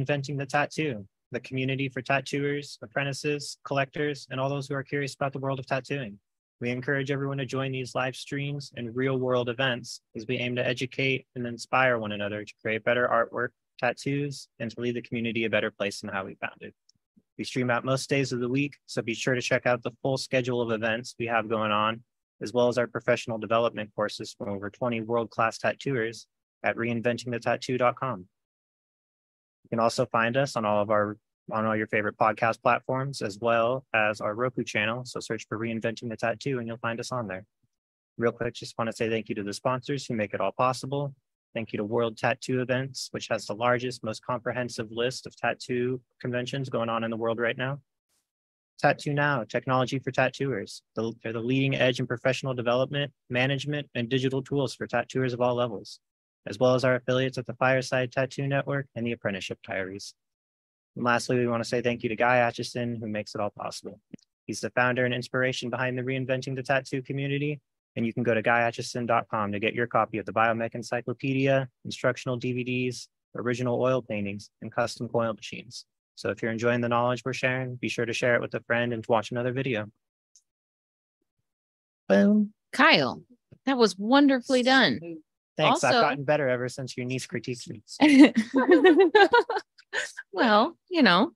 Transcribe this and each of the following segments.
Reinventing the Tattoo, the community for tattooers, apprentices, collectors, and all those who are curious about the world of tattooing. We encourage everyone to join these live streams and real world events as we aim to educate and inspire one another to create better artwork, tattoos, and to leave the community a better place than how we found it. We stream out most days of the week, so be sure to check out the full schedule of events we have going on, as well as our professional development courses from over 20 world class tattooers at reinventingthetattoo.com. You can also find us on all of our on all your favorite podcast platforms, as well as our Roku channel. So search for Reinventing the Tattoo and you'll find us on there. Real quick, just want to say thank you to the sponsors who make it all possible. Thank you to World Tattoo Events, which has the largest, most comprehensive list of tattoo conventions going on in the world right now. Tattoo Now, technology for tattooers. They're the leading edge in professional development, management, and digital tools for tattooers of all levels, as well as our affiliates at the Fireside Tattoo Network and the Apprenticeship Diaries. And lastly, we want to say thank you to Guy Aitchison, who makes it all possible. He's the founder and inspiration behind the Reinventing the Tattoo community. And you can go to guyaitchison.com to get your copy of the Biomech Encyclopedia, instructional DVDs, original oil paintings, and custom coil machines. So if you're enjoying the knowledge we're sharing, be sure to share it with a friend and to watch another video. Boom. Kyle, that was wonderfully done. Thanks. I've gotten better ever since your niece critiques me. well, you know,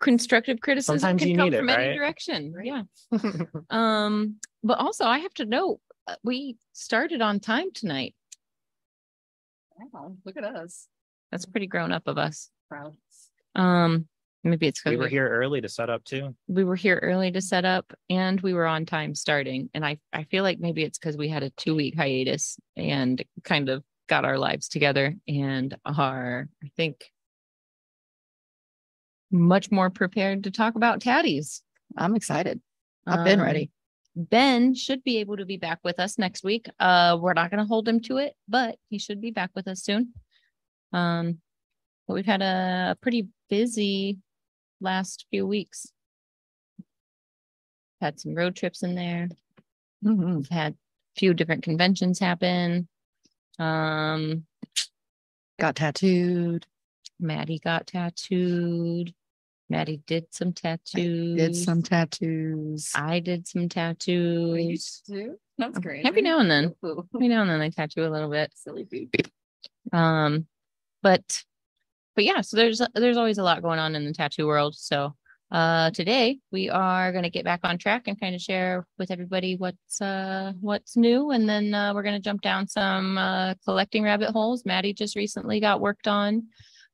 constructive criticism Sometimes can you come need it, from any right? direction. Yeah. Um, but also I have to note uh, we started on time tonight. Wow, look at us. That's pretty grown up of us. Proud. Um, maybe it's because we because were here early to set up too. we were here early to set up and we were on time starting. And I, I feel like maybe it's because we had a two week hiatus and kind of got our lives together and are, I think, much more prepared to talk about tatties. I'm excited. I've been Um, ready. Ben should be able to be back with us next week. Uh, we're not going to hold him to it, but he should be back with us soon. Um, but we've had a pretty busy last few weeks. Had some road trips in there. Mhm. We've had a few different conventions happen. Um, Got tattooed. Maddie got tattooed. Maddie did some tattoos. Did some tattoos. I did some tattoos. too? That's Um, great. every now and then. Every now and then I tattoo a little bit. Silly baby. Um, but but yeah, so there's there's always a lot going on in the tattoo world. So uh today we are gonna get back on track and kind of share with everybody what's uh what's new and then uh we're gonna jump down some uh collecting rabbit holes. Maddie just recently got worked on.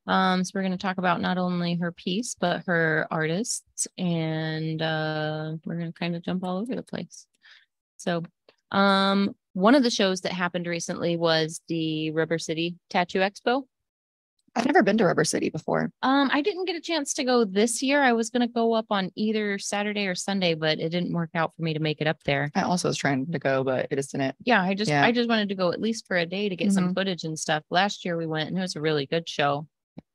Um, so we're gonna talk about not only her piece, but her artists, and uh we're gonna kind of jump all over the place. So um, one of the shows that happened recently was the Rubber City Tattoo Expo. I've never been to Rubber City before. Um, I didn't get a chance to go this year. I was going to go up on either Saturday or Sunday, but it didn't work out for me to make it up there. I also was trying to go, but it just didn't. Yeah, I just Yeah. I just wanted to go at least for a day to get some footage and stuff. Last year we went and it was a really good show.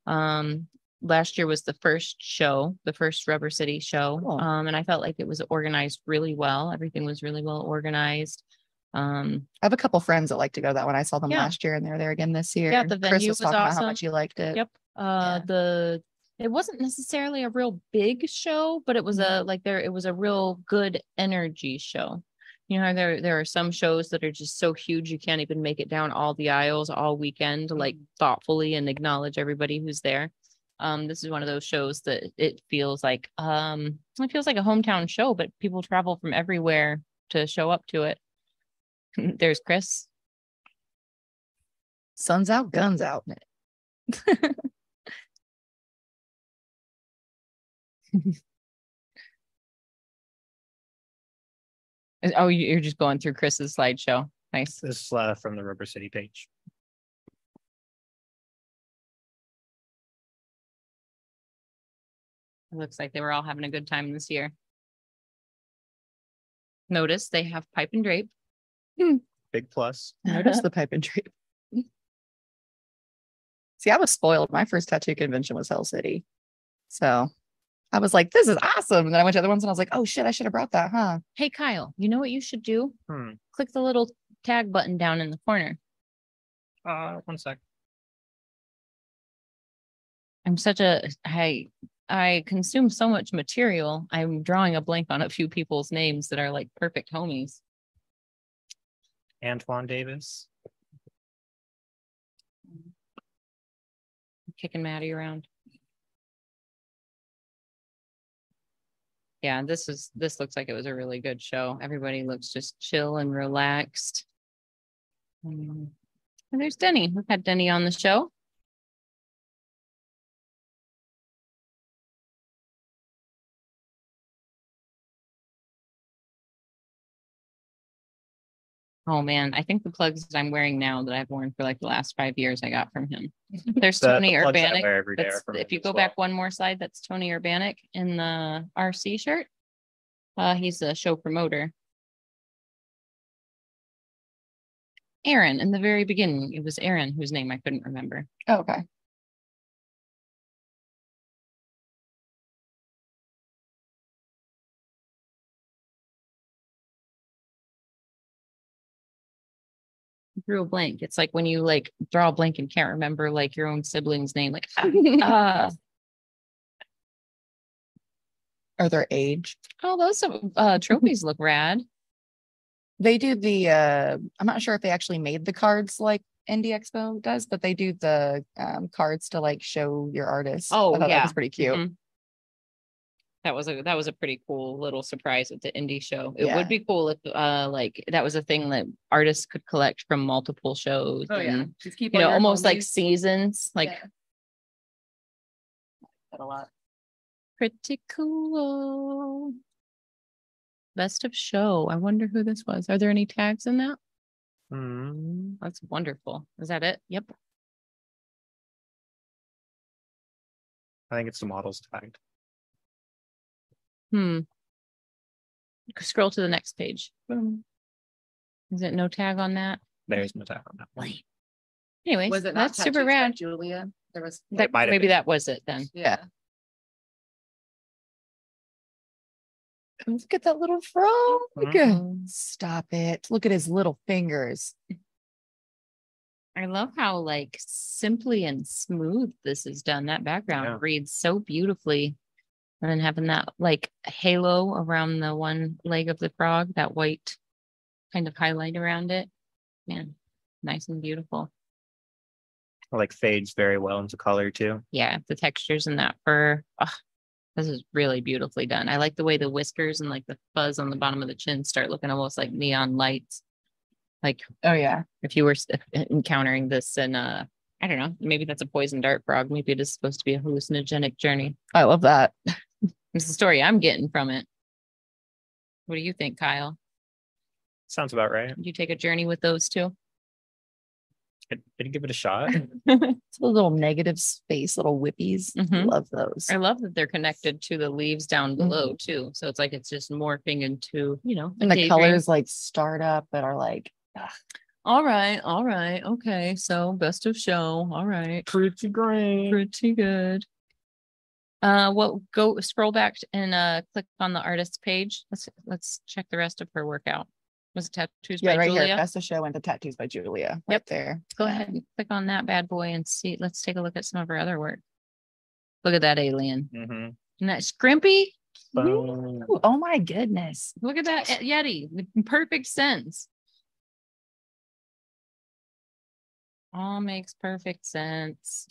Um, last year was the first show, the first Rubber City show. Cool. Um, and I felt like it was organized really well. Everything was really well organized. Um, I have a couple friends that like to go to that one. I saw them Yeah. last year and they're there again this year. Yeah, the Chris venue was was talking about awesome. how much you liked it. Yep. Uh Yeah. the it wasn't necessarily a real big show, but it was a like there it was a real good energy show. You know, there there are some shows that are just so huge you can't even make it down all the aisles all weekend like Mm-hmm. thoughtfully and acknowledge everybody who's there. Um, this is one of those shows that it feels like um it feels like a hometown show, but people travel from everywhere to show up to it. There's Chris. Sun's out, guns out. Oh, you- you're just going through Chris's slideshow. Nice. This is uh, from the Rubber City page. It looks like they were all having a good time this year. Notice they have pipe and drape. Big plus. Notice the pipe and tree. See, I was spoiled. My first tattoo convention was Hell City. So I was like, this is awesome. And then I went to other ones and I was like, oh shit, I should have brought that, huh? Hey, Kyle, you know what you should do? Hmm. Click the little tag button down in the corner. Uh, one sec. I'm such a I I consume so much material. I'm drawing a blank on a few people's names that are like perfect homies. Antoine Davis. Kicking Maddie around. Yeah, this is this looks like it was a really good show. Everybody looks just chill and relaxed. Um, and there's Denny. We've had Denny on the show. Oh man, I think the plugs that I'm wearing now that I've worn for like the last five years, I got from him. There's The- the Tony plugs I Urbanic. wear every day are That's- from if you go well. back one more slide, that's Tony Urbanic in the RC shirt. Uh, he's a show promoter. Aaron, in the very beginning, it was Aaron whose name I couldn't remember. Oh, okay. Drew a blank. It's like when you like draw a blank and can't remember like your own sibling's name. Like, uh, Are their age? oh, those uh trophies look rad. They do the uh I'm not sure if they actually made the cards like Indie Expo does, but they do the um cards to like show your artist. Oh, I thought yeah. That was pretty cute. Mhm. That was a that was a pretty cool little surprise at the indie show. It Yeah. would be cool if uh like that was a thing that artists could collect from multiple shows. Oh yeah. Just keep You know, your almost like homies. seasons, like Yeah. That a lot. pretty cool. Best of show. I wonder who this was. Are there any tags in that? Hmm. That's wonderful. Is that it? Yep. I think it's the models tagged. Hmm. Scroll to the next page. Boom. Is it no tag on that? There's no tag on that one. Anyways, Was it not that's super tattoos by rad. Julia? There was That, might have maybe been. that was it then. yeah. Look at that little frog. Mhm. Stop it. Look at his little fingers. I love how like simply and smooth this is done. That background Yeah. reads so beautifully. And then having that like halo around the one leg of the frog, that white kind of highlight around it. Man, nice and beautiful. Like fades very well into color too. Yeah, the textures in that fur. ah, this is really beautifully done. I like the way the whiskers and like the fuzz on the bottom of the chin start looking almost like neon lights. Like Oh yeah. if you were encountering this in uh I don't know, maybe that's a poison dart frog. Maybe it is supposed to be a hallucinogenic journey. I love that. It's the story I'm getting from it. What do you think, Kyle? Sounds about right. Did you take a journey with those two? I'd, I'd give it a shot. It's a little negative space, little whippies. Mhm. Love those. I love that they're connected to the leaves down below too. So it's like it's just morphing into, you know, And the daydream. colors like start up but are like All right, all right, okay. So best of show. All right. Pretty great. Pretty good. Uh well go scroll back and uh click on the artist's page. Let's let's check the rest of her workout. Was it tattoos yeah, by right Julia? here. Best of show went to tattoos by Julia. Right Yep. there. Go Yeah. ahead and click on that bad boy and see. Let's take a look at some of her other work. Look at that alien. Mm-hmm. Isn't that scrimpy? Ooh, oh my goodness. Look at that Yeti. Perfect sense. All makes perfect sense.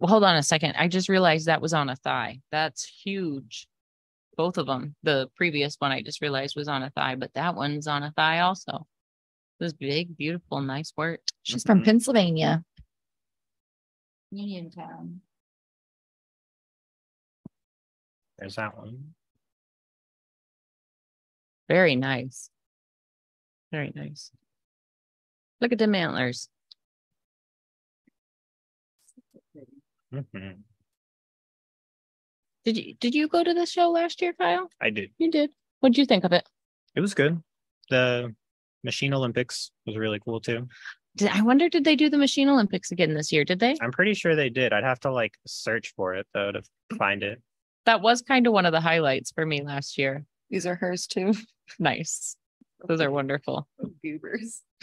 Well, hold on a second. I just realized that was on a thigh. That's huge. Both of them. The previous one I just realized was on a thigh, but that one's on a thigh also. It was big, beautiful, nice work. She's from Mhm. Pennsylvania. Uniontown. There's that one. Very nice. Very nice. Look at the antlers. Mhm. Did you did you go to the show last year, Kyle? I did. You did. What'd you think of it? It was good. The Machine Olympics was really cool too. Did, I wonder did they do the Machine Olympics again this year? Did they? I'm pretty sure they did. I'd have to like search for it though to find it. That was kind of one of the highlights for me last year. These are hers too. Nice. Those are wonderful. Goobers.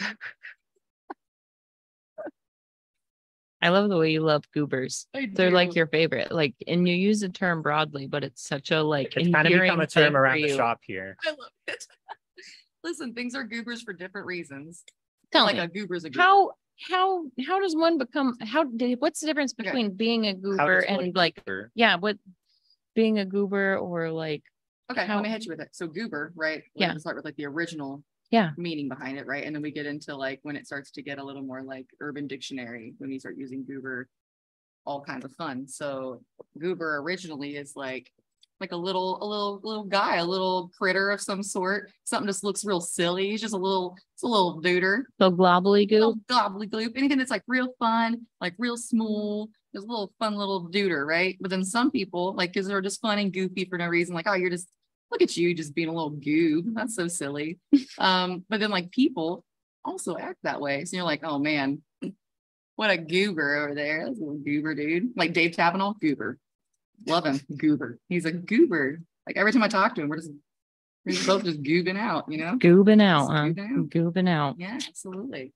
I love the way you love goobers. They're like your favorite. Like, and you use the term broadly, but it's such a like It's kind of become a term around the shop here. I love it. Listen, things are goobers for different reasons. Tell like me, a goober's a goober. how how how does one become how did what's the difference Okay. between being a goober and like goober- yeah, what being a goober or like Okay, How- let me hit you with it. So goober, right? We're Yeah. Start with like the original. Yeah. Meaning behind it, right? And then we get into like when it starts to get a little more like urban dictionary, when we start using goober, all kinds of fun. So goober originally is like, like a little, a little, little guy, a little critter of some sort. Something just looks real silly. He's just a little, it's a little duder. so globbly goo? little gobbledygook, anything that's like real fun, like real smooth, just a little fun little duder, right? But then some people, like, because they're just fun and goofy for no reason, like, oh, you're just look at you just being a little goob. That's so silly. um, but then like people also act that way. So you're like, oh man, what a goober over there. That's a little goober dude. Like Dave Tavenel, goober. Love him, goober. He's a goober. Like every time I talk to him, we're just we're both just goobing out, you know? Goobing out, huh? goobing out. Goobing out. Yeah, absolutely.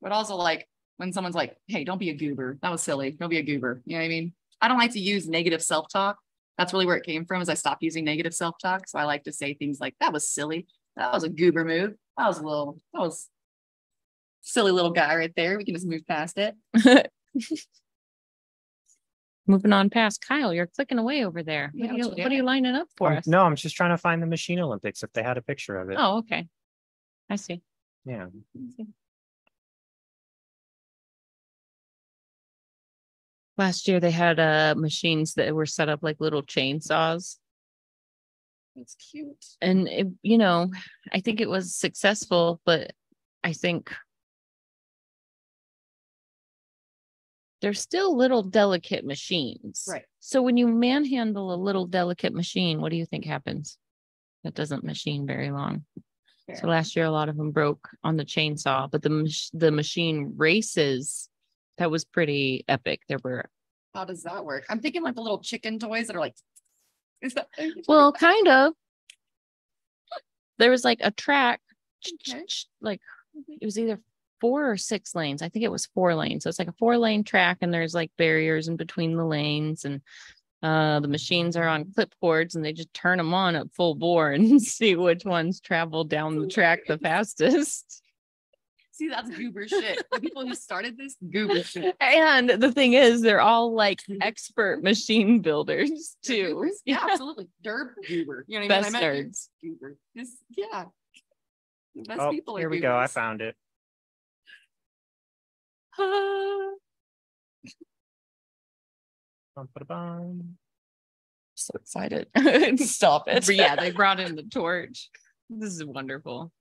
But also like when someone's like, hey, don't be a goober. That was silly. Don't be a goober. You know what I mean? I don't like to use negative self-talk. That's really where it came from is I stopped using negative self-talk. So I like to say things like that was silly. That was a goober move. That was a little, that was silly little guy right there. We can just move past it. Moving on past Kyle, you're clicking away over there. Yeah, What are you, what are you lining up for Um, us? no, I'm just trying to find the Machine Olympics if they had a picture of it. Oh, okay. I see. Yeah. Last year they had uh machines that were set up like little chainsaws. It's cute. And it, you know, I think it was successful, but I think they're still little delicate machines. Right. So when you manhandle a little delicate machine, what do you think happens? That doesn't machine very long. So last year, a lot of them broke on the chainsaw, but the the machine races that was pretty epic. There were How does that work? I'm thinking like the little chicken toys that are like, is that? well, kind of. There was like a track, Okay. like it was either four or six lanes. I think it was four lanes. So it's like a four lane track, and there's like barriers in between the lanes, and uh, the machines are on clipboards, and they just turn them on at full bore and see which ones travel down the track the fastest. See, that's goober shit. The people who started this, goober shit. And the thing is, they're all like expert machine builders too. goobers. Yeah, absolutely. Derb goober. You know what I mean? Best I meant nerds. Goober. Just yeah. The best Oh, people are here we go. I found it. Bum, ba-da-bum. so excited. Stop it. But yeah, they brought in the torch. This is wonderful.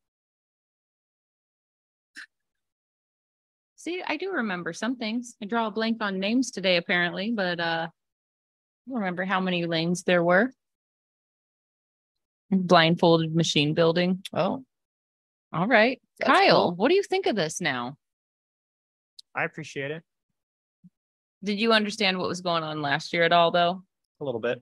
See, I do remember some things. I draw a blank on names today, apparently, but uh, I don't remember how many lanes there were. Blindfolded machine building. Oh, All right. That's Kyle, cool. what do you think of this now? I appreciate it Did you understand what was going on last year at all, though? a little bit.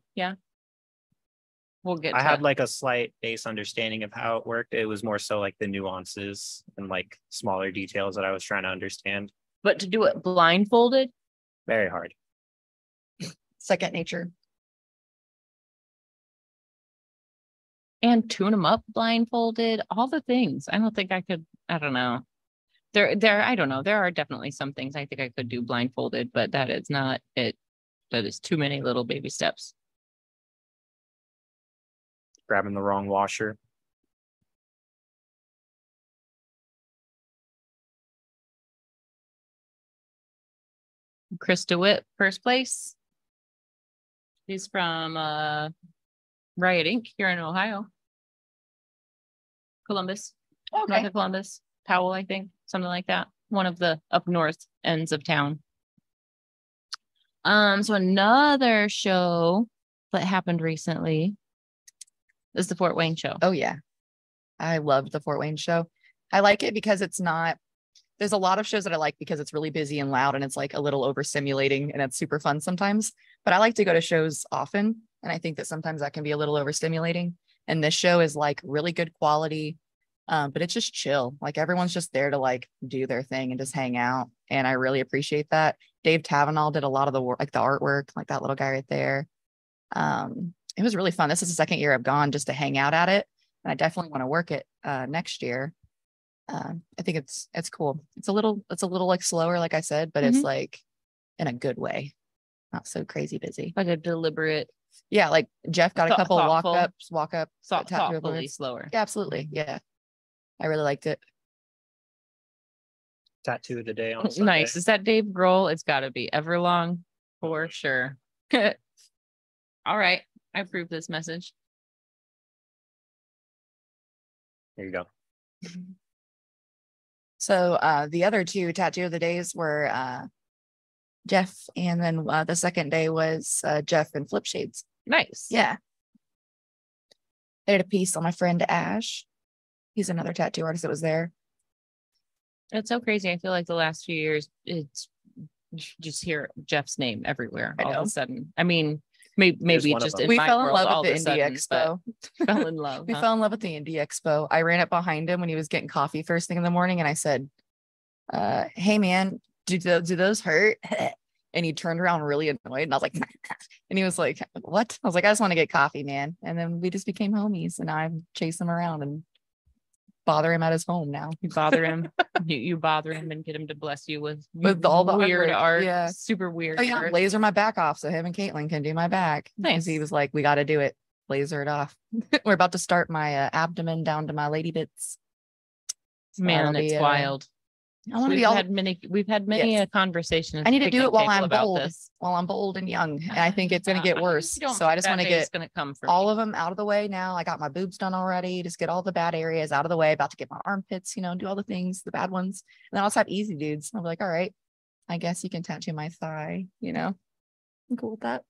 We'll get I to had like a slight base understanding of how it worked. It was more so like the nuances and like smaller details that I was trying to understand. but to do it blindfolded, Very hard. second nature. and tune them up blindfolded, all the things. I don't think I could, I don't know. There, there, I don't know. There are definitely some things I think I could do blindfolded, but that is not it. That is too many little baby steps. Grabbing the wrong washer. Chris DeWitt, first place. He's from uh Riot Inc. here in Ohio. Columbus, north of Columbus, Powell, I think, something like that. One of the up north ends of town. Um, so another show that happened recently is the Fort Wayne show. Oh yeah. I love the Fort Wayne show. I like it because it's not there's a lot of shows that I like because it's really busy and loud and it's like a little overstimulating and it's super fun sometimes. But I like to go to shows often. And I think that sometimes that can be a little overstimulating. And this show is like really good quality. Um, but it's just chill. Like everyone's just there to like do their thing and just hang out. And I really appreciate that. Dave Tavenall did a lot of the work, like the artwork, like that little guy right there. Um, it was really fun. This is the second year I've gone just to hang out at it. And I definitely want to work it uh next year. Um, I think it's it's cool. It's a little it's a little like slower, like I said, but it's Mhm. like in a good way. Not so crazy busy. Like a deliberate, Yeah, like Jeff got a Thought- couple walk thoughtful. ups, walk up. thought- tattoo thoughtfully appointments. slower. Yeah, absolutely. Yeah. I really liked it. Tattoo of the day on Sunday. Nice. Is that Dave Grohl? It's got to be Everlong for sure. All right. I approve this message. There you go. So uh the other two tattoo of the days were uh Jeff and then uh, the second day was uh Jeff and Flip Shades. Nice. Yeah. I did a piece on my friend Ash. He's another tattoo artist that was there. It's so crazy. I feel like the last few years, it's you just hear Jeff's name everywhere all of a sudden. I mean, maybe maybe just them. in we fell in love with the Indie sudden, Expo. Fell in love. We huh? fell in love with the Indie Expo. I ran up behind him when he was getting coffee first thing in the morning and I said, uh, hey man, do, tho- do those hurt? And he turned around really annoyed and I was like, and he was like, what? I was like, I just want to get coffee, man. And then we just became homies and I chase him around and bother him at his home now. You bother him. you, you bother him and get him to bless you with With all the weird art. yeah. Super weird. Oh yeah, art. laser my back off so him and Caitlin can do my back. Nice. He was like, we got to do it. Laser it off. We're about to start my uh, abdomen down to my lady bits. So Man, it's be, uh, wild. I want to be all. had many. We've had many Yes. a conversation. I need to do it while I'm bold. this. While I'm bold and young, and I think it's gonna get worse. So I just want to get gonna come all me. of them out of the way now. I got my boobs done already. Just get all the bad areas out of the way. About to get my armpits, you know, do all the things, the bad ones. And then I'll just have easy dudes. I'll be like, all right, I guess you can tattoo my thigh. You know, I'm cool with that.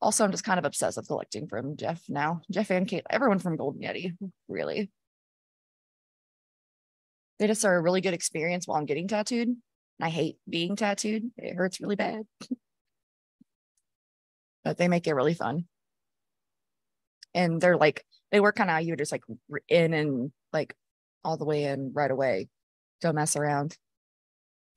Also, I'm just kind of obsessed with collecting from Jeff now. Jeff and Kate, everyone from Golden Yeti, really. Just are a really good experience while I'm getting tattooed. And I hate being tattooed. It hurts really bad. but they make it really fun. And they're like, they work kind of how you just like in and like all the way in right away. Don't mess around.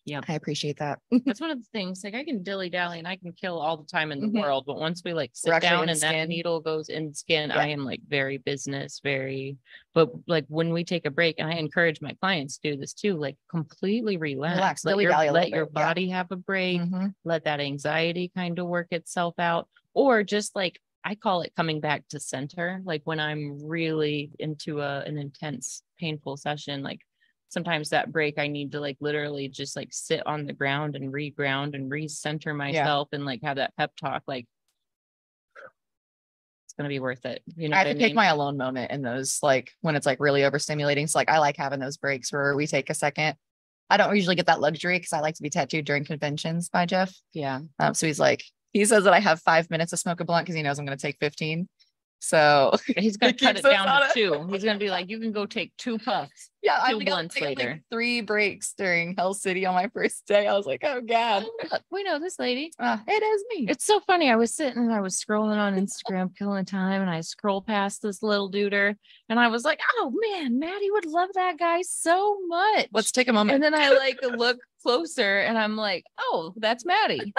Yep. I appreciate that. That's one of the things. Like I can dilly dally and I can kill all the time in the Mhm. world, but once we like sit down and that needle goes in skin, Yeah. I am like very business, very. But like when we take a break, and I encourage my clients to do this too, like completely relax. Relax, let your, dilly-dally a little let your bit, yeah. body have a break. Mhm. Let that anxiety kind of work itself out, or just like I call it coming back to center. Like when I'm really into a an intense, painful session, like sometimes that break I need to like literally just like sit on the ground and reground and recenter myself and like have that pep talk like it's gonna be worth it. You know, I have to take mean? my alone moment in those, like when it's like really overstimulating. So like I like having those breaks where we take a second. I don't usually get that luxury because I like to be tattooed during conventions by Jeff. yeah. Um, so he's like, he says that I have five minutes to smoke a blunt because he knows I'm going to take 15. So He's gonna cut it down to two. He's gonna be like, you can go take two puffs. yeah, I Two think I'll blunts take, like, three breaks during Hell City on my first day. I was like, oh God, we know this lady. uh, it is me. It's so funny. I was sitting and I was scrolling on Instagram, killing time, and I scroll past this little duder, and I was like, "Oh man, Maddie would love that guy so much." Let's take a moment. and then I like look closer, and I'm like, "Oh, that's Maddie."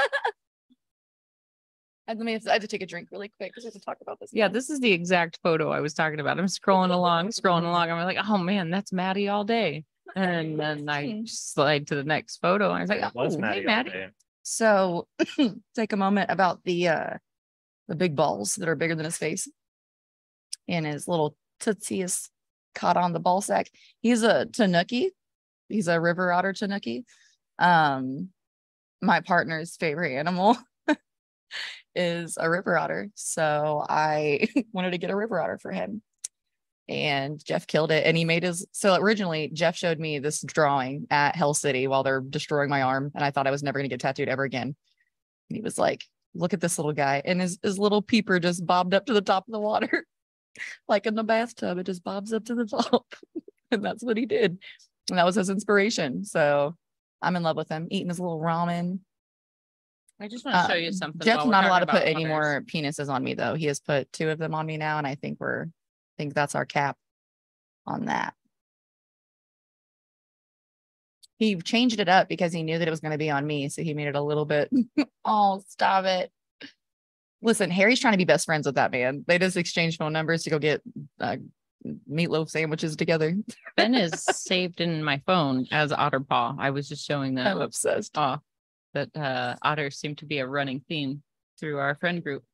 I, let me have to, I have to take a drink really quick because we have to talk about this. yeah, this is the exact photo I was talking about. I'm scrolling along, scrolling along. I'm like, "Oh man, that's Maddie all day." And then I slide to the next photo. And I was like, It was "Oh, Maddie hey, Maddie." day. So take a moment about the uh the big balls that are bigger than his face. And his little tootsie is caught on the ball sack. He's a Tanuki. He's a river otter Tanuki. Um my partner's favorite animal is a river otter. So I wanted to get a river otter for him. And Jeff killed it. And he made his so originally Jeff showed me this drawing at Hell City while they're destroying my arm. And I thought I was never gonna get tattooed ever again. And he was like, look at this little guy. And his, his little peeper just bobbed up to the top of the water. like in the bathtub, it just bobs up to the top. and that's what he did. And that was his inspiration. So I'm in love with him, eating his little ramen. I just want to show you something. Jeff's not allowed to put any more penises on me though. He has put two of them on me now, and I think we're I think that's our cap on that. He changed it up because he knew that it was going to be on me. So he made it a little bit. oh, stop it. Listen, Harry's trying to be best friends with that man. They just exchanged phone numbers to go get uh, meatloaf sandwiches together. Ben is saved in my phone as Otterpaw. I was just showing that I'm obsessed. off. That uh, otters seem to be a running theme through our friend group.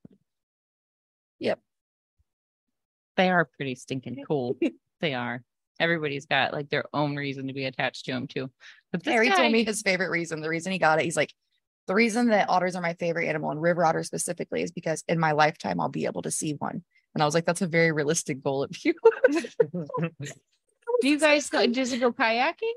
Yep. They are pretty stinking cool. they are. Everybody's got like their own reason to be attached to them too. But this Harry guy, told me his favorite reason. The reason he got it, he's like, the reason that otters are my favorite animal and river otters specifically is because in my lifetime I'll be able to see one. And I was like, that's a very realistic goal of you. do you guys go, does it go kayaking?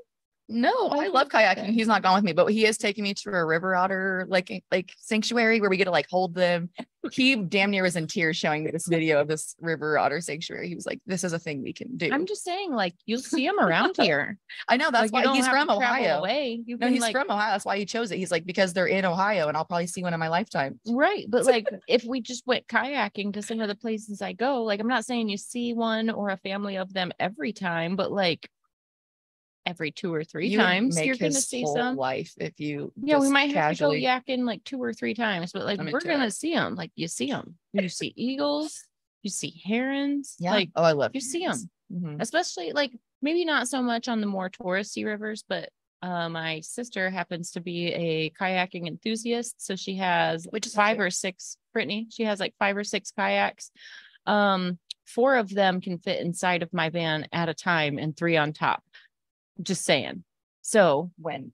No, I love kayaking. He's not gone with me, but he is taking me to a river otter like eh, like sanctuary where we get to like hold them. He damn near was in tears showing me this video of this river otter sanctuary. He was like, "This is a thing we can do." I'm just saying, like you'll see them around here. I know that's Like, why he's from Ohio. Away. No, he's like from Ohio. That's why he chose it. He's like, because they're in Ohio and I'll probably see one in my lifetime. Right. But like if we just went kayaking to some of the places I go, like I'm not saying you see one or a family of them every time, but like every two or three You times you're gonna see some. life if you Yeah, we might have to go yakking like two or three times, but like I'm we're gonna it. see them. Like you see them. You see eagles, you see herons. Yeah. Like oh, I love you see 'em. Mhm. especially like maybe not so much on the more touristy rivers, but uh, my sister happens to be a kayaking enthusiast, so she has Which is five or six. Brittany, she has like five or six kayaks. Um, four of them can fit inside of my van at a time, and three on top. Just saying. So When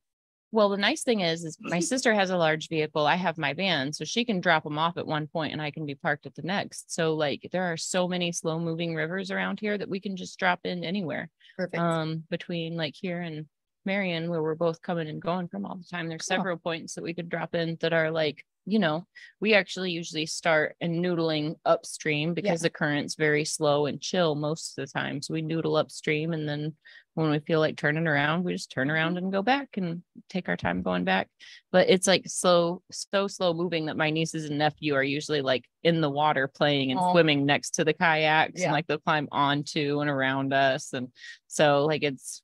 well, the nice thing is, is my sister has a large vehicle. I have my van, so she can drop them off at one point, and I can be parked at the next. So, like, there are so many slow moving rivers around here that we can just drop in anywhere. perfect. Um, between like here and Marion, where we're both coming and going from all the time. There's Cool. several points that we could drop in that are like, you know, we actually usually start and noodling upstream because the current's very slow and chill most of the time. So we noodle upstream and then when we feel like turning around, we just turn around mm-hmm. and go back and take our time going back. But it's like slow, so slow moving that my nieces and nephew are usually like in the water playing and Oh. swimming next to the kayaks Yeah. and like they'll climb onto and around us. And so like it's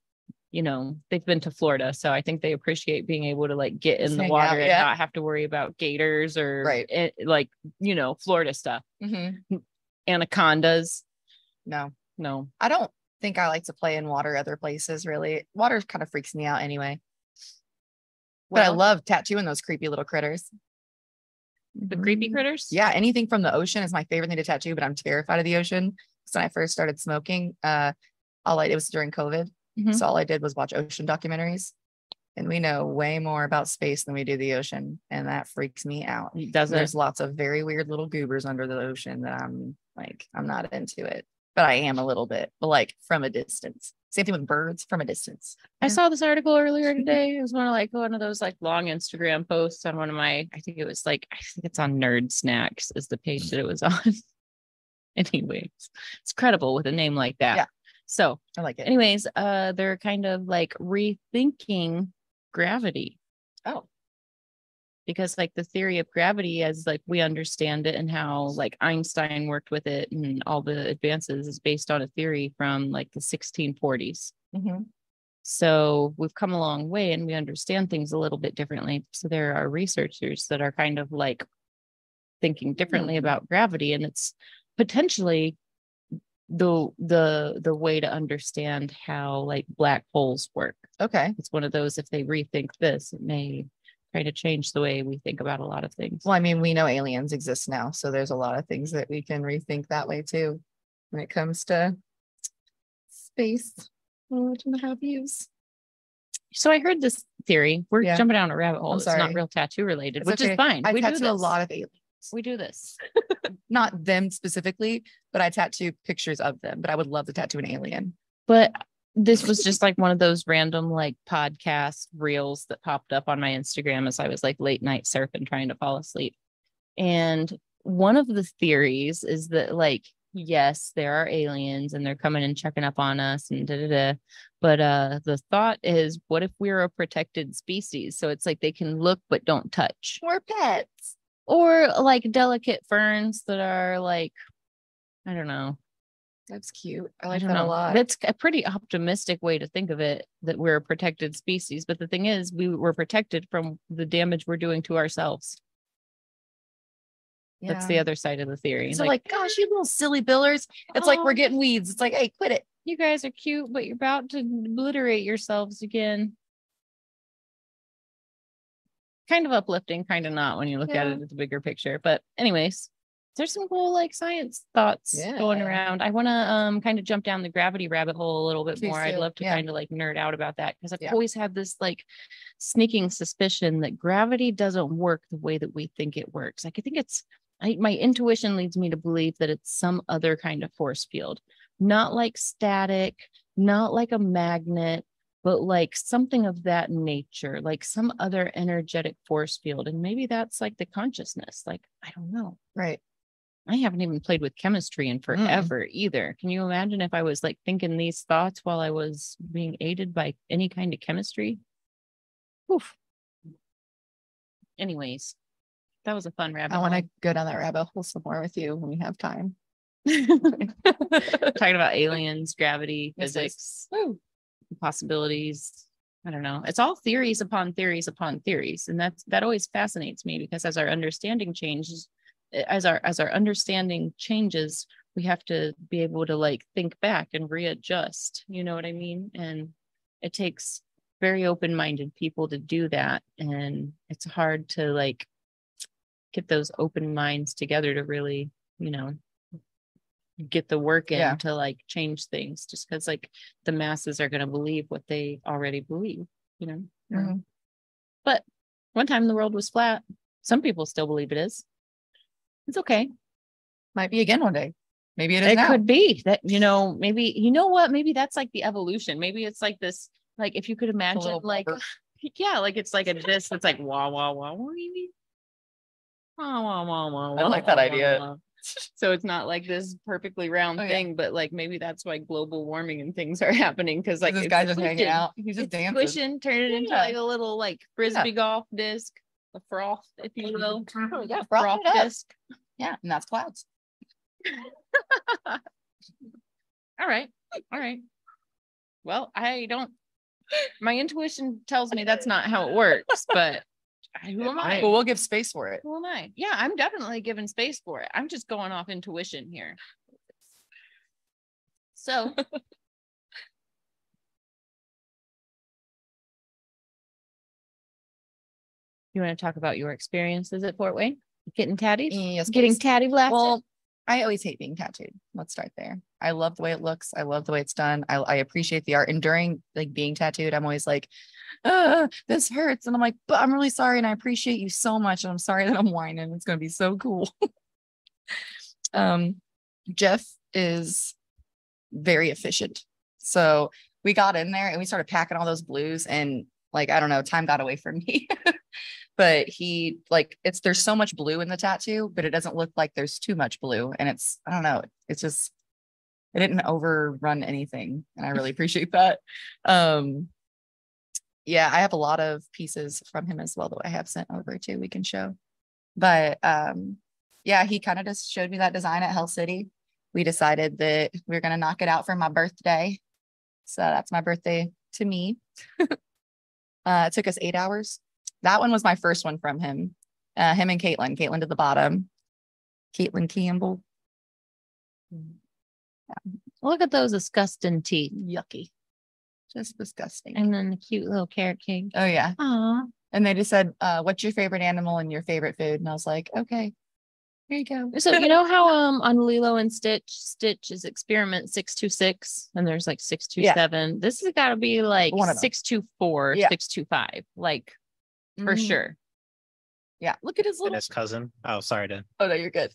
you know, they've been to Florida, so I think they appreciate being able to like get in Just the water out, and not have to worry about gators or Right. it, like you know Florida stuff, Mhm. anacondas. No, No, I don't think I like to play in water other places really. Water kind of freaks me out anyway. But I love tattooing those creepy little critters. the creepy critters. Yeah, anything from the ocean is my favorite thing to tattoo, but I'm terrified of the ocean. So when I first started smoking, uh, all I it was during COVID. Mhm. So all I did was watch ocean documentaries. And we know way more about space than we do the ocean. And that freaks me out. does? There's lots of very weird little goobers under the ocean that I'm like, I'm not into it. But I am a little bit, but like from a distance. Same thing with birds from a distance. I Yeah. saw this article earlier today. It was one of like one of those like long Instagram posts on one of my. I think it was like I think it's on Nerd Snacks is the page that it was on. Anyways, it's credible with a name like that. Yeah. So I like it. anyways uh they're kind of like rethinking gravity Oh, because like the theory of gravity as like we understand it and how like einstein worked with it and all the advances is based on a theory from like the 1640s mhm. so we've come a long way and we understand things a little bit differently so there are researchers that are kind of like thinking differently Mhm. about gravity and it's potentially the the the way to understand how like black holes work okay. it's one of those if they rethink this it may try to change the way we think about a lot of things Well, I mean, we know aliens exist now. So there's a lot of things that we can rethink that way too when it comes to space. What and have yous. so i heard this theory we're Yeah. jumping down a rabbit hole it's not real tattoo related which okay. is fine I we do a lot of aliens. We do this Not them specifically, but I tattoo pictures of them. But I would love to tattoo an alien. but this was just like one of those random like podcast reels that popped up on my Instagram as I was like late night surfing trying to fall asleep. And one of the theories is that like yes, there are aliens and they're coming and checking up on us and da da da. But uh the thought is what if we're a protected species? So it's like they can look but don't touch. We're pets. Or like delicate ferns that are like I don't know, That's cute. I I like don't that a lot. That's a pretty optimistic way to think of it that we're a protected species. But the thing is, we were protected from the damage we're doing to ourselves. Yeah. That's the other side of the theory. So like, gosh, you little silly billers. It's like we're Oh. getting weeds. It's like, hey, quit it. you guys are cute, but you're about to obliterate yourselves again. Kind of uplifting, kind of not when you look at it at the bigger picture. But anyways, there's some cool like science thoughts going around. I want to um kind of jump down the gravity rabbit hole a little bit Please more. I'd love to Yeah. kind of like nerd out about that because I've Yeah. always had this like sneaking suspicion that gravity doesn't work the way that we think it works. Like I think it's I, my intuition leads me to believe that it's some other kind of force field, not like static, not like a magnet, but like something of that nature, like some other energetic force field. And maybe that's like the consciousness. Like, I don't know. Right. I haven't even played with chemistry in forever either. Can you imagine if I was like thinking these thoughts while I was being aided by any kind of chemistry? Oof. Anyways, that was a fun rabbit. I want to go down that rabbit hole some more with you when we have time. talking about aliens, gravity, physics. Possibilities. I don't know. It's all theories upon theories upon theories, and that's that always fascinates me because as our understanding changes, eh, as our as our understanding changes, we have to be able to like think back and readjust. You know what I mean? And it takes very open-minded people to do that, and it's hard to like get those open minds together to really, you know, get the work in Yeah. to like change things just because like the masses are going to believe what they already believe you know Mhm. but one time the world was flat some people still believe it is it's okay Might be again one day. Maybe it is it now. could be that you know maybe you know what maybe that's like the evolution maybe it's like this like if you could imagine like yeah like it's like a disc that's like wah wah wah wah wee, wah wah wah wah I wah, like that wah, idea. so it's not like this perfectly round Oh, yeah. thing but like maybe that's why global warming and things are happening because like this guy's just hanging out. He's just dancing. squishing, turn it into Yeah. like a little like frisbee golf disc a froth if you will mm-hmm. Mm-hmm. Oh, yeah, froth disc Yeah, and that's clouds. all right all right well i don't my intuition tells me that's not how it works but who am i But we'll give space for it. who am i yeah i'm definitely giving space for it i'm just going off intuition here so you want to talk about your experiences at fort wayne getting tatted Yes, getting please. tatty blasted Well, I always hate being tattooed. Let's start there. I love the way it looks. I love the way it's done. I, I appreciate the art. And during like being tattooed, I'm always like, uh, this hurts. And I'm like, but I'm really sorry. And I appreciate you so much. And I'm sorry that I'm whining. It's gonna be so cool. um, Jeff is very efficient. So we got in there and we started packing all those blues and like I don't know, time got away from me. but he like it's there's so much blue in the tattoo, but it doesn't look like there's too much blue. And it's I don't know, it's just it didn't overrun anything. And I really appreciate that. Um yeah, I have a lot of pieces from him as well that I have sent over too. We can show. But um yeah, he kind of just showed me that design at Hell City. We decided that we are gonna knock it out for my birthday. So that's my birthday to me. uh, it took us eight hours. That one was my first one from him. Uh, him and Caitlin. Caitlin to the bottom. Caitlin Campbell. look at those disgusting teeth Yucky. Just disgusting. and then the cute little carrot cake oh yeah. Aw. And they just said, uh, what's your favorite animal and your favorite food? And I was like, okay, here you go. So you know how um on Lilo and Stitch, Stitch is experiment six two six, and there's like six two seven. This has got to be like One of them. six two four, Yeah. six two five, like for Mhm. sure. Yeah. Look at his And little his cousin. Oh, sorry to Oh no, you're good.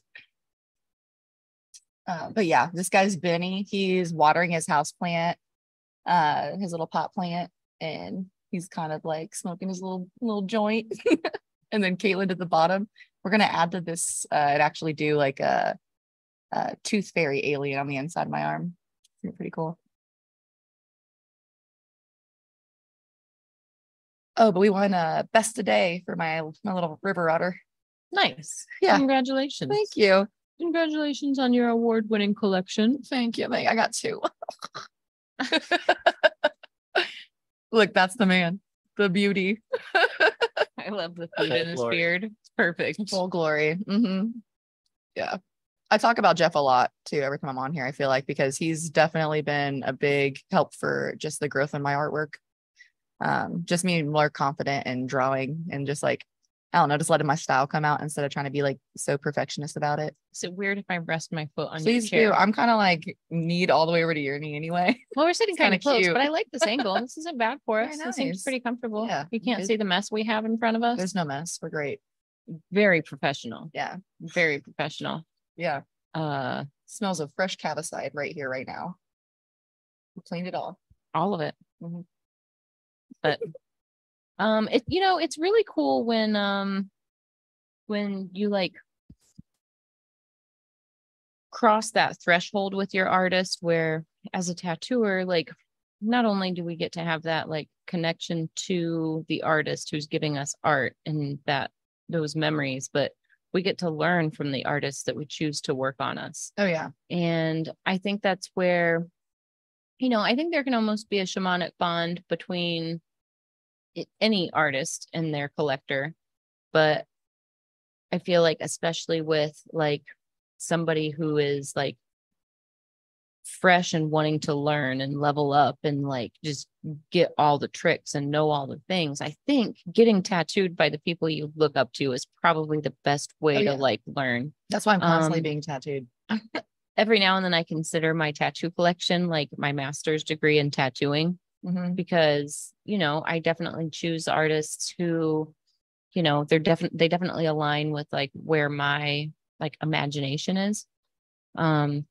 Uh, but yeah, this guy's Benny. He's watering his house plant, uh, his little pot plant, and he's kind of like smoking his little little joint. and then Caitlin at the bottom. We're gonna add to this uh, and actually do like a, a tooth fairy alien on the inside of my arm. It's pretty cool. Oh, but we won uh best today for my my little river otter. Nice. Yeah. Congratulations. Thank you. Congratulations on your award winning collection. Thank you. I got two. Look, that's the man, the beauty, I love the food in his Lord. beard. It's perfect. full glory. Mm-hmm. Yeah. I talk about Jeff a lot too every time I'm on here. I feel like because he's definitely been a big help for just the growth in my artwork. Um, just me more confident in drawing and just like, I don't know, just letting my style come out instead of trying to be like so perfectionist about it. Is it weird if I rest my foot on Please your chair? do. I'm kind of like need all the way over to your knee anyway. Well, we're sitting kind kinda close, cute. but I like this angle. This isn't bad for us. It seems pretty comfortable. Yeah, You can't see the mess we have in front of us. There's no mess. We're great. Very professional. Yeah. Very professional. Yeah. Uh, Smells of fresh cavicide right here, right now. We cleaned it all. all of it. Mhm. But um it you know, it's really cool when um when you like cross that threshold with your artist where as a tattooer like not only do we get to have that like connection to the artist who's giving us art and that those memories but we get to learn from the artists that we choose to work on us Oh yeah. and I think that's where, you know, I think there can almost be a shamanic bond between any artist and their collector. But I feel like, especially with like somebody who is like fresh and wanting to learn and level up and like just get all the tricks and know all the things, I think getting tattooed by the people you look up to is probably the best way Oh, to like learn That's why I'm constantly Um, being tattooed. every now and then I consider my tattoo collection like my master's degree in tattooing Mhm. because, you know, I definitely choose artists who, you know, they're definitely they definitely align with like where my like imagination is. Um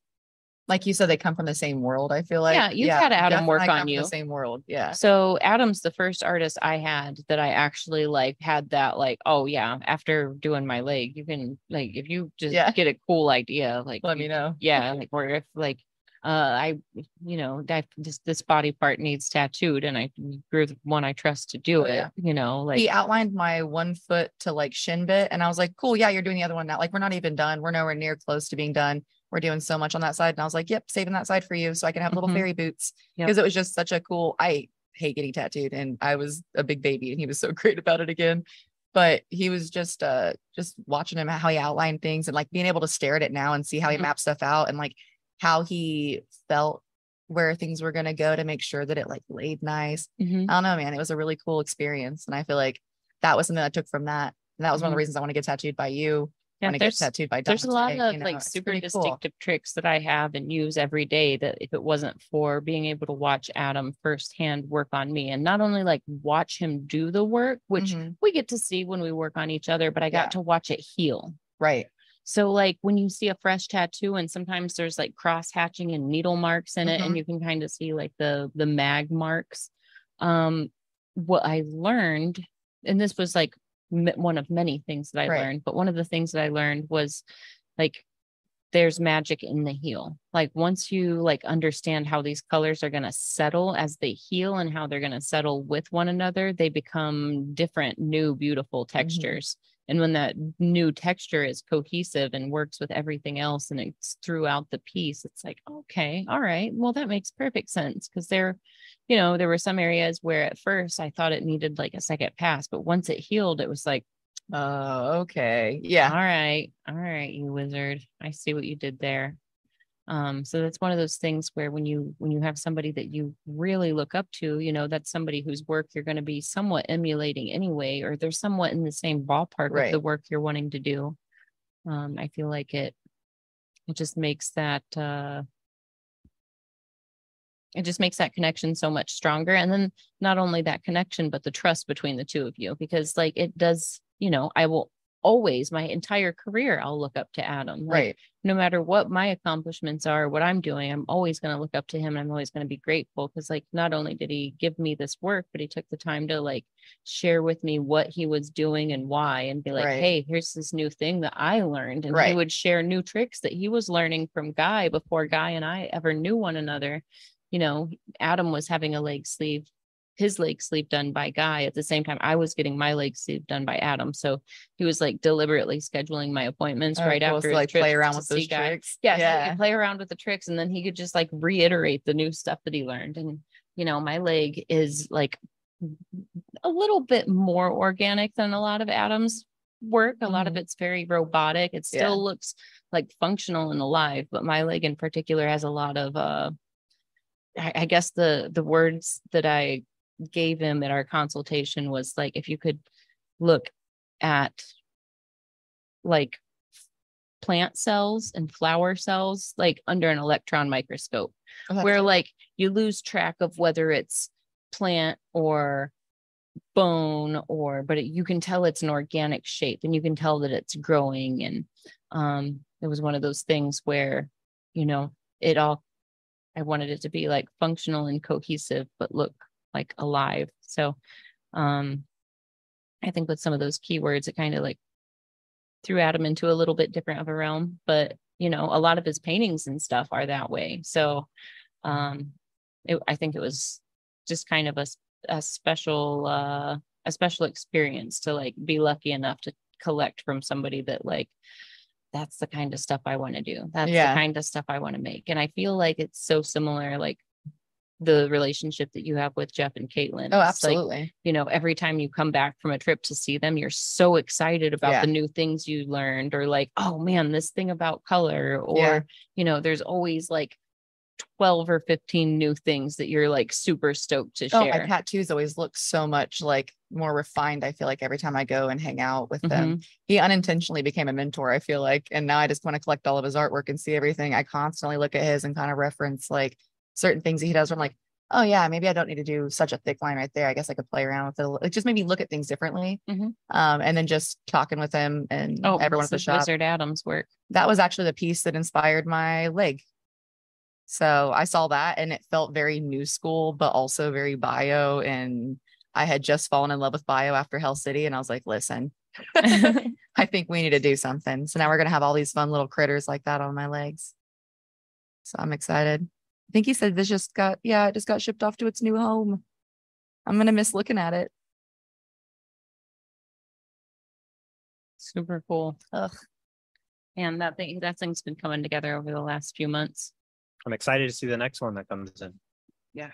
Like you said, they come from the same world. I feel like. Yeah, you've had Adam work on you. The same world. Yeah. so Adam's the first artist I had that I actually like had that like, oh yeah, after doing my leg, you can like if you just Yeah. get a cool idea, like Let you me know. yeah like or if like uh i you know that this this body part needs tattooed and i you're the one i trust to do Oh, it yeah. you know like he outlined my one foot to like shin bit, and I was like, "Cool, yeah, you're doing the other one now. Like, we're not even done. We're nowhere near close to being done. We're doing so much on that side." And I was like, "Yep, saving that side for you, so I can have little Mhm. fairy boots." Yep. Because it was just such a cool. I hate getting tattooed, and I was a big baby, and he was so great about it again. But he was just uh just watching him how he outlined things and like being able to stare at it now and see how he Mhm. mapped stuff out and like how he felt where things were gonna go to make sure that it like laid nice. Mhm. I don't know, man. It was a really cool experience. And I feel like that was something I took from that. And that was one of the reasons I want to get tattooed by you. yeah, want to get there's tattooed by there's a lot of you know, like super pretty cool. distinctive tricks that i have and use every day that if it wasn't for being able to watch adam firsthand work on me and not only like watch him do the work which Mhm. we get to see when we work on each other but i got Yeah. to watch it heal Right. So like when you see a fresh tattoo and sometimes there's like cross hatching and needle marks in it Mhm. and you can kind of see like the the mag marks. Um what I learned and this was like one of many things that I Right. learned, but one of the things that I learned was like there's magic in the heal. Like once you like understand how these colors are going to settle as they heal and how they're going to settle with one another, they become different, new, beautiful textures. And when that new texture is cohesive and works with everything else and it's throughout the piece, it's like, okay, all right, well, that makes perfect sense. Cause there, you know, there were some areas where at first I thought it needed like a second pass, but once it healed, it was like, Oh, okay. Yeah. all right, all right, you wizard. I see what you did there. Um, so that's one of those things where when you when you have somebody that you really look up to, you know, that's somebody whose work you're going to be somewhat emulating anyway, or they're somewhat in the same ballpark with the work you're wanting to do. Um, I feel like it it just makes that uh it just makes that connection so much stronger. And then not only that connection, but the trust between the two of you, because like it does, you know, I will always my entire career i'll look up to adam like, Right. no matter what my accomplishments are what i'm doing i'm always going to look up to him and i'm always going to be grateful because like not only did he give me this work but he took the time to like share with me what he was doing and why and be like Right. hey here's this new thing that i learned and he would share new tricks that he was learning from guy before guy and i ever knew one another you know adam was having a leg sleeve his leg sleep done by Guy at the same time I was getting my leg sleep done by Adam. So he was like deliberately scheduling my appointments Oh, right cool. after So, like play around with those Guy. tricks. Yeah, so Yeah. could play around with the tricks and then he could just like reiterate the new stuff that he learned. And you know, my leg is like a little bit more organic than a lot of Adam's work. A lot of Mhm. it's very robotic. It Yeah. still looks like functional and alive, but my leg in particular has a lot of uh I, I guess the the words that I gave him at our consultation was like if you could look at like plant cells and flower cells like under an electron microscope. Oh, that's where like you lose track of whether it's plant or bone or but it, you can tell it's an organic shape and you can tell that it's growing. And um it was one of those things where you know it all i wanted it to be like functional and cohesive but look like alive. So um i think with some of those keywords it kind of like threw adam into a little bit different of a realm but you know a lot of his paintings and stuff are that way. So um it, i think it was just kind of a, a special uh a special experience to like be lucky enough to collect from somebody that like that's the kind of stuff i want to do. That's Yeah. the kind of stuff i want to make. And i feel like it's so similar like the relationship that you have with jeff and caitlin Oh, It's like, absolutely. you know, every time you come back from a trip to see them, you're so excited about Yeah. the new things you learned, or like, oh man, this thing about color, or, Yeah. you know, there's always like 12 or 15 new things that you're like super stoked to Oh, my tattoos always look so much like more refined. I feel like every time I go and hang out with them, Mhm. he unintentionally became a mentor. I feel like, and now I just want to collect all of his artwork and see everything. I constantly look at his and kind of reference like certain things that he does. Where I'm like, oh yeah, maybe I don't need to do such a thick line right there. I guess I could play around with it. It just made me look at things differently. Mhm. Um, and then just talking with him and Oh, everyone at the shop. Wizard Adams work. that was actually the piece that inspired my leg. So I saw that and it felt very new school, but also very bio. And I had just fallen in love with bio after Hell City. And I was like, listen, I think we need to do something. So now we're going to have all these fun little critters like that on my legs. So I'm excited. I think he said this just got, yeah, it just got shipped off to its new home. I'm going to miss looking at it. super cool. Ugh. And that thing, that thing's been coming together over the last few months. I'm excited to see the next one that comes in. Yeah,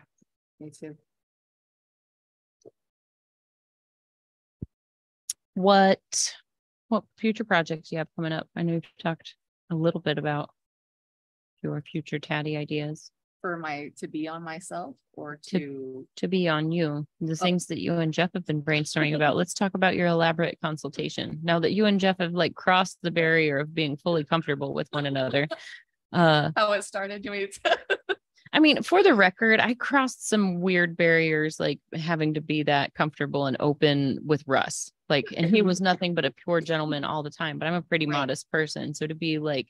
me too. What, what future projects you have coming up? I know you've talked a little bit about your future tatty ideas. For my, to be on myself or To- to to be on you, the things that you and Jeff have been brainstorming about. Let's talk about your elaborate consultation. Now that you and Jeff have like crossed the barrier of being fully comfortable with one another. Uh, How it started, you mean? I mean, for the record, I crossed some weird barriers, like having to be that comfortable and open with Russ. Like, and he was nothing but a pure gentleman all the time, but I'm a pretty Right. modest person. So to be like,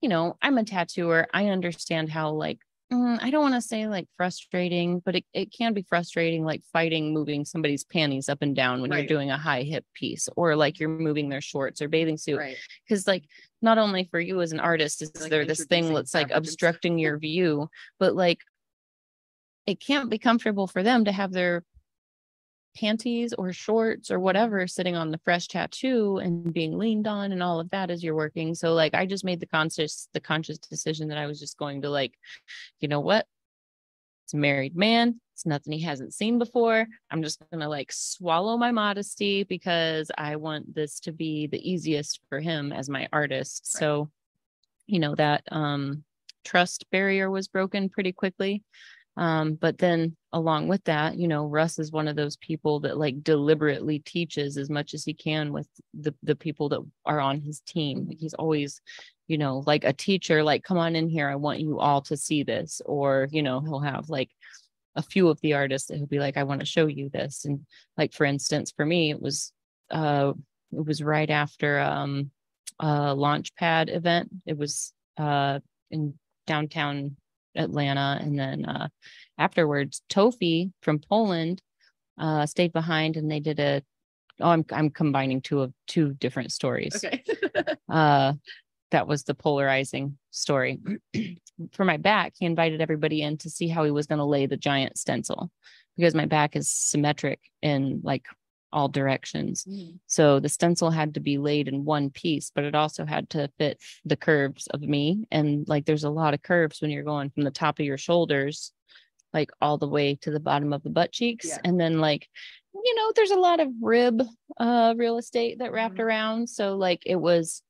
you know, I'm a tattooer. I understand how like mm, I don't want to say like frustrating, but it, it can be frustrating, like fighting moving somebody's panties up and down when Right. you're doing a high hip piece or like you're moving their shorts or bathing suit. Right. Because like not only for you as an artist is Like there this thing that's like obstructing your view, but like it can't be comfortable for them to have their panties or shorts or whatever sitting on the fresh tattoo and being leaned on and all of that as you're working. So like I just made the conscious the conscious decision that I was just going to like, you know what? It's a married man. It's nothing he hasn't seen before. I'm just gonna like swallow my modesty because I want this to be the easiest for him as my artist. Right. So, you know, that um trust barrier was broken pretty quickly. Um, but then along with that, you know, Russ is one of those people that like deliberately teaches as much as he can with the the people that are on his team. He's always, you know, like a teacher, like, come on in here, I want you all to see this. Or, you know, he'll have like a few of the artists that he'll be like, I want to show you this. And like for instance, for me, it was uh it was right after um a launch pad event. It was uh in downtown Atlanta. And then uh, afterwards, Tofi from Poland uh, stayed behind and they did a. Oh, I'm I'm combining two of two different stories. Okay. Uh, that was the polarizing story. For my back, he invited everybody in to see how he was going to lay the giant stencil because my back is symmetric and like all directions. So the stencil had to be laid in one piece, but it also had to fit the curves of me. And like there's a lot of curves when you're going from the top of your shoulders, like all the way to the bottom of the butt cheeks. Yeah. And then like, you know, there's a lot of rib uh real estate that wrapped Mhm. around. So like it was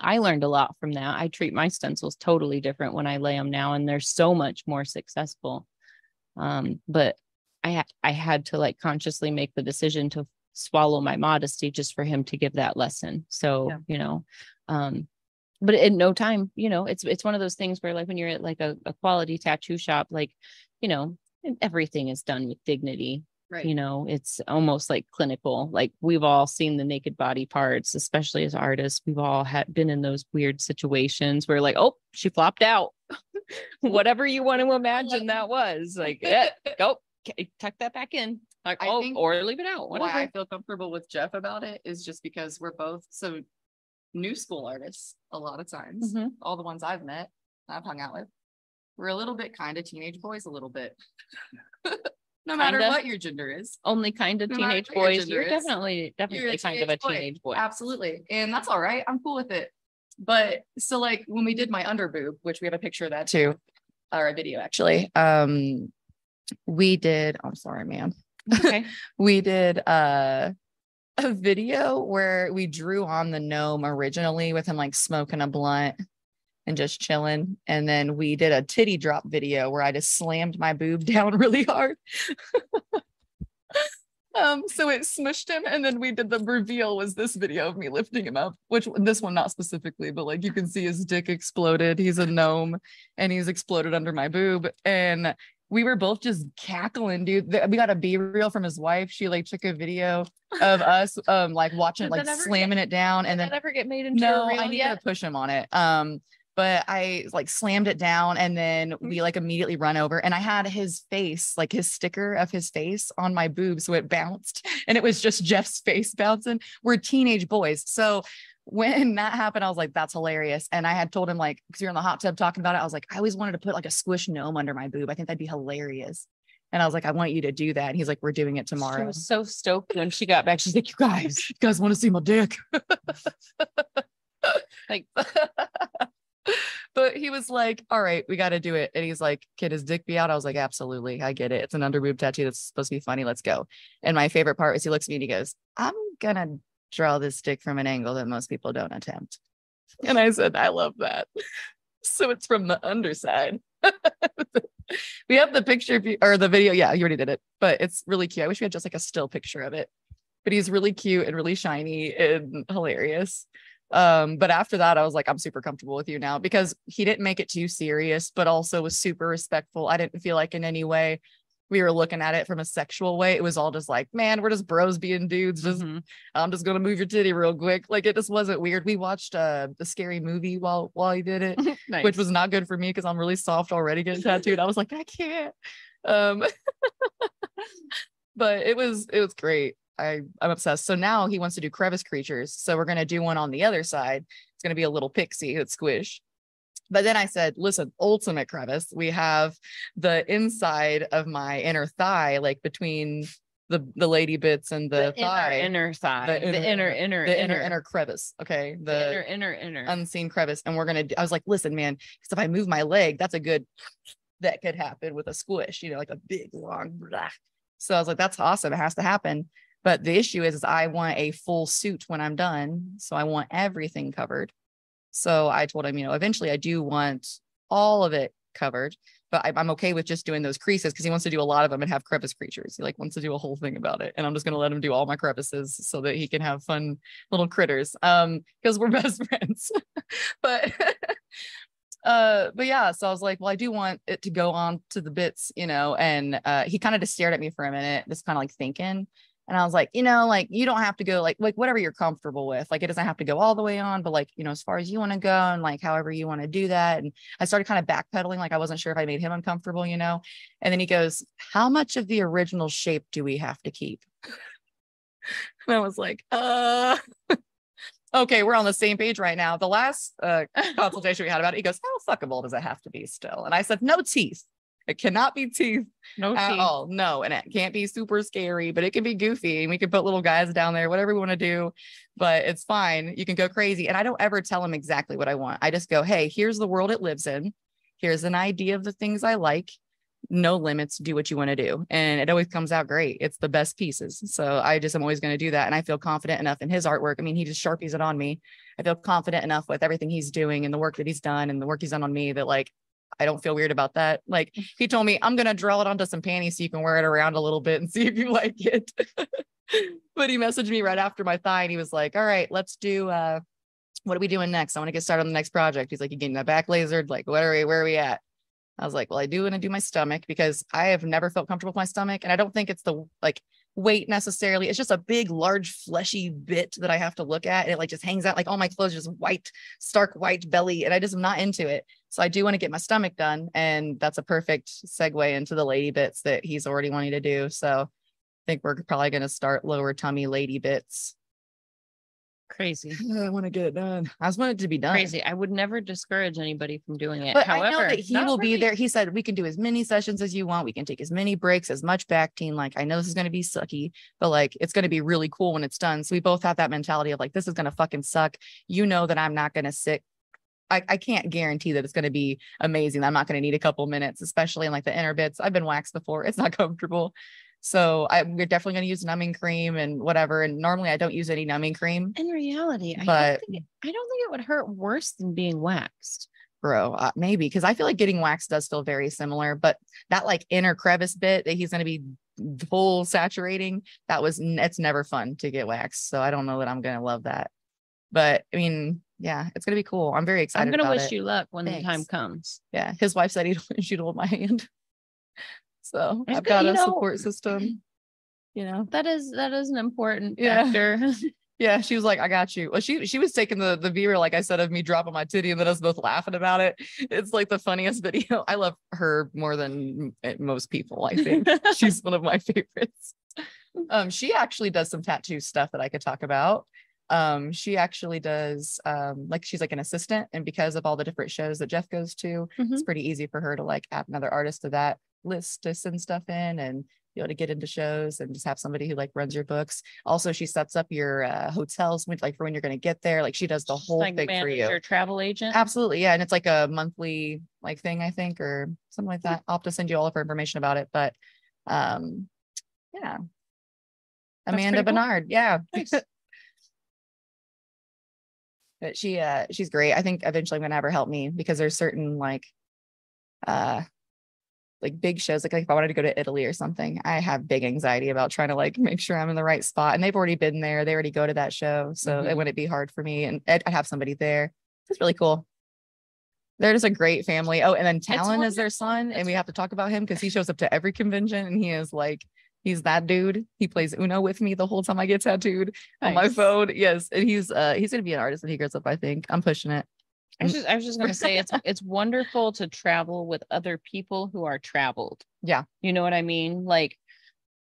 I learned a lot from that. I treat my stencils totally different when I lay them now, and they're so much more successful. Um, but I I had to like consciously make the decision to swallow my modesty just for him to give that lesson. So Yeah. you know, um, but in no time, you know, it's it's one of those things where like when you're at like a, a quality tattoo shop, like you know, everything is done with dignity Right. you know it's almost like clinical like we've all seen the naked body parts especially as artists we've all had been in those weird situations where like oh she flopped out whatever you want to imagine that was like yeah, go tuck that back in like oh think or leave it out Why I feel comfortable with Jeff about it is just because we're both so new school artists a lot of times. Mhm. All the ones I've met, I've hung out with. We're a little bit kind of teenage boys, a little bit. no matter Kinda. what your gender is. only kind of No teenage boys you're is, definitely definitely kind of a boy. teenage boy Absolutely. And that's all right. I'm cool with it. But so like when we did my under boob, which we have a picture of that too, or a video actually. Um we did, I'm sorry, ma'am. okay we did uh a video where we drew on the gnome originally with him like smoking a blunt and just chilling. And then we did a titty drop video where I just slammed my boob down really hard. um, so it smushed him, and then we did the reveal was this video of me lifting him up, which this one not specifically, but like you can see his dick exploded. He's a gnome and he's exploded under my boob. And we were both just cackling, dude. We got a B reel from his wife. She like took a video of us um like watching like ever get- slamming it down and then never get made into no, a reel I needed yet? to push him on it. Um, but I like slammed it down and then Mm. we like immediately run over and I had his face, like his sticker of his face on my boob. So it bounced and it was just Jeff's face bouncing. We're teenage boys. So when that happened, I was like, that's hilarious. And I had told him, like, because we were in the hot tub talking about it, I was like, I always wanted to put like a squish gnome under my boob. I think that'd be hilarious. And I was like, I want you to do that. And he's like, we're doing it She tomorrow. was so stoked when she got back. She's like, "You guys, you guys want to see my dick? like, but he was like, all right, we got to do it. And he's like, can his dick be out? I was like, absolutely. I get it. It's an underboob tattoo that's supposed to be funny. Let's go. And my favorite part was he looks at me and he goes, I'm going to draw this dick from an angle that most people don't attempt. And I said, I love that. So it's from the underside. we have the picture or the video. Yeah, you already did it, but it's really cute. I wish we had just like a still picture of it. But he's really cute and really shiny and hilarious. Um, but after that, I was like, I'm super comfortable with you now because he didn't make it too serious, but also was super respectful. I didn't feel like in any way we were looking at it from a sexual way. It was all just like, man, we're just bros being dudes. Just mhm. I'm just gonna move your titty real quick. Like it just wasn't weird. We watched uh the scary movie while while he did it, Nice. which was not good for me because I'm really soft already getting tattooed. I was like, I can't. Um but it was it was great. I I'm obsessed. So now he wants to do crevice creatures. So we're gonna do one on the other side. It's gonna be a little pixie that's squish. But then I said, listen, ultimate crevice. We have the inside of my inner thigh, like between the the lady bits and the, inner, thigh, inner thigh, the inner- inner, inner, the inner inner crevice. Okay, the the inner, inner, inner. unseen crevice. And we're gonna. I was like, listen, man, because if I move my leg, that's a good. That could happen with a squish, you know, like a big long. Blah. So I was like, that's awesome. It has to happen. But the issue is, is I want a full suit when I'm done. So I want everything covered. So I told him, you know, eventually I do want all of it covered, but I, I'm okay with just doing those creases because he wants to do a lot of them and have crevice creatures. He like wants to do a whole thing about it. And I'm just gonna let him do all my crevices so that he can have fun little critters. Um, because we're best friends. but uh but yeah so i was like well i do want it to go on to the bits you know and uh he kind of just stared at me for a minute just kind of like thinking and i was like you know like you don't have to go like like whatever you're comfortable with like it doesn't have to go all the way on but like you know as far as you want to go and like however you want to do that and i started kind of backpedaling like i wasn't sure if i made him uncomfortable you know and then he goes how much of the original shape do we have to keep and i was like uh okay, we're on the same page right now. The last uh, consultation we had about it, he goes, How fuckable does it have to be still? And I said, No teeth. It cannot be teeth No at tea. all. No, and it can't be super scary, but it can be goofy. And we can put little guys down there, whatever we want to do, but it's fine. You can go crazy. And I don't ever tell him exactly what I want. I just go, Hey, here's the world it lives in. Here's an idea of the things I like. No limits, do what you want to do. And it always comes out great. It's the best pieces. So I just am always going to do that. And I feel confident enough in his artwork. I mean, he just sharpies it on me. I feel confident enough with everything he's doing and the work that he's done and the work he's done on me that like I don't feel weird about that. Like he told me, I'm gonna draw it onto some panties so you can wear it around a little bit and see if you like it. but he messaged me right after my thigh and he was like, All right, let's do uh what are we doing next? I want to get started on the next project. He's like, You getting that back lasered? Like, what are we, where are we at? I was like, Well, I do want to do my stomach because I have never felt comfortable with my stomach. And I don't think it's the like weight necessarily. It's just a big, large, fleshy bit that I have to look at. And it like just hangs out like all my clothes, just white, stark white belly. And I just am not into it. So I do want to get my stomach done. And that's a perfect segue into the lady bits that he's already wanting to do. So I think we're probably going to start lower tummy lady bits. Crazy. I want to get it done. I just want it to be done. Crazy. I would never discourage anybody from doing it. But However, I know that he will be there. He said we can do as many sessions as you want. We can take as many breaks, as much back team. Like I know this is going to be sucky, but like it's going to be really cool when it's done. So we both have that mentality of like this is going to fucking suck. You know that I'm not going to sit. I, I can't guarantee that it's going to be amazing. I'm not going to need a couple minutes, especially in like the inner bits. I've been waxed before. It's not comfortable. So I, we're definitely going to use numbing cream and whatever. And normally I don't use any numbing cream, In reality, I But- don't think it, I don't think it would hurt worse than being waxed. bro. Uh, maybe because I feel like getting waxed does feel very similar, but that like inner crevice bit that he's going to be full saturating, that was it's never fun to get waxed. So I don't know that I'm going to love that. But I mean, yeah, it's going to be cool. I'm very excited. I'm gonna wish it. you luck when the time comes. Yeah, his wife said he'd you to hold my hand. So It's I've good, got a know, support system. You know, That is that is an important Yeah. factor. Yeah, she was like, "I got you." Well, she she was taking the the viewer, like I said, of me dropping my titty, and then us both laughing about it. It's like the funniest video. I love her more than most people. I think she's one of my favorites. Um, she actually does some tattoo stuff that I could talk about. Um, she actually does um like she's like an assistant, and because of all the different shows that Jeff goes to, it's pretty easy for her to like add another artist to that list to send stuff in and be able to get into shows and just have somebody who like runs your books. Also, she sets up your uh, hotels with like for when you're going to get there. Like she does the whole like thing for you. your travel agent. Absolutely, yeah, and it's like a monthly like thing, I think, or something like that. I'll have to send you all of her information about it, but um, yeah, That's Amanda pretty cool. Bernard, yeah. Nice. but she uh she's great. I think eventually I'm gonna have her help me because there's certain like uh like big shows like, like if I wanted to go to Italy or something, I have big anxiety about trying to like make sure I'm in the right spot. And they've already been there. They already go to that show. So it Mhm. wouldn't be hard for me. And I'd, I'd have somebody there. It's really cool. They're just a great family. Oh, and then Talon is their son. And we have to talk about him because he shows up to every convention and he is like, he's that dude. He plays Uno with me the whole time I get tattooed on my phone. Yes. And he's uh he's gonna be an artist when he grows up, I think. I'm pushing it. I was just I was just gonna say it's it's wonderful to travel with other people who are traveled. Yeah. You know what I mean? Like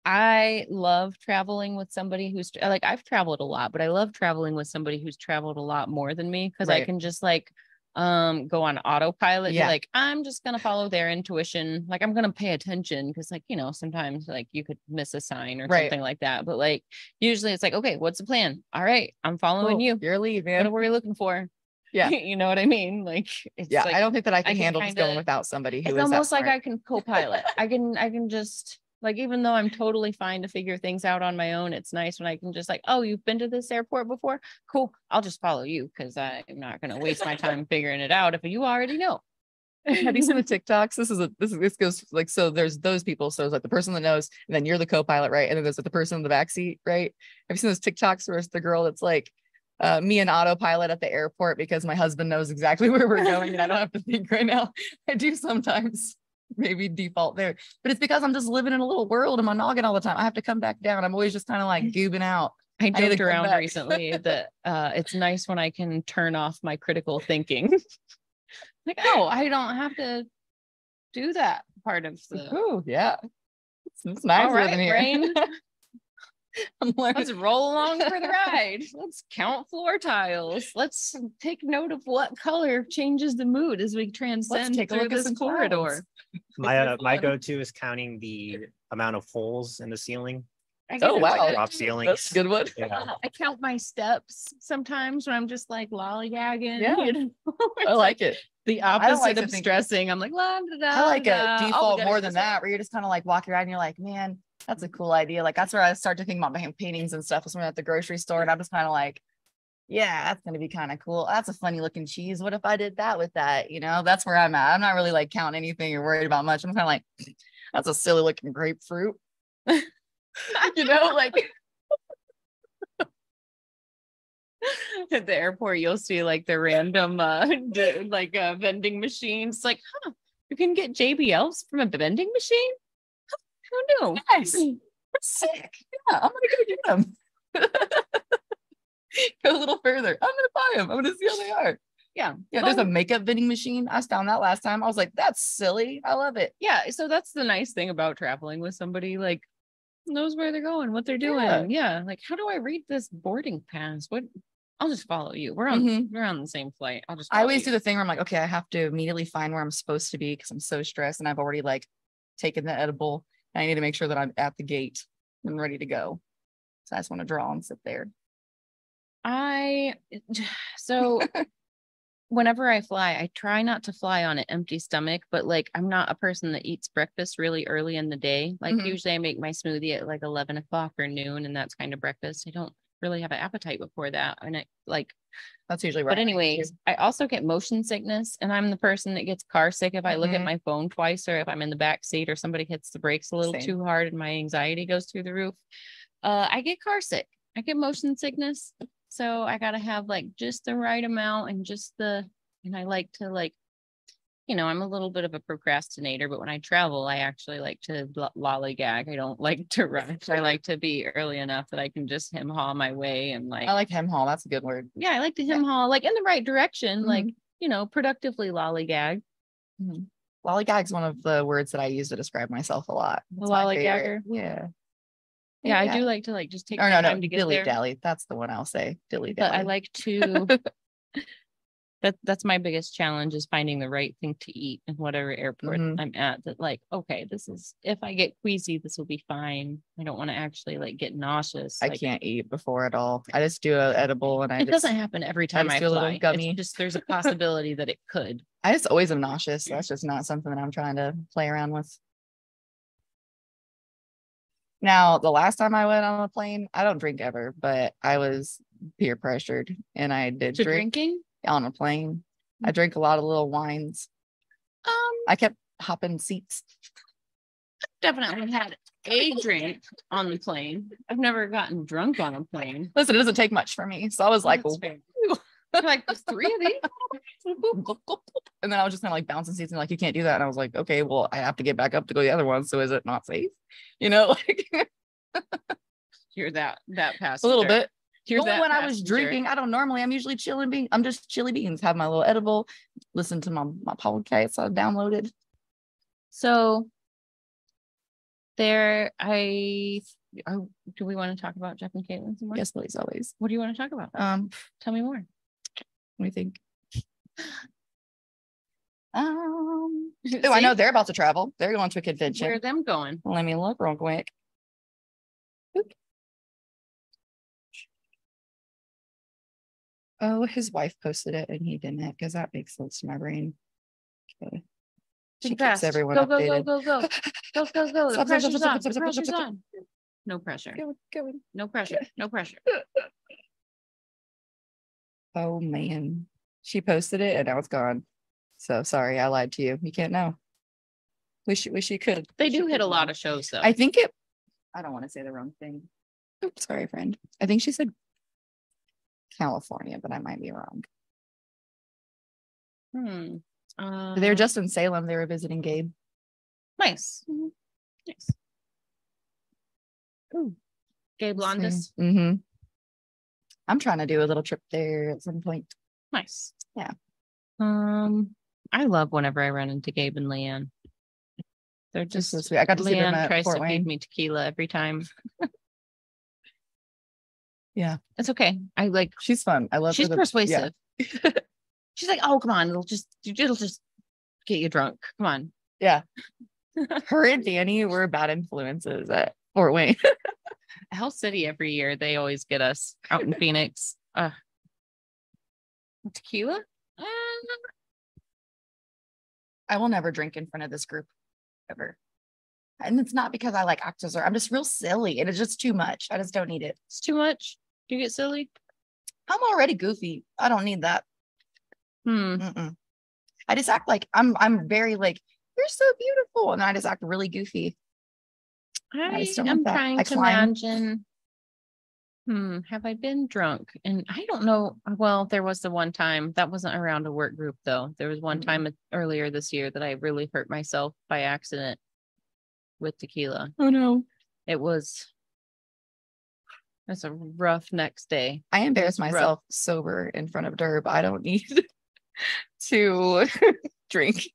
I love traveling with somebody who's like I've traveled a lot, but I love traveling with somebody who's traveled a lot more than me because I can just like um go on autopilot. Yeah. Like I'm just gonna follow their intuition. Like I'm gonna pay attention because like, you know, sometimes like you could miss a sign or Right. something like that. But like usually it's like, okay, what's the plan? All right, I'm following Cool. you. You're lead, What are we looking for? Yeah. you know what I mean? Like it's Yeah, like, I don't think that I can can handle just going kinda- without somebody who it's is almost like. I can co-pilot. I can I can just like even though I'm totally fine to figure things out on my own, it's nice when I can just like, oh, you've been to this airport before? Cool. I'll just follow you because I'm not gonna waste my time figuring it out if you already know. have you seen the TikToks? This is a this this goes like so there's those people. So it's like the person that knows, and then you're the co-pilot, right? And then there's like the person in the back seat, right? Have you seen those TikToks where it's the girl that's like uh, me and autopilot at the airport because my husband knows exactly where we're going and I don't have to think right now. I do sometimes maybe default there, but it's because I'm just living in a little world in my noggin all the time. I have to come back down. I'm always just kind of like goobing out. I joked come around recently that uh it's nice when I can turn off my critical thinking. like, oh, I don't have to do that part of the Ooh, yeah. It's, it's all nicer right, than here. Brain. I'm learning. Let's roll along for the ride. Let's count floor tiles. Let's take note of what color changes the mood as we transcend take a through look at this some corridor. My uh, my go-to is counting the amount of holes in the ceiling. I Oh, wow. Drop ceilings. That's a good one. Yeah. I count my steps sometimes when I'm just like lollygagging. Yeah. you know? I like it. the opposite like to of think- stressing. I'm like, la, da, da, I like a Oh, default gotta more than that, where you're just kind of like walking around and you're like, man, that's a cool idea. Like that's where I start to think about my paintings and stuff. Is when I'm at the grocery store and I'm just kind of like, yeah, that's gonna be kind of cool. That's a funny looking cheese. What if I did that with that? You know, that's where I'm at. I'm not really like counting anything or worried about much. I'm kind of like, that's a silly looking grapefruit. you know, like At the airport, you'll see like the random uh like uh vending machines. Like, huh, you can get JBLs from a vending machine? Who knew? nice, sick. Yeah, I'm gonna go get them. go a little further. I'm gonna buy them. I'm gonna see how they are. Yeah. Yeah, there's a makeup vending machine. I found that last time. I was like, that's silly. I love it. yeah so that's the nice thing about traveling with somebody like knows where they're going what they're doing Yeah. yeah, like how do i read this boarding pass what i'll just follow you we're on Mhm. we're on the same flight i'll just I always you. do the thing where I'm like, okay, I have to immediately find where I'm supposed to be because I'm so stressed and I've already like taken the edible. I need to make sure that I'm at the gate and ready to go. So I just want to draw and sit there. i so whenever i fly i try not to fly on an empty stomach but like i'm not a person that eats breakfast really early in the day like Mhm. usually i make my smoothie at like 11 o'clock or noon and that's kind of breakfast i don't really have an appetite before that and it like That's usually right. But anyways, I also get motion sickness and I'm the person that gets car sick if I look at Mhm. my phone twice or if I'm in the back seat or somebody hits the brakes a little Same. too hard and my anxiety goes through the roof. Uh, I get car sick. I get motion sickness. So I gotta have like just the right amount and just the and I like to like you know, I'm a little bit of a procrastinator, but when I travel, I actually like to lo- lollygag. I don't like to rush. I like to be early enough that I can just hem haw my way and like I like hem haul. That's a good word. yeah, I like to hem haw like in the right direction, like mm-hmm. you know, productively lollygag. Mm-hmm. Lollygag's one of the words that I use to describe myself a lot. It's lollygagger? Yeah. Yeah, I do like to like just take my no, no, time to get dilly there. dally. That's the one I'll say. Dilly But dally. I like to. that that's my biggest challenge is finding the right thing to eat in whatever airport Mhm. I'm at. That like, okay, this is if I get queasy, this will be fine. I don't want to actually like get nauseous. I like, can't eat before at all. I just do a edible and I It just, doesn't happen every time I, little fly. It's gummy. just there's a possibility that it could. I just always am nauseous. That's just not something that I'm trying to play around with. Now, the last time I went on a plane, I don't drink ever, but I was peer pressured and I did To drink drinking, on a plane. I drank a lot of little wines. um, I kept hopping seats. definitely had a drink on the plane. I've never gotten drunk on a plane. Listen, it doesn't take much for me. So I was like, That's fair. You're like "There's three of these. and then I was just kind of like bouncing seats and like, you can't do that. And I was like, okay, well, I have to get back up to go the other one. So is it not safe? You know, like You're that that pass a little bit. Only when I was drinking, I don't normally. I'm usually chilling. Being, I'm just chili beans. Have my little edible. Listen to my my podcast I downloaded. So there, I. Oh, do we want to talk about Jeff and Caitlin some more? Yes, please, always. What do you want to talk about? Um, Tell me more. let me think. Um, oh, I know they're about to travel. They're going to a convention. Where are them going? Let me look real quick. Oh, his wife posted it and he didn't because that makes sense to my brain. Okay. She Think keeps fast. everyone go, go, updated. go, go, go, go, go. The Stop, stop, stop, pressure's on. The pressure's stop, stop. on. No pressure. Go, go. No pressure. No pressure. Oh man, she posted it and now it's gone. So sorry, I lied to you. You can't know. Wish wish you could. They do hit a lot of shows though. I think it. I don't want to say the wrong thing. Oops, sorry, friend. I think she said California, but I might be wrong. Hmm. Uh, They're just in Salem. They were visiting Gabe. nice. Mhm. Nice. Ooh. Gabe Londas. Mm-hmm. I'm trying to do a little trip there at some point. Nice. Yeah. Um, I love whenever I run into Gabe and Leanne. They're Just so sweet. I got to see them Leanne at tries Fort to Wayne. feed me tequila every time. Yeah. It's okay. I like She's fun. I love. her she's the- yeah. persuasive. she's like, oh come on, it'll just it'll just get you drunk. Come on. Yeah. Her and Danny were bad influences at Fort Wayne. Hell City every year, they always get us out in Phoenix. Uh tequila? Uh, I will never drink in front of this group ever. And it's not because I like actors or I'm just real silly and it's just too much. I just don't need it. it's too much. Do you get silly? I'm already goofy. I don't need that. Hmm. Mm-mm. I just act like I'm I'm very like, you're so beautiful. And I just act really goofy. I don't am trying I to imagine. Hmm, have I been drunk? And I don't know. Well, there was the one time that wasn't around a work group though. There was one Mm. time earlier this year that I really hurt myself by accident with tequila. Oh no. It was it's a rough next day. I embarrass It's rough. myself sober in front of Derb. I don't need to drink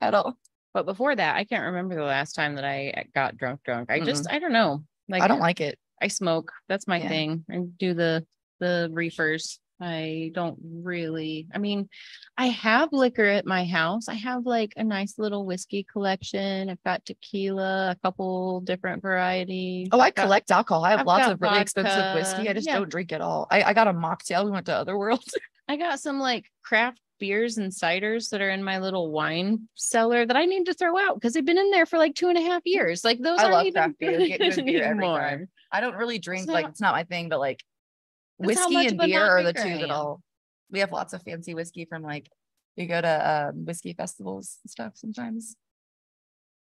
at all. But before that, I can't remember the last time that I got drunk drunk. I just I don't know. Like I don't like it. I smoke. That's my Yeah. thing. I do the the reefers. I don't really. I mean, I have liquor at my house. I have like a nice little whiskey collection. I've got tequila, a couple different varieties. Oh, I got- collect alcohol. I have I've lots of really expensive whiskey. I just Yeah. don't drink at all. I, I got a mocktail. We went to Otherworld. I got some like craft beers and ciders that are in my little wine cellar that I need to throw out because they've been in there for like two and a half years. Like those I aren't even craft beer. good Get good beer every anymore. time. I don't really drink So- like it's not my thing, but like That's whiskey and beer are the two that am. all we have lots of fancy whiskey from like we go to um, whiskey festivals and stuff sometimes.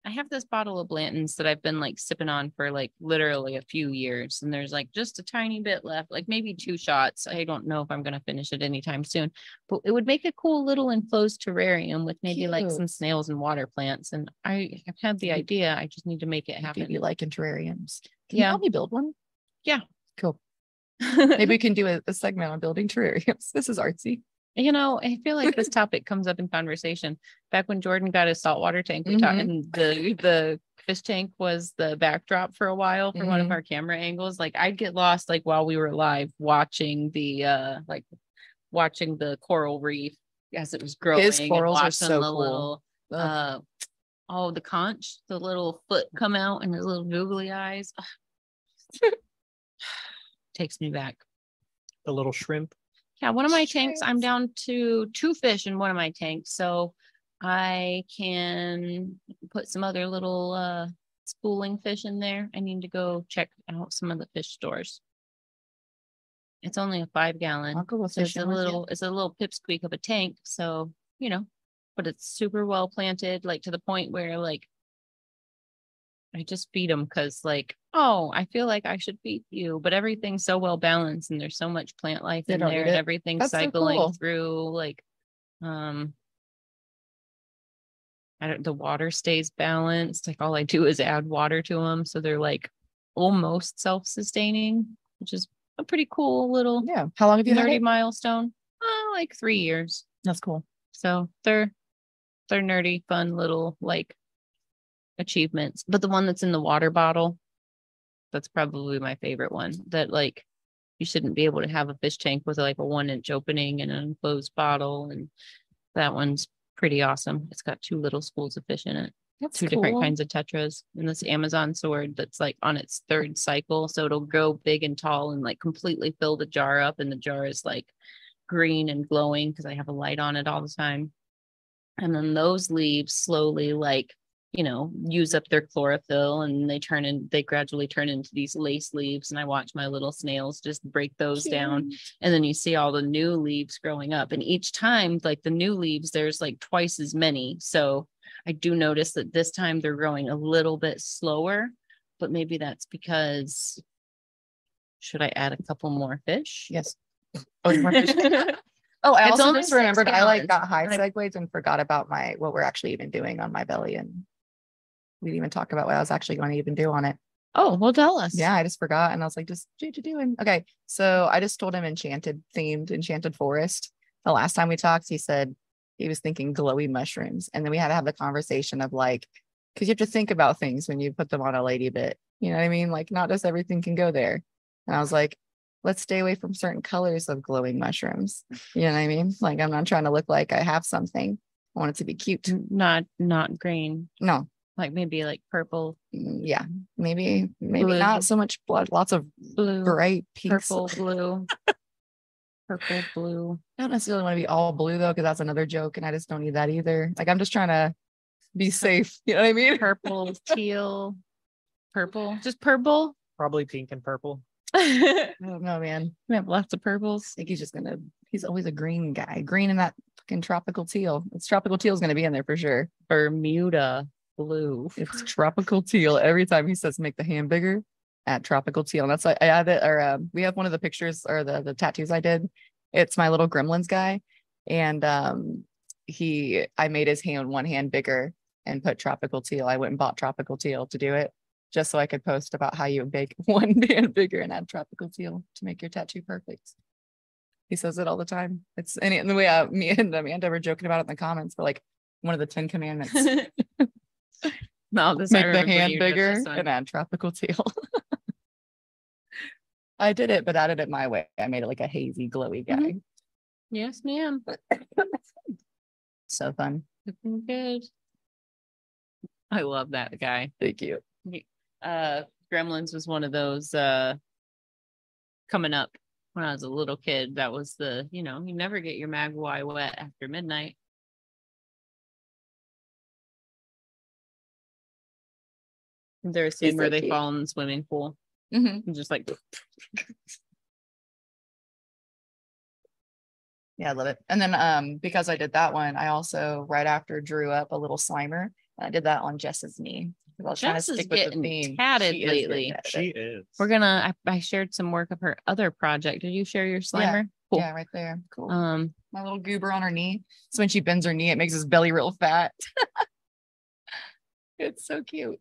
I have this bottle of Blanton's that I've been like sipping on for like literally a few years, and there's like just a tiny bit left, like maybe two shots. I don't know if I'm gonna finish it anytime soon, but it would make a cool little enclosed terrarium with maybe like some snails and water plants. And I have had the idea. I just need to make it happen. you like in terrariums. Can Yeah. you help me build one? Yeah. Cool. Maybe we can do a, a segment on building terrariums. This is artsy. You know, I feel like this topic comes up in conversation. Back when Jordan got his saltwater tank, we talked, Mhm. and the the fish tank was the backdrop for a while for one of Mhm. our camera angles. Like I'd get lost like while we were live watching the uh like watching the coral reef as it was growing. His corals are so the cool. little uh oh the conch, the little foot come out and his little googly eyes. Takes me back. The little shrimp. Yeah, one of my tanks, I'm down to two fish in one of my tanks, so I can put some other little uh schooling fish in there. I need to go check out some of the fish stores. It's only a five gallon. I'll go with So it's a fishing you. little, it's a little pipsqueak of a tank, so you know, but it's super well planted, like to the point where like I just feed them because like, oh, I feel like I should feed you, but everything's so well balanced and there's so much plant life They in there and everything's That's so cycling cool. through like um I don't the water stays balanced. Like all I do is add water to them. So they're like almost self-sustaining, which is a pretty cool little Yeah. How long have you had nerdy it? milestone. Oh, like three years. That's cool. So they're they're nerdy, fun little like achievements. But the one that's in the water bottle, that's probably my favorite one. That like you shouldn't be able to have a fish tank with like a one inch opening and an enclosed bottle. And that one's pretty awesome. It's got two little schools of fish in it, That's two different kinds of tetras, and this Amazon sword that's like on its third cycle. So it'll grow big and tall and like completely fill the jar up. And the jar is like green and glowing because I have a light on it all the time. And then those leaves slowly like, you know, use up their chlorophyll and they turn in, they gradually turn into these lace leaves. And I watch my little snails just break those down. And then you see all the new leaves growing up. And each time, like the new leaves, there's like twice as many. So I do notice that this time they're growing a little bit slower, but maybe that's because should I add a couple more fish? Yes. Oh, fish? Oh, I It's also just remembered I like got high segues and forgot about my what we're actually even doing on my belly, and we didn't even talk about what I was actually going to even do on it. oh, well, tell us. Yeah, I just forgot, and I was like, just what you doing? Okay, so I just told him enchanted themed enchanted forest. The last time we talked, he said he was thinking glowy mushrooms, and then we had to have the conversation of like, because you have to think about things when you put them on a lady bit. You know what I mean? Like, not just everything can go there. And I was like, let's stay away from certain colors of glowing mushrooms. You know what I mean? Like I'm not trying to look like I have something. I want it to be cute. Not, not green, No, like maybe like purple, mm, yeah, maybe, maybe Blue. not so much blood. Lots of blue, bright pinks. purple, blue. Purple, blue. I don't necessarily want to be all blue though, because that's another joke, and I just don't need that either. Like I'm just trying to be safe. You know what I mean? purple, teal, purple, just purple. Probably pink and purple. we I don't know, man. We have lots of purples. I think he's just gonna. He's always a green guy. Green in that fucking tropical teal. It's tropical teal is gonna be in there for sure. Bermuda blue. It's tropical teal every time he says make the hand bigger. At tropical teal, and that's why I have it. Or um, we have one of the pictures or the the tattoos I did. It's my little gremlins guy, and um, he I made his hand one hand bigger and put tropical teal. I went and bought tropical teal to do it, just so I could post about how you make one hand bigger and add tropical teal to make your tattoo perfect. He says it all the time. It's and, the way uh, me and Amanda were joking about it in the comments, but like one of the Ten Commandments no, this I make the hand bigger and add tropical teal. I did it, but I did it my way. I made it like a hazy, glowy guy. Mhm. Yes, ma'am. So fun. Looking good. I love that guy. Thank you. Uh, Gremlins was one of those uh coming up when I was a little kid. That was the, you know, you never get your mogwai wet after midnight. There's a He's scene where so they cute. fall in the swimming pool Mhm. and just like Yeah, I love it. And then um because I did that one, I also right after drew up a little Slimer. And I did that on Jess's knee. I was trying to Jess is stick with the getting theme. tatted She is getting lately. tatted. She is. we're gonna I, I shared some work of her other project. Did you share your Slimer? Cool. Yeah, right there. Cool. Um My little goober on her knee. So when she bends her knee, it makes his belly real fat. it's so cute.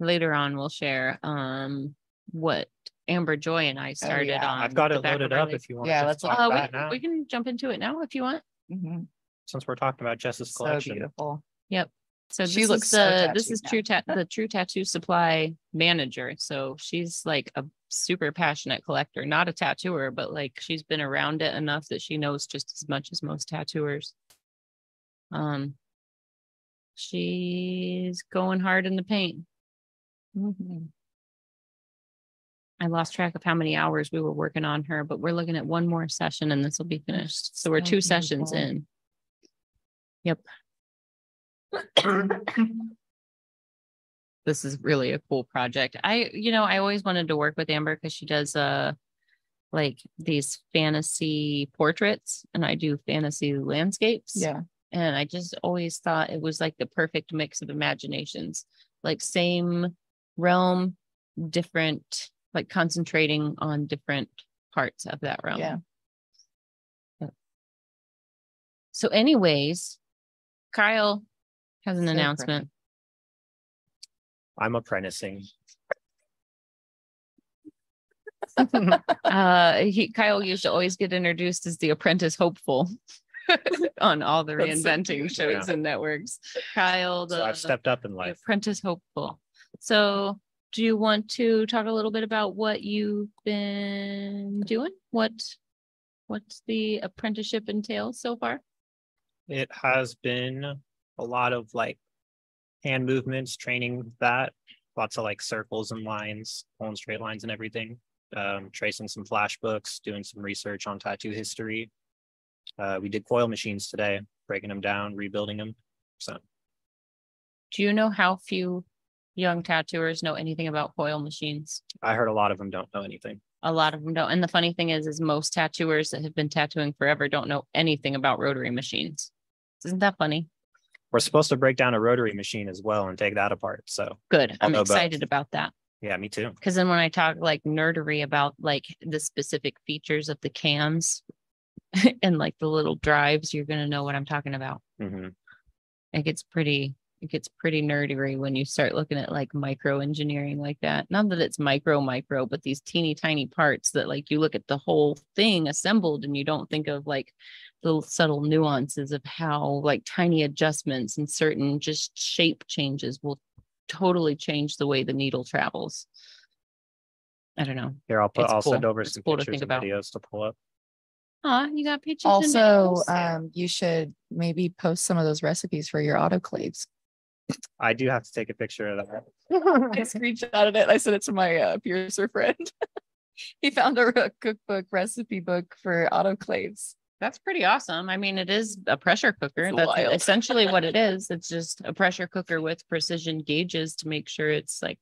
Later on we'll share um what Amber Joy and I started Oh, yeah. on. I've got the it loaded up if you want Yeah, to let's talk Uh, about we, it now, we can jump into it now if you want. Mhm. since we're talking about Jess's So collection. Yep. So She this looks is so the this is now. true tat the true tattoo supply manager. So she's like a super passionate collector, not a tattooer, but like she's been around it enough that she knows just as much as most tattooers. Um she's going hard in the paint. Mhm. I lost track of how many hours we were working on her, but we're looking at one more session and this will be finished. So we're so two sessions beautiful. in. Yep. this is really a cool project. I, you know, I always wanted to work with Amber because she does uh like these fantasy portraits and I do fantasy landscapes. Yeah. And I just always thought it was like the perfect mix of imaginations, like same realm, different, like concentrating on different parts of that realm. Yeah. So, anyways, Kyle has an So pretty. announcement. I'm apprenticing. uh, he Kyle used to always get introduced as the apprentice hopeful on all the That's so reinventing cute. shows and networks. Kyle, the, So I've stepped up in the life. apprentice hopeful. So, do you want to talk a little bit about what you've been doing? What what's the apprenticeship entails so far? It has been a lot of like hand movements, training that, lots of like circles and lines, pulling straight lines and everything. Um, tracing some flash books, doing some research on tattoo history. Uh, we did coil machines today, breaking them down, rebuilding them. So Do you know how few young tattooers know anything about coil machines? I heard a lot of them don't know anything. A lot of them don't. And the funny thing is, is most tattooers that have been tattooing forever don't know anything about rotary machines. Isn't that funny? We're supposed to break down a rotary machine as well and take that apart. So Good. I'll I'm know both. excited about that. yeah, me too. Because then when I talk like nerdery about like the specific features of the cams and like the little drives, you're gonna know what I'm talking about. hmm It gets pretty it gets pretty nerdy when you start looking at like micro engineering like that. Not that it's micro micro, but these teeny tiny parts that like you look at the whole thing assembled and you don't think of like the subtle nuances of how like tiny adjustments and certain just shape changes will totally change the way the needle travels. I don't know. Here, I'll put, It's I'll send over It's some cool pictures think and about. videos to pull up. Aw, you got pictures. and Also, videos? um, you should maybe post some of those recipes for your autoclaves. I do have to take a picture of that. I screenshotted it. I sent it to my uh, piercer friend. he found a, a cookbook recipe book for autoclaves. That's pretty awesome. I mean, it is a pressure cooker. It's That's wild. essentially what it is. It's just a pressure cooker with precision gauges to make sure it's like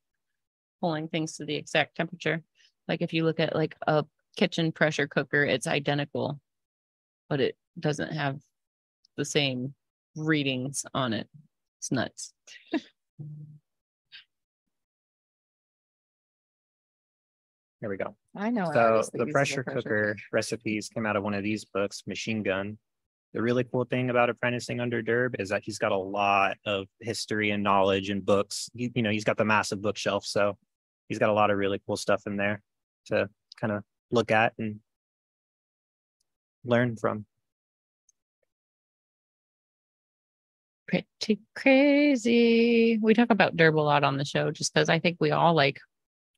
pulling things to the exact temperature. Like if you look at like a kitchen pressure cooker, it's identical, but it doesn't have the same readings on it. It's nuts. Here we go. I know. So artist that the uses pressure cooker recipes came out of one of these books, Machine Gun. The really cool thing about apprenticing under Durb is that he's got a lot of history and knowledge and books. He, you know, he's got the massive bookshelf, so he's got a lot of really cool stuff in there to kind of look at and learn from. Pretty crazy. We talk about Durb a lot on the show just because I think we all like,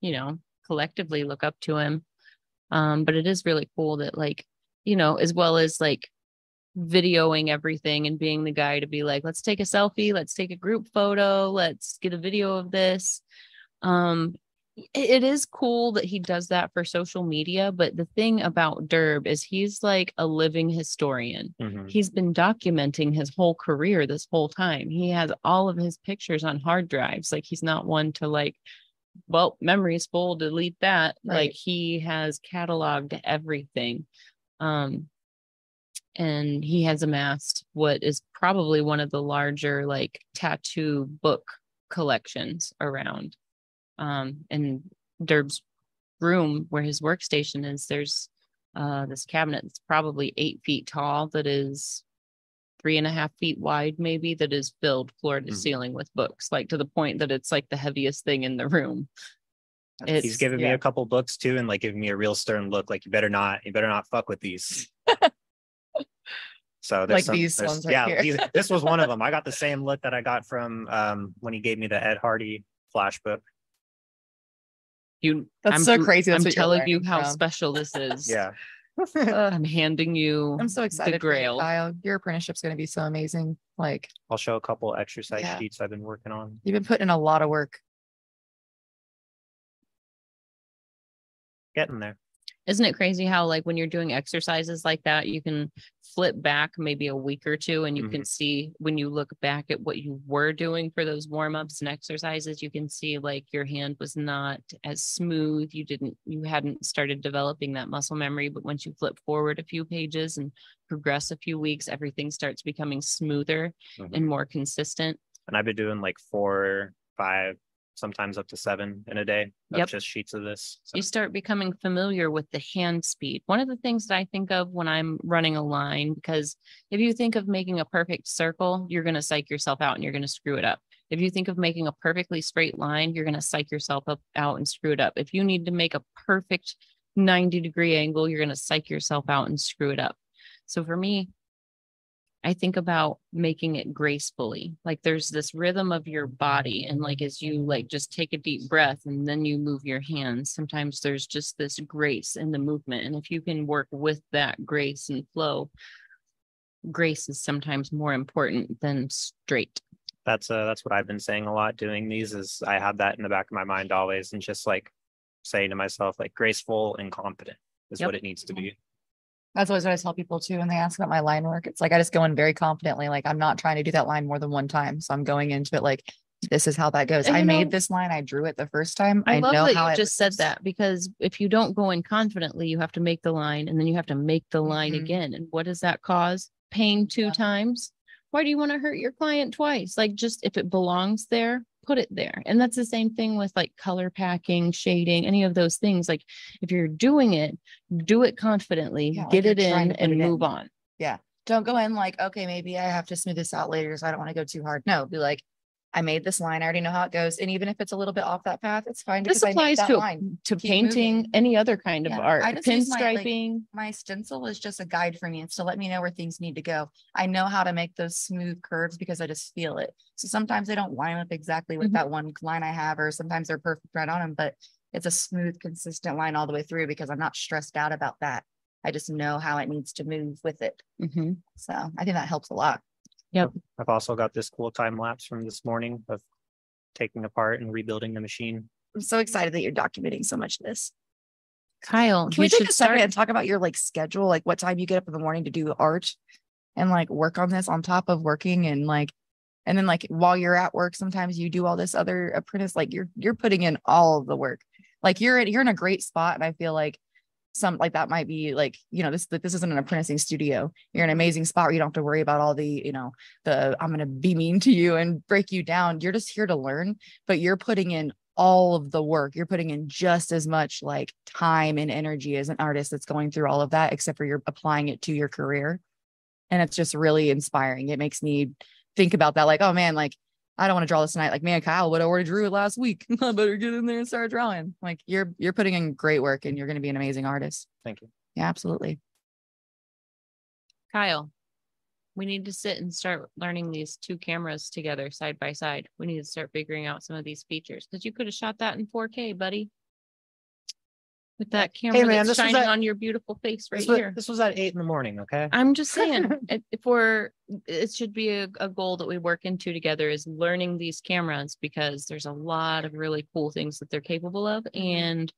you know, collectively look up to him. Um, but it is really cool that like, you know, as well as like videoing everything and being the guy to be like, let's take a selfie, let's take a group photo, let's get a video of this. Um, it is cool that he does that for social media, but the thing about Durb is he's like a living historian Mhm. he's been documenting his whole career this whole time. He has all of his pictures on hard drives. Like he's not one to like, well, memory's full, delete that. Like he has cataloged everything. Um and he has amassed what is probably one of the larger like tattoo book collections around. Um and Durb's room where his workstation is, there's uh this cabinet that's probably eight feet tall that is three and a half feet wide maybe that is filled floor to Mhm. ceiling with books like to the point that it's like the heaviest thing in the room That's- He's It's- given me a couple books too, and like giving me a real stern look, like you better not, you better not fuck with these. So there's Like some- these there's- ones yeah, these- this was one of them. I got the same look that I got from um when he gave me the Ed Hardy flash book. You That's I'm, so crazy. That's i'm telling you how from. special this is Yeah. Ugh, i'm handing you I'm so excited. for you, grail. Kyle. Your apprenticeship's going to be so amazing. Like I'll show a couple exercise Yeah. sheets I've been working on. you've been putting in a lot of work. Getting there. Isn't it crazy how like when you're doing exercises like that, you can flip back maybe a week or two and you can see when you look back at what you were doing for those warm-ups and exercises, you can see like your hand was not as smooth. You didn't you hadn't started developing that muscle memory, but once you flip forward a few pages and progress a few weeks, everything starts becoming smoother Mhm. and more consistent. And I've been doing like four, five, sometimes up to seven in a day of Yep. just sheets of this. So you start becoming familiar with the hand speed. One of the things that I think of when I'm running a line, because if you think of making a perfect circle, you're going to psych yourself out and you're going to screw it up. If you think of making a perfectly straight line, you're going to psych yourself up out and screw it up. If you need to make a perfect 90 degree angle, you're going to psych yourself out and screw it up. So for me, I think about making it gracefully. Like there's this rhythm of your body. And like as you like just take a deep breath and then you move your hands, sometimes there's just this grace in the movement. And if you can work with that grace and flow, grace is sometimes more important than straight. that's uh that's what I've been saying a lot doing these is I have that in the back of my mind always and just like saying to myself like graceful and confident is Yep. what it needs to be. That's always what I tell people too when they ask about my line work. It's like I just go in very confidently. Like I'm not trying to do that line more than one time. So I'm going into it like this is how that goes. And I made know- this line. I drew it the first time. I, love know that how you just said that because if you don't go in confidently, you have to make the line and then you have to make the line Mhm. again. And what does that cause? Pain two Yeah. times. Why do you want to hurt your client twice? Like just if it belongs there, put it there. And that's the same thing with like color packing, shading, any of those things. Like if you're doing it, do it confidently, Yeah, get you're it in and it in. move on. Yeah don't go in like, okay, maybe I have to smooth this out later. So I don't want to go too hard. No, be like, I made this line. I already know how it goes. And even if it's a little bit off that path, it's fine. This I applies to line. to Keep moving. painting, any other kind of Yeah, art, I just use my, like, pinstriping. my stencil is just a guide for me. It's to let me know where things need to go. I know how to make those smooth curves because I just feel it. So sometimes they don't line up exactly with Mhm. that one line I have, or sometimes they're perfect right on them, but it's a smooth, consistent line all the way through because I'm not stressed out about that. I just know how it needs to move with it. Mhm. So I think that helps a lot. I've also got this cool time lapse from this morning of taking apart and rebuilding the machine. I'm so excited that you're documenting so much of this. Kyle, Can we, we take a second start. and talk about your like schedule, like what time you get up in the morning to do art and like work on this on top of working and like and then like while you're at work, sometimes you do all this other apprentice, like you're you're putting in all of the work. Like you're in you're in a great spot. And I feel like some like that might be like, you know, this this isn't an apprenticing studio. You're in an amazing spot where you don't have to worry about all the, you know, the I'm gonna be mean to you and break you down. You're just here to learn, but you're putting in all of the work. You're putting in just as much like time and energy as an artist that's going through all of that, except for you're applying it to your career. And it's just really inspiring. It makes me think about that, like, oh man, like I don't want to draw this tonight. Like, man, Kyle would have already drew it last week. I better get in there and start drawing. Like you're you're putting in great work and you're gonna be an amazing artist. Thank you. Yeah, absolutely. Kyle, we need to sit and start learning these two cameras together side by side. We need to start figuring out some of these features because you could have shot that in 4K, buddy. With that camera man, that's this was shining at- on your beautiful face right This was, here. this was at eight in the morning, okay? I'm just saying, if if we're, it should be a, a goal that we work into together is learning these cameras because there's a lot of really cool things that they're capable of mm-hmm. and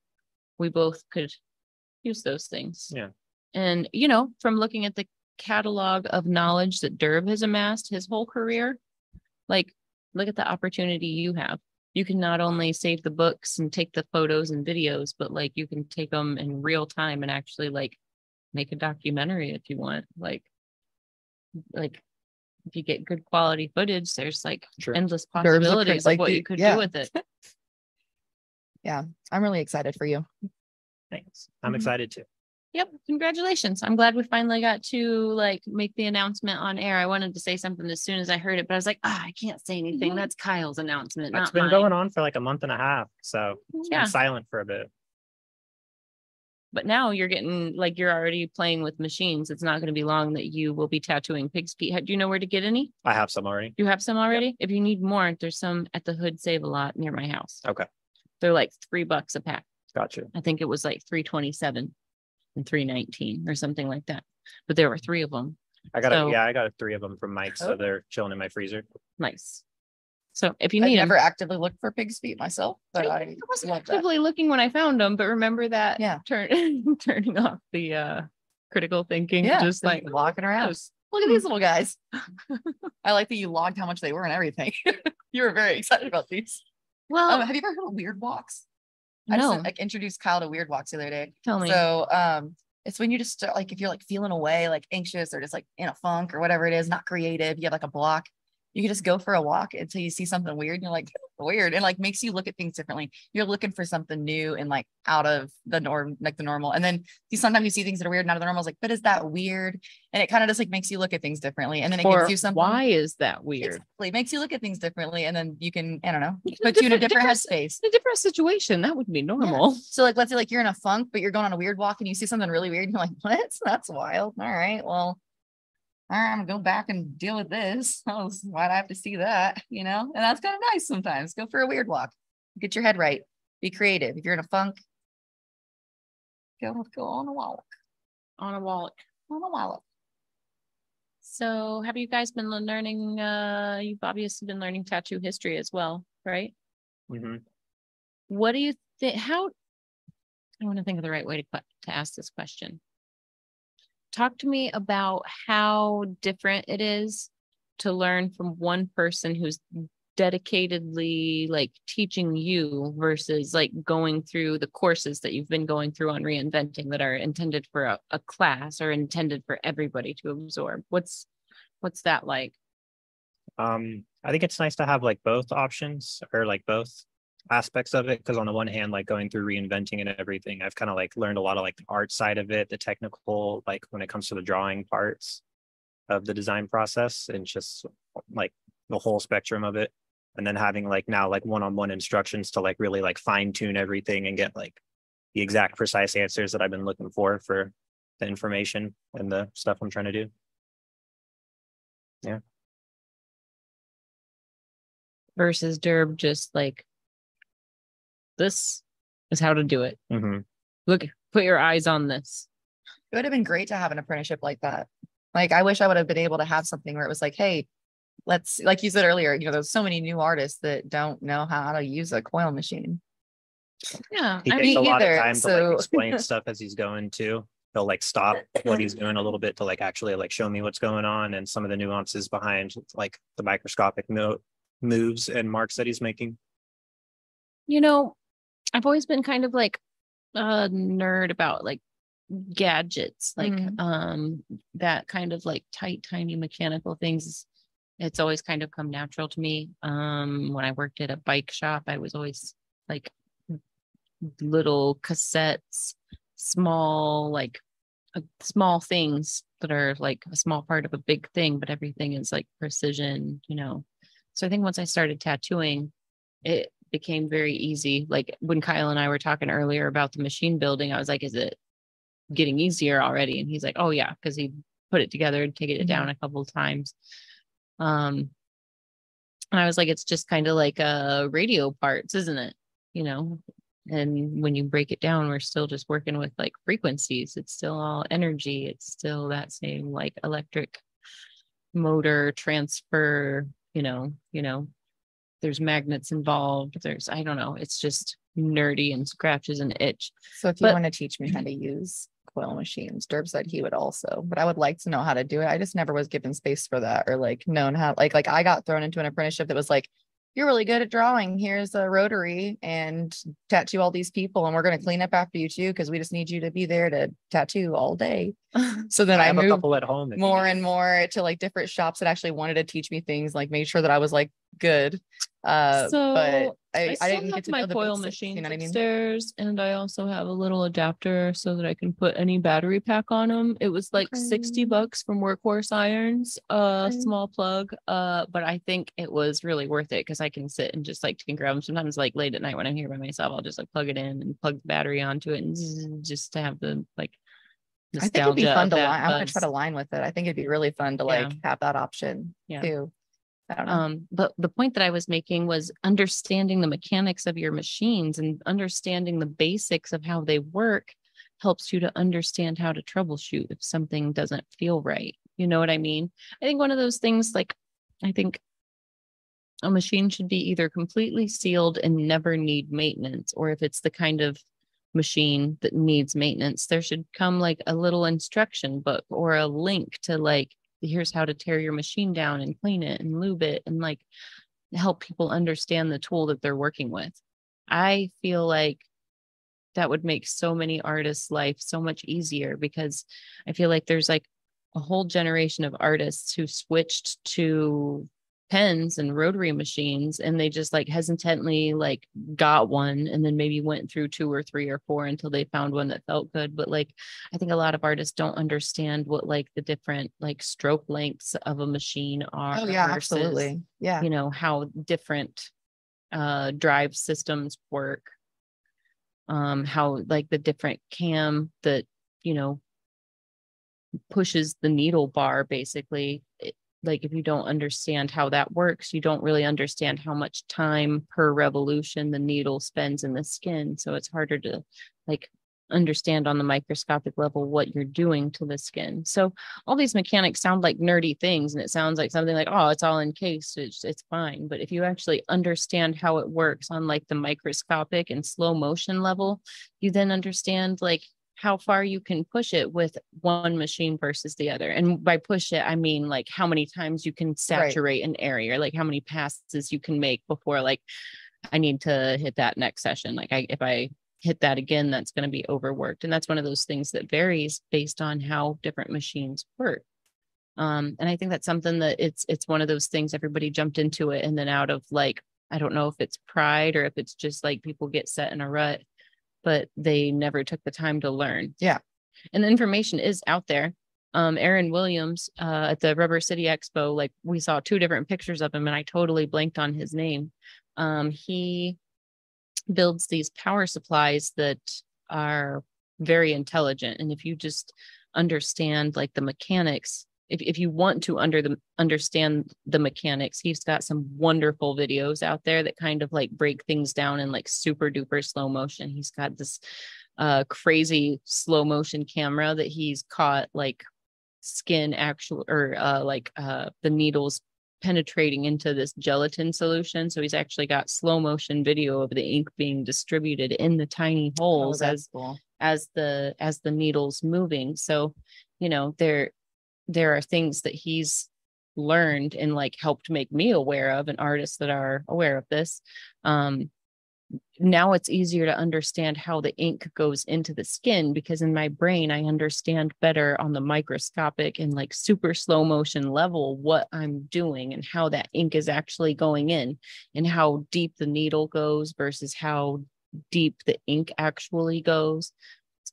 we both could use those things. Yeah. And, you know, from looking at the catalog of knowledge that Durb has amassed his whole career, like, look at the opportunity you have. You can not only save the books and take the photos and videos, but like you can take them in real time and actually like make a documentary if you want. Like, like if you get good quality footage, there's like Sure. endless Durb's a possibilities like of what the- you could yeah. do with it. Yeah, I'm really excited for you. Thanks. I'm Mhm. excited too. Yep, congratulations. I'm glad we finally got to like make the announcement on air. I wanted to say something as soon as I heard it, but I was like, ah, I can't say anything. Mhm. That's Kyle's announcement, It's been mine. going on for like a month and a half, so it's Yeah. been silent for a bit. But now you're getting like you're already playing with machines. It's not going to be long that you will be tattooing pig's feet. Do you know where to get any? I have some already. You have some already? If you need more, there's some at the Hood Save a Lot near my house. Okay. They're like three bucks a pack. Gotcha. I think it was like three twenty-seven and three nineteen or something like that. But there were three of them. I got So- a, yeah, I got three of them from Mike, so Oh. they're chilling in my freezer. Nice. So if you I've need them, never actively looked for pig's feet myself, but I I wasn't love that. actively looking when I found them, but remember that Yeah. turn turning off the uh critical thinking, Yeah, just like walking around. "Gross." Look at these little guys. I like that you logged how much they were and everything. you were very excited about these. Well, Um, have you ever heard of Weird Walks? I no, just like introduced Kyle to Weird Walks the other day. tell me. So um it's when you just start like if you're like feeling away, like anxious or just like in a funk or whatever it is, not creative, you have like a block. You can just go for a walk until you see something weird and you're like weird and like makes you look at things differently. You're looking for something new and like out of the norm, like the normal. And then you sometimes you see things that are weird and out of the normal. It's like, but is that weird? And it kind of just like makes you look at things differently. And then it or gives you something. why is that weird? Exactly. It makes you look at things differently. And then you can, I don't know, put you in a different- different headspace. A different situation, that would be normal. So like let's say like you're in a funk, but you're going on a weird walk and you see something really weird and you're like, what? That's wild. All right. Well, all right, I'm gonna go back and deal with this. Oh, why'd I have to see that? You know, and that's kind of nice sometimes. Go for a weird walk. Get your head right. Be creative. If you're in a funk, go go on a walk. On a walk. On a walk. So have you guys been learning uh you've obviously been learning tattoo history as well, right? Mm-hmm. What do you think how I want to think of the right way to que- to ask this question. Talk to me about how different it is to learn from one person who's dedicatedly like teaching you versus like going through the courses that you've been going through on reinventing that are intended for a, a class or intended for everybody to absorb. What's what's that like? Um, I think it's nice to have like both options or like both aspects of it because on the one hand, like going through reinventing and everything, I've kind of like learned a lot of like the art side of it, the technical, like when it comes to the drawing parts of the design process and just like the whole spectrum of it. And then having like now like one-on-one instructions to like really like fine tune everything and get like the exact precise answers that I've been looking for for the information and the stuff I'm trying to do. Yeah. Versus Durb just like this is how to do it. Mhm. Look, put your eyes on this. It would have been great to have an apprenticeship like that. Like, I wish I would have been able to have something where it was like, hey, let's, like you said earlier, you know, there's so many new artists that don't know how to use a coil machine. Yeah. He I takes mean, a lot of either, time to so- like explain stuff as he's going to. He'll like stop what he's doing a little bit to like actually like show me what's going on and some of the nuances behind like the microscopic note moves and marks that he's making. you know, I've always been kind of like a nerd about like gadgets, like Mhm. um that kind of like tight, tiny mechanical things. It's always kind of come natural to me. Um, when I worked at a bike shop, I was always like little cassettes, small, like uh, small things that are like a small part of a big thing, but everything is like precision, you know. So I think once I started tattooing, it became very easy. Like when Kyle and I were talking earlier about the machine building, I was like, is it getting easier already? And he's like, oh yeah, because he put it together and taken it down a couple of times. Um and I was like, it's just kind of like uh radio parts, isn't it? You know, and when you break it down, we're still just working with like frequencies. It's still all energy. It's still that same like electric motor transfer, you know, you know, there's magnets involved. There's, I don't know, it's just nerdy and scratches an itch. So if you But- want to teach me how to use coil machines, Durb said he would also, but I would like to know how to do it. I just never was given space for that or like known how, like, like I got thrown into an apprenticeship that was like, you're really good at drawing. Here's a rotary and tattoo all these people, and we're going to clean up after you too, because we just need you to be there to tattoo all day. So then I I, have a couple at home. more and more to like different shops that actually wanted to teach me things, like made sure that I was like good. Uh, So, but I, I, I, didn't have my the coil basics, machines You know what I mean? upstairs, and I also have a little adapter so that I can put any battery pack on them. It was like sixty bucks from Workhorse Irons, a Okay. small plug. Uh, but I think it was really worth it because I can sit and just like tinker them. Sometimes, like late at night when I'm here by myself, I'll just like plug it in and plug the battery onto it, and just to have the like. I think it'd be fun to line. I want to try to line with it. I think it'd be really fun to Yeah. like have that option Yeah. too. Um, but the point that I was making was understanding the mechanics of your machines and understanding the basics of how they work helps you to understand how to troubleshoot if something doesn't feel right. You know what I mean? I think one of those things, like, I think a machine should be either completely sealed and never need maintenance, or if it's the kind of machine that needs maintenance, there should come like a little instruction book or a link to like, here's how to tear your machine down and clean it and lube it and like help people understand the tool that they're working with. I feel like that would make so many artists' life so much easier because I feel like there's like a whole generation of artists who switched to pens and rotary machines and they just like hesitantly like got one and then maybe went through two or three or four until they found one that felt good but like i think a lot of artists don't understand what like the different like stroke lengths of a machine are oh yeah, versus, absolutely. Yeah. you know how different uh drive systems work um how like the different cam that you know pushes the needle bar basically it, like if you don't understand how that works you don't really understand how much time per revolution the needle spends in the skin. So it's harder to like understand on the microscopic level what you're doing to the skin. So all these mechanics sound like nerdy things and it sounds like something like oh it's all encased it's, it's fine. But if you actually understand how it works on like the microscopic and slow motion level you then understand like how far you can push it with one machine versus the other. And by push it i mean like how many times you can saturate an area like how many passes you can make before like i need to hit that next session. Like i if i hit that again that's going to be overworked. And that's one of those things that varies based on how different machines work. Um and i think that's something that it's it's one of those things everybody jumped into it and then out of like i don't know if it's pride or if it's just like people get set in a rut but they never took the time to learn. Yeah. and the information is out there. Um aaron williams uh at the rubber city expo like we saw two different pictures of him and i totally blanked on his name. Um he builds these power supplies that are very intelligent and if you just understand like the mechanics if, if you want to under the understand the mechanics, he's got some wonderful videos out there that kind of like break things down in like super duper slow motion. He's got this uh crazy slow motion camera that he's caught like skin actual or uh like uh the needles penetrating into this gelatin solution. So he's actually got slow motion video of the ink being distributed in the tiny Oh, holes that's as cool. as the as the needles moving. So, you know, there there are things that he's learned and like helped make me aware of and artists that are aware of this. Um now it's easier to understand how the ink goes into the skin because in my brain I understand better on the microscopic and like super slow motion level what I'm doing and how that ink is actually going in and how deep the needle goes versus how deep the ink actually goes.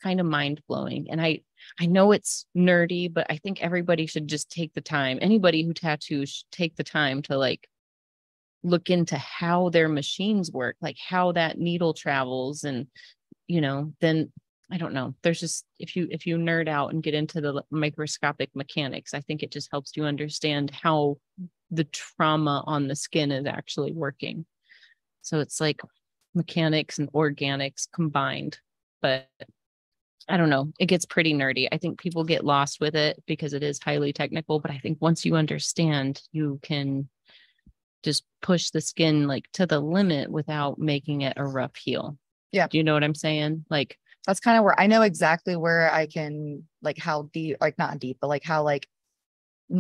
Kind of mind blowing. And I I know it's nerdy, but I think everybody should just take the time. Anybody who tattoos should take the time to like look into how their machines work, like how that needle travels and you know, then I don't know. There's just if you if you nerd out and get into the microscopic mechanics, I think it just helps you understand how the trauma on the skin is actually working. So it's like mechanics and organics combined. But I don't know. It gets pretty nerdy. I think people get lost with it because it is highly technical. But I think once you understand, you can just push the skin like to the limit without making it a rough heal. Yeah. Do you know what I'm saying? Like, That's kind of where I know exactly where I can like how deep, like not deep, but like how like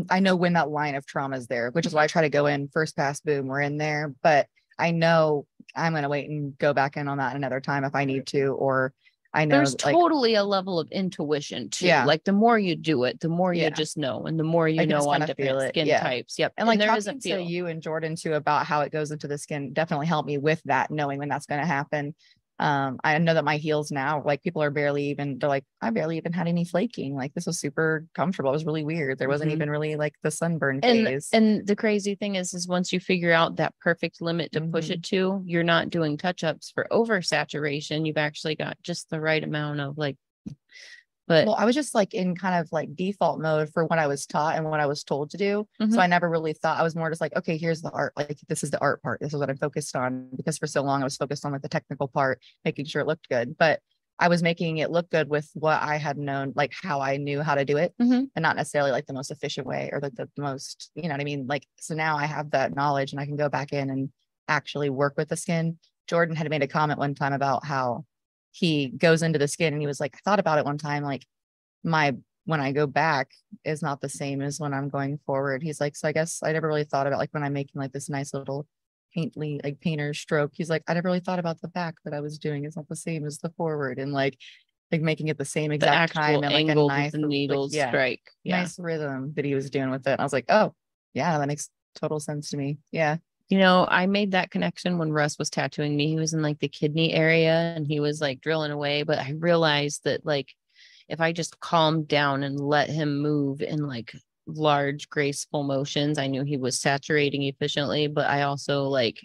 I know when that line of trauma is there, which is why I try to go in first pass, boom, we're in there. But I know I'm gonna wait and go back in on that another time if I need to, or I know there's like totally a level of intuition too. Yeah. Like the more you do it, the more Yeah. you just know, and the more you know on different skin yeah. types. Yep. and like there is a to feel. you and Jordan too about how it goes into the skin definitely helped me with that, knowing when that's gonna happen. Um, I know that my heels now, like people are barely even, they're like, I barely even had any flaking. Like this was super comfortable. It was really weird. There wasn't Mhm. even really like the sunburn and phase. and the crazy thing is is once you figure out that perfect limit to push Mhm. it to you're not doing touch ups for oversaturation you've actually got just the right amount of like but well, I was just like in kind of like default mode for what I was taught and what I was told to do. Mhm. So I never really thought I was more just like, okay, here's the art. Like this is the art part. This is what I'm focused on because for so long I was focused on like the technical part, making sure it looked good. But I was making it look good with what I had known, like how I knew how to do it, Mhm. and not necessarily like the most efficient way or like the most, you know what I mean? Like so now I have that knowledge and I can go back in and actually work with the skin. Jordan had made a comment one time about how he goes into the skin and he was like, I thought about it one time, like my when I go back is not the same as when I'm going forward. He's like, so I guess I never really thought about like when I'm making like this nice little paintly like painter stroke. He's like, I never really thought about the back that I was doing is not the same as the forward and like like making it the same the exact time actual and like a nice the like, yeah, strike yeah nice rhythm that he was doing with it. And I was like, oh yeah, that makes total sense to me. Yeah. You know i made that connection when russ was tattooing me. He was in like the kidney area and he was like drilling away but i realized that like if i just calmed down and let him move in like large graceful motions i knew he was saturating efficiently but i also like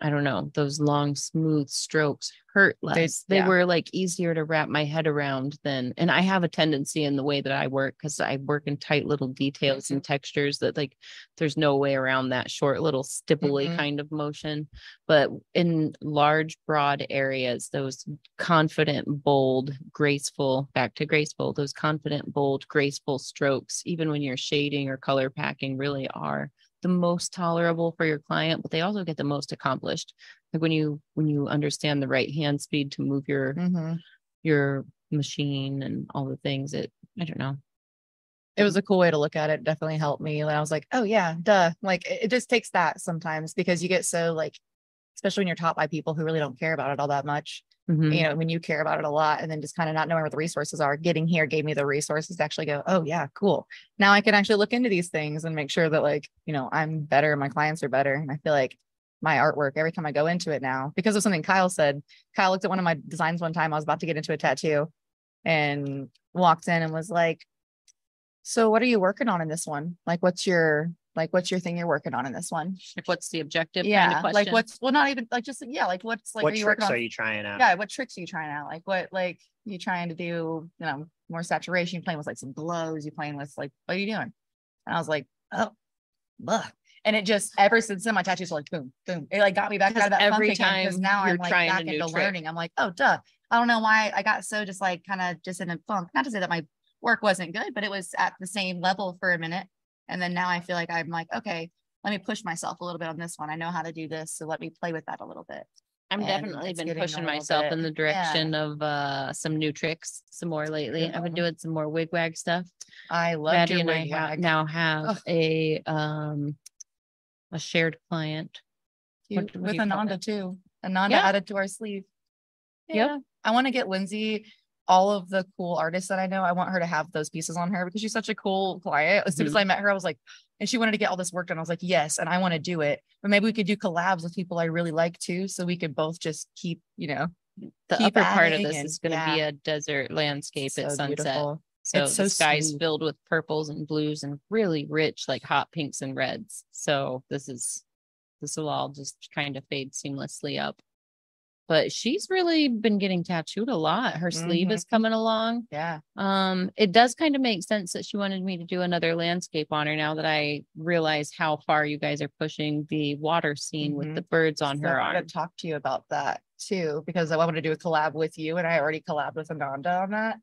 I don't know, those long, smooth strokes hurt less. They, yeah. were like easier to wrap my head around than, and I have a tendency in the way that I work because I work in tight little details and textures that like there's no way around that short little stipply Mhm. kind of motion. But in large, broad areas, those confident, bold, graceful, back to graceful, those confident, bold, graceful strokes, even when you're shading or color packing, really are the most tolerable for your client, but they also get the most accomplished. Like when you when you understand the right hand speed to move your Mhm. your machine and all the things, it I don't know. It was a cool way to look at it. Definitely helped me. And I was like, oh yeah, duh. Like it, it just takes that sometimes because you get so like, especially when you're taught by people who really don't care about it all that much. Mhm. you know, when you care about it a lot and then just kind of not knowing where the resources are, getting here gave me the resources to actually go, oh yeah, cool. Now I can actually look into these things and make sure that like, you know, I'm better, my clients are better. And I feel like my artwork every time I go into it now, because of something Kyle said, Kyle looked at one of my designs one time. I was about to get into a tattoo and walked in and was like, so what are you working on in this one? Like, what's your Like, what's your thing you're working on in this one? Like, what's the objective? kind of Yeah, like what's, well, not even, like, just, yeah, like, what's, like, What are you working tricks on? are you trying out? Yeah, what tricks are you trying out? Like, what, like, you trying to do, you know, more saturation, you playing with like some glows, you playing with like, what are you doing? And I was like, oh, blah. And it just, ever since then, my tattoos are like, boom, boom. It like got me back out of that every every time. Cause now I'm like back new into trick. learning. I'm like, oh, duh. I don't know why I got so just like kind of just in a funk. Not to say that my work wasn't good, but it was at the same level for a minute. And then now I feel like I'm like, okay, let me push myself a little bit on this one. I know how to do this. So let me play with that a little bit. I'm and definitely been pushing myself bit- in the yeah. direction of uh some new tricks some more lately. I've been doing some more wig wag stuff. I love your and I wig ha- wag. now have a um a shared client. What do with Ananda too. Ananda Yeah. added to our sleeve. Yep. Yeah. I want to get Lindsay all of the cool artists that I know. I want her to have those pieces on her because she's such a cool client. As soon Mm-hmm. as I met her, I was like, and she wanted to get all this work done. I was like, yes, and I want to do it. But maybe we could do collabs with people I really like too. So we could both just keep, you know, The upper part of this and- is going to be a desert landscape so at sunset. beautiful. So It's the so sky's sweet. filled with purples and blues and really rich, like hot pinks and reds. So this is this will all just kind of fade seamlessly up. But she's really been getting tattooed a lot. Her sleeve is coming along. Yeah. Um, it does kind of make sense that she wanted me to do another landscape on her now that I realize how far you guys are pushing the water scene with Mhm. the birds on So her I wanted arm. to talk to you about that too, because I wanted to do a collab with you and I already collabed with Ananda on that.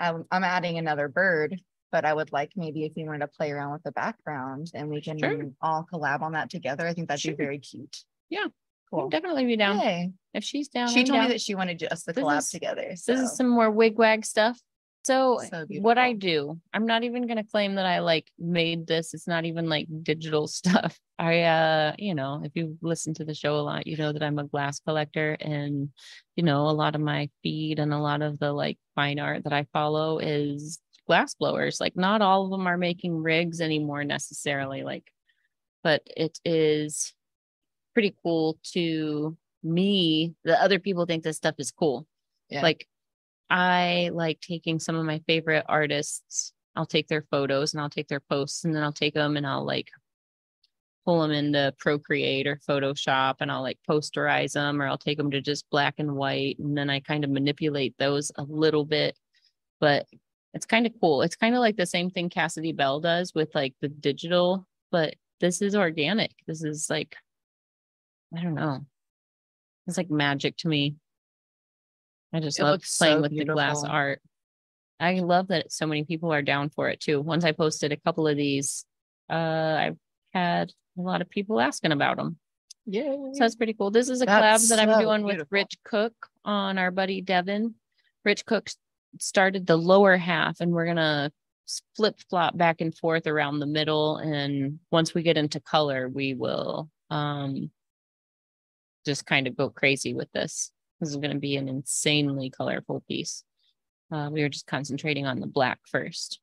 I'm, I'm adding another bird, but I would like maybe if you wanted to play around with the background and we can Sure. all collab on that together. I think that'd Sure. be very cute. Yeah. Cool. Definitely be down. Yay. If she's down. She I'm told me that she wanted us to This collab is- together. This is some more wig wag stuff. So, So what I do, I'm not even gonna claim that I like made this. It's not even like digital stuff. I uh, you know, if you listen to the show a lot, you know that I'm a glass collector and you know, a lot of my feed and a lot of the like fine art that I follow is glass blowers. Like not all of them are making rigs anymore necessarily, like, but it is pretty cool to me. The other people think this stuff is cool. Yeah. Like I like taking some of my favorite artists. I'll take their photos and I'll take their posts and then I'll take them and I'll like pull them into Procreate or Photoshop and I'll like posterize them or I'll take them to just black and white and then I kind of manipulate those a little bit. But it's kind of cool. It's kind of like the same thing Cassidy Bell does with like the digital, but this is organic. This is like, I don't know. It's like magic to me. I just It love playing so with the glass art. I love that so many people are down for it too. Once I posted a couple of these, uh, I've had a lot of people asking about them. Yeah. So that's pretty cool. This is a That's collab that I'm so doing with. Rich Cook on our buddy Devin. Rich Cook started the lower half and we're gonna flip flop back and forth around the middle. And once we get into color, we will um just kind of go crazy with this. This is gonna be an insanely colorful piece. Uh, we were just concentrating on the black first.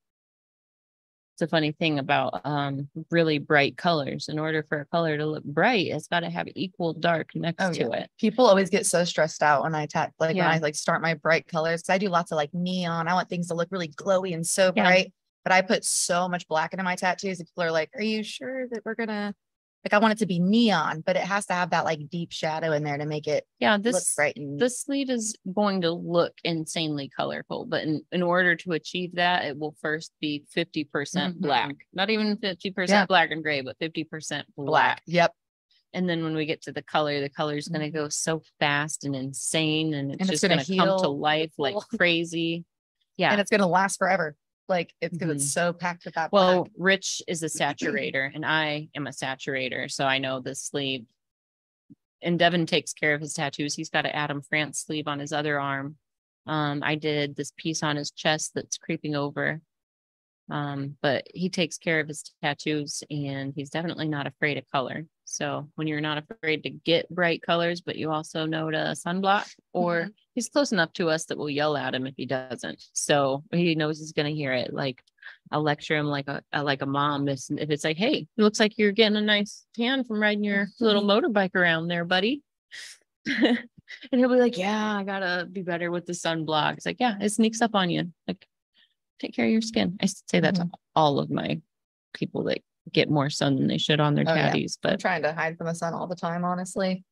It's a funny thing about um really bright colors. In order for a color to look bright, it's got to have equal dark next Oh, to yeah. it. People always get so stressed out when I tap, like Yeah. when I like start my bright colors. I do lots of like neon. I want things to look really glowy and so Yeah. bright. But I put so much black into my tattoos. and People are like, "Are you sure that we're gonna?" Like, I want it to be neon, but it has to have that like deep shadow in there to make it Yeah, look this the sleeve is going to look insanely colorful, but in, in order to achieve that, it will first be 50% Mhm. black. Not even 50% black and gray, but 50% black. black. Yep. And then when we get to the color, the color is going to go so fast and insane and it's Mm-hmm. And just gonna come to life like crazy. Yeah. And it's gonna last forever. Like it's because Mhm. it's so packed with that. Well, black. Rich is a saturator and I am a saturator. So I know the sleeve. And Devin takes care of his tattoos. He's got an Adam France sleeve on his other arm. Um, I did this piece on his chest that's creeping over. Um, but he takes care of his tattoos and he's definitely not afraid of color. So when you're not afraid to get bright colors, but you also know to sunblock, or he's close enough to us that we'll yell at him if he doesn't. So he knows he's gonna hear it. Like I'll lecture him like a, like a mom. If, if it's like, hey, it looks like you're getting a nice tan from riding your little motorbike around there, buddy. and he'll be like, yeah, I gotta be better with the sunblock. It's like, yeah, it sneaks up on you. Like, take care of your skin. I say that to all of my people that get more sun than they should on their Oh, yeah. tatties, I'm but trying to hide from the sun all the time, honestly.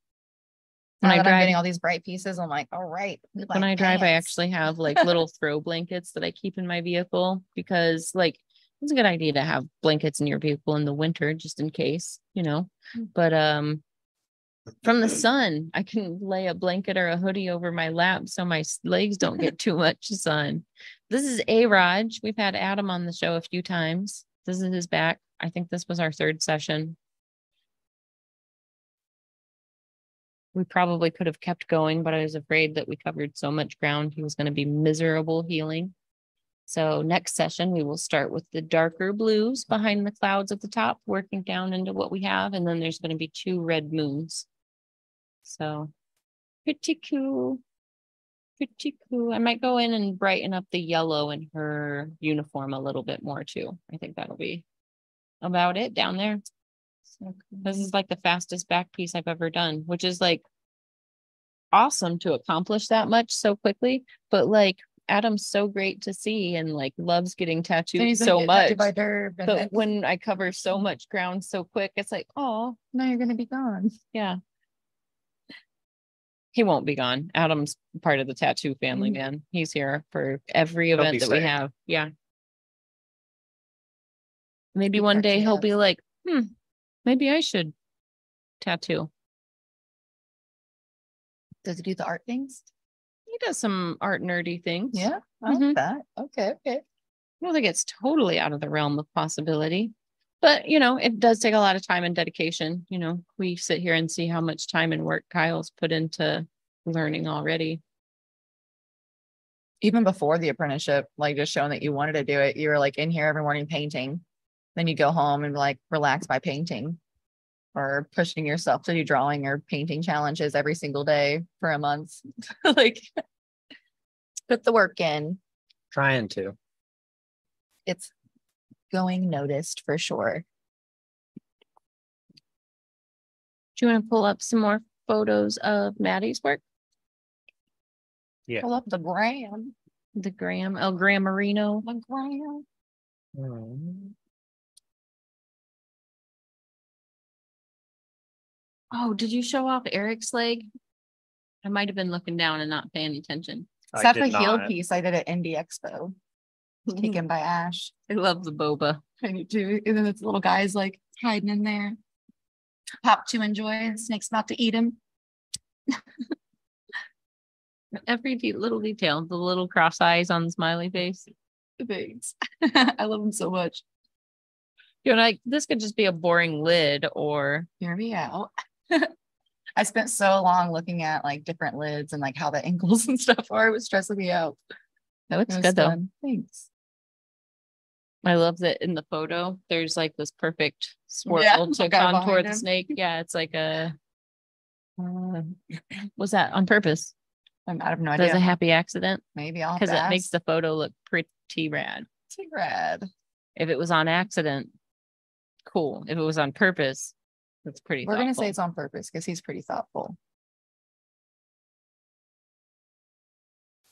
When Now I that I'm drive- getting all these bright pieces, I'm like, all right. when I like drive, I actually have like little throw blankets that I keep in my vehicle because like it's a good idea to have blankets in your vehicle in the winter just in case, you know. Mm. But um from the sun, I can lay a blanket or a hoodie over my lap so my legs don't get too much sun. This is A Raj. We've had Adam on the show a few times. This is his back. I think this was our third session. We probably could have kept going, but I was afraid that we covered so much ground. He was going to be miserable healing. So next session, we will start with the darker blues behind the clouds at the top, working down into what we have. And then there's going to be two red moons. So pretty cool. Pretty cool. I might go in and brighten up the yellow in her uniform a little bit more too. I think that'll be about it down there. So this is like the fastest back piece I've ever done, which is like awesome to accomplish that much so quickly. But like Adam's so great to see and like loves getting tattooed so much. tattooed But when I cover so much ground so quick, it's like, oh, now you're gonna be gone. yeah. He won't be gone. Adam's part of the tattoo family, Mhm. man. He's here for every event that we have. Yeah. Maybe Keep one day he'll be like, hmm, maybe I should tattoo. Does he do the art things? He does some art nerdy things. Yeah, I like that. Okay, okay. I don't think it's totally out of the realm of possibility. But you know, it does take a lot of time and dedication. You know, we sit here and see how much time and work Kyle's put into learning already. Even before the apprenticeship, like just showing that you wanted to do it, you were like in here every morning painting. Then you go home and like relax by painting or pushing yourself to do drawing or painting challenges every single day for a month. like put the work in. Trying to. It's going noticed for sure. Do you want to pull up some more photos of Maddie's work? Yeah. Pull up the gram. The Graham, El Graham Marino. The gram. Hmm. Oh, did you show off Eric's leg? I might have been looking down and not paying attention. I Except did a heel not. piece I did at Indie Expo. Mm-hmm. Taken by Ash. I love the boba. I do too. And then this little guy's like hiding in there. Pop to enjoy. The snake's about to eat him. Every de- little detail, the little cross eyes on the smiley face. Thanks. I love him so much. You're like, this could just be a boring lid or Hear me out. I spent so long looking at like different lids and like how the ankles and stuff are. It was stressing me out. that looks good though. Thanks. I love that in the photo, there's like this perfect swirl Yeah, to contour the him. snake. Yeah, it's like a. Uh, was that on purpose? I'm, I have no That's was a happy accident Maybe I'll because it to makes the photo look pretty rad. Pretty rad. If it was on accident, cool. If it was on purpose, that's pretty. We're gonna say it's on purpose because he's pretty thoughtful.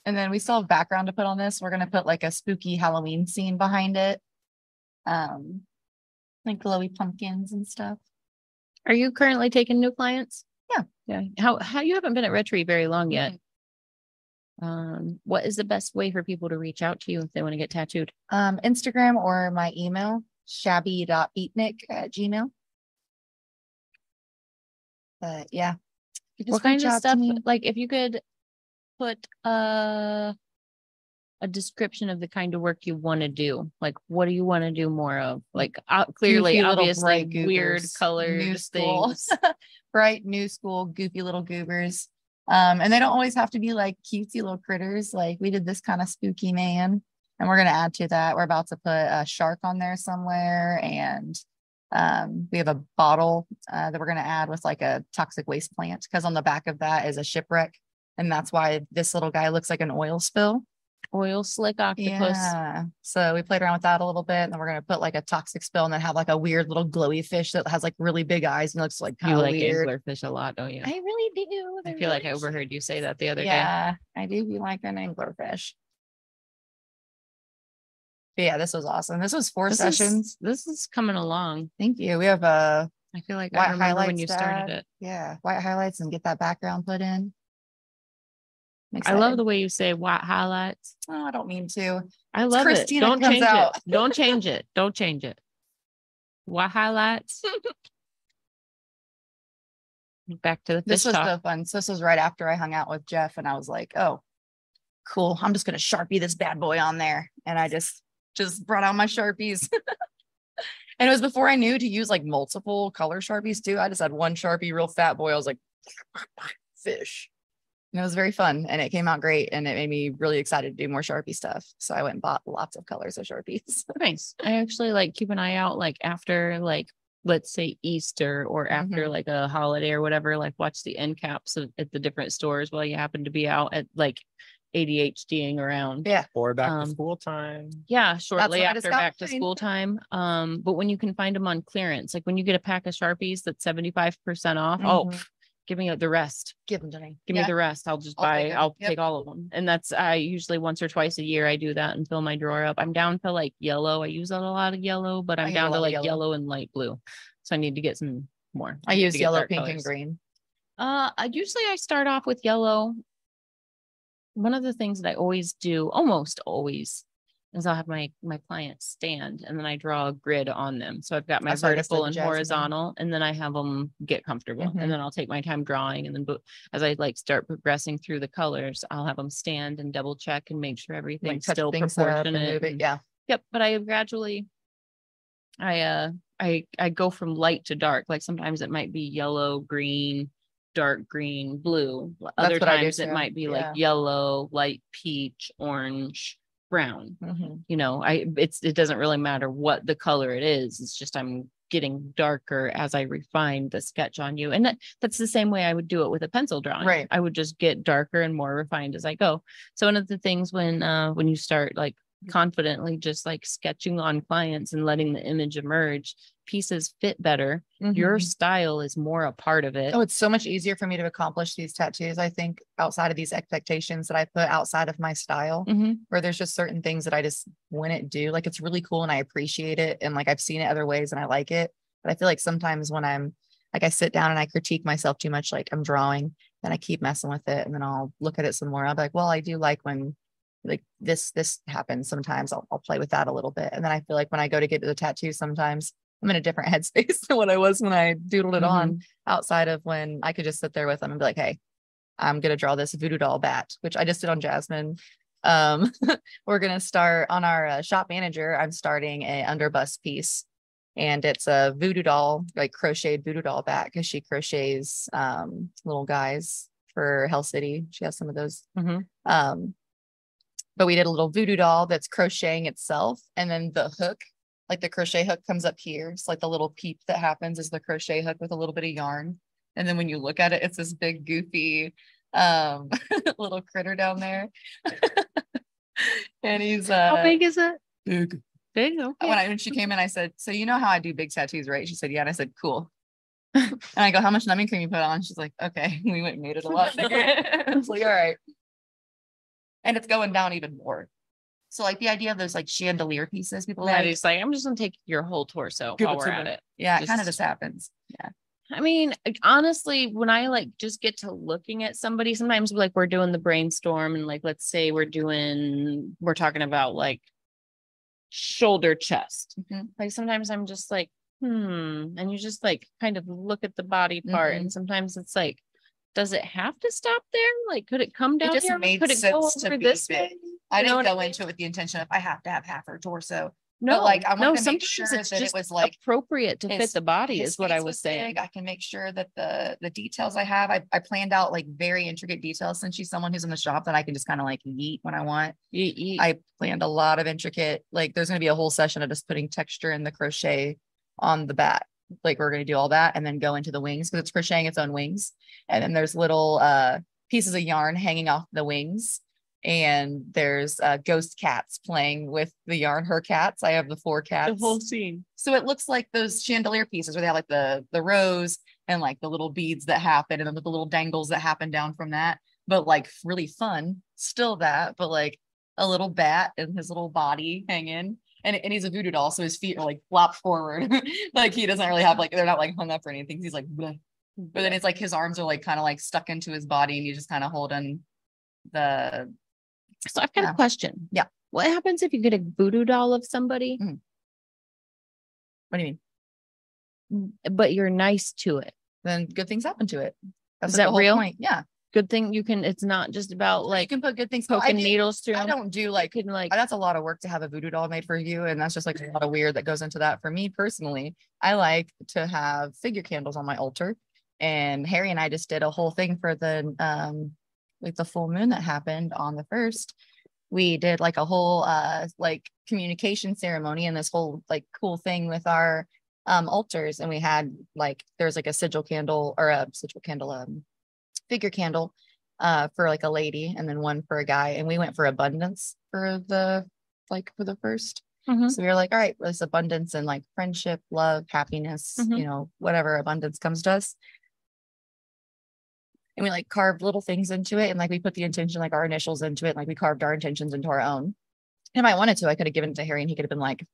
And then we still have background to put on this. We're gonna put like a spooky Halloween scene behind it. Um, like glowy pumpkins and stuff. Are you currently taking new clients? Yeah. Yeah. How how you haven't been at Retry very long yet. Um, what is the best way for people to reach out to you if they want to get tattooed? Um, Instagram or my email, shabby.beatnik at gmail. But yeah. what kind of stuff? Like if you could put uh a description of the kind of work you want to do. Like what do you want to do more of? Like uh, clearly, Goofy obviously, weird goobers, colored new school. things. bright new school goofy little goobers um and they don't always have to be like cutesy little critters like we did this kind of spooky man and we're going to add to that we're about to put a shark on there somewhere and um we have a bottle uh, that we're going to add with like a toxic waste plant because on the back of that is a shipwreck and that's why this little guy looks like an oil spill Oil slick octopus. yeah. So we played around with that a little bit, and then we're gonna put like a toxic spill, and then have like a weird little glowy fish that has like really big eyes and looks like kind You of like weird. anglerfish a lot, don't you? I really do. I They're feel like I overheard you say that the other day. Yeah, I do be like an anglerfish. But yeah, this was awesome. This was four This is- sessions. This is coming along. Thank you. We have a. I feel like White I remember when you to started it. yeah, white highlights and get that background put in. I love the way you say white highlights. Oh, I don't mean to. I love it. Don't change out. it. Don't change it. Don't change it. White highlights. Back to the fish This was talk. the fun. So this was right after I hung out with Jeff, and I was like, "Oh, cool! I'm just gonna sharpie this bad boy on there." And I just just brought out my sharpies. and it was before I knew to use like multiple color sharpies too. I just had one sharpie, real fat boy. I was like, fish. And it was very fun, and it came out great, and it made me really excited to do more sharpie stuff. So I went and bought lots of colors of sharpies. nice. I actually like keep an eye out like after like let's say Easter or after Mhm. like a holiday or whatever, like watch the end caps of, at the different stores while you happen to be out at like ADHDing around. yeah, Or back Um, to school time. Yeah, shortly what I just after got back to school time. Um, but when you can find them on clearance, like when you get a pack of Sharpies that's 75% off, oh, Mhm. pff, give me the rest. give them to me. Give Yeah. me the rest. I'll just I'll buy, take. I'll Yep. take all of them. And that's, I usually once or twice a year, I do that and fill my drawer up. I'm down to like yellow. I use a lot of yellow, but I I'm a down to like yellow. yellow. and light blue. So I need to get some more. I need use yellow, pink, and green. Uh, I usually I start off with yellow. One of the things that I always do, almost always, is I'll have my my clients stand and then I draw a grid on them. So I've got my That's what I just did vertical and horizontal, and then I have them get comfortable, Mhm. and then I'll take my time drawing, and then bo- as I like start progressing through the colors, I'll have them stand and double check and make sure Like everything's touch still things up and proportionate. it. Yeah. Yep, but I gradually I uh I I go from light to dark. Like sometimes it might be yellow, green, dark green, blue. Other what I do times it might be yeah. like yellow, light peach, orange, brown. Mhm. You know, I it's it doesn't really matter what the color it is. It's just I'm getting darker as I refine the sketch on you. And that, that's the same way I would do it with a pencil drawing. Right. I would just get darker and more refined as I go. So one of the things when uh when you start like confidently just like sketching on clients and letting the image emerge, pieces fit better. Your Mhm. style is more a part of it. Oh, it's so much easier for me to accomplish these tattoos. I think outside of these expectations that I put outside of my style, Mhm. where there's just certain things that I just wouldn't do. Like it's really cool and I appreciate it. And like I've seen it other ways and I like it. But I feel like sometimes when I'm like I sit down and I critique myself too much, like I'm drawing, then I keep messing with it and then I'll look at it some more. I'll be like, well, I do like when like this this happens sometimes. I'll I'll play with that a little bit. And then I feel like when I go to get to the tattoo, sometimes I'm in a different headspace than what I was when I doodled it on outside of when I could just sit there with them and be like, hey, I'm gonna draw this voodoo doll bat, which I just did on Jasmine. Um, we're gonna start on our uh, shop manager. I'm starting a underbust piece, and it's a voodoo doll, like crocheted voodoo doll bat, because she crochets um little guys for Hell City. She has some of those. Mhm. Um, but we did a little voodoo doll that's crocheting itself, and then the hook, like the crochet hook, comes up here. It's like the little peep that happens is the crochet hook with a little bit of yarn. And then when you look at it, it's this big goofy um little critter down there. and he's uh How big is it? big. Big. Okay. When I when she came in, I said, So you know how I do big tattoos, right? She said, Yeah. And I said, Cool. and I go, How much numbing cream you put on? She's like, Okay. We went and made it a lot bigger. I was like, all right. And it's going down even more. So like the idea of those like chandelier pieces, people like, like, I'm just gonna take your whole torso while we're at it. yeah, it kind of just- just happens. Yeah. I mean, honestly, when I like just get to looking at somebody, sometimes like we're doing the brainstorm and like let's say we're doing we're talking about like shoulder chest. Mhm. Like sometimes I'm just like, hmm, and you just like kind of look at the body part, and sometimes it's like, does it have to stop there? Like, could it come down just here? made Could it go sense to be this big. way? I you didn't what I go mean? into it with the intention of I have to have half her torso. No, like, I no, to make sure it's that it was, like, appropriate to fit the body is what I face was saying. big. I can make sure that the the details I have, I, I planned out like very intricate details since she's someone who's in the shop that I can just kind of like yeet when I want. You- you- I planned a lot of intricate, like there's gonna be a whole session of just putting texture in the crochet on the bat. Like we're gonna do all that and then go into the wings because it's crocheting its own wings. And then there's little uh pieces of yarn hanging off the wings. And there's uh ghost cats playing with the yarn, her cats. I have the four cats. the whole scene. So it looks like those chandelier pieces where they have like the the rose and like the little beads that happen and then the little dangles that happen down from that. But like really fun, still that, but like a little bat and his little body hanging. And, and he's a voodoo doll, so his feet are like flop forward. like he doesn't really have like they're not like hung up or anything. He's like, bleh. but then it's like his arms are like kind of like stuck into his body, and you just kind of holding the So I've got Yeah. a question. Yeah. What happens if you get a voodoo doll of somebody, mm-hmm. what do you mean? but you're nice to it? Then good things happen to it. That's Is like that real? Point. Yeah, Good thing you can. It's not just about like you can put good things. I poking do- needles through. i don't do like can like that's a lot of work to have a voodoo doll made for you and that's just like a lot of weird that goes into that for me personally i like to have figure candles on my altar and harry and i just did a whole thing for the um like the full moon that happened on the first we did like a whole uh like communication ceremony and this whole like cool thing with our um altars and we had like there's like a sigil candle or a sigil candle um figure candle uh for like a lady and then one for a guy and we went for abundance for the like for the first Mhm. so we were like all right this abundance and like friendship love happiness Mhm. you know whatever abundance comes to us and we like carved little things into it and like we put the intention like our initials into it like we carved our intentions into our own and if i wanted to i could have given it to harry and he could have been like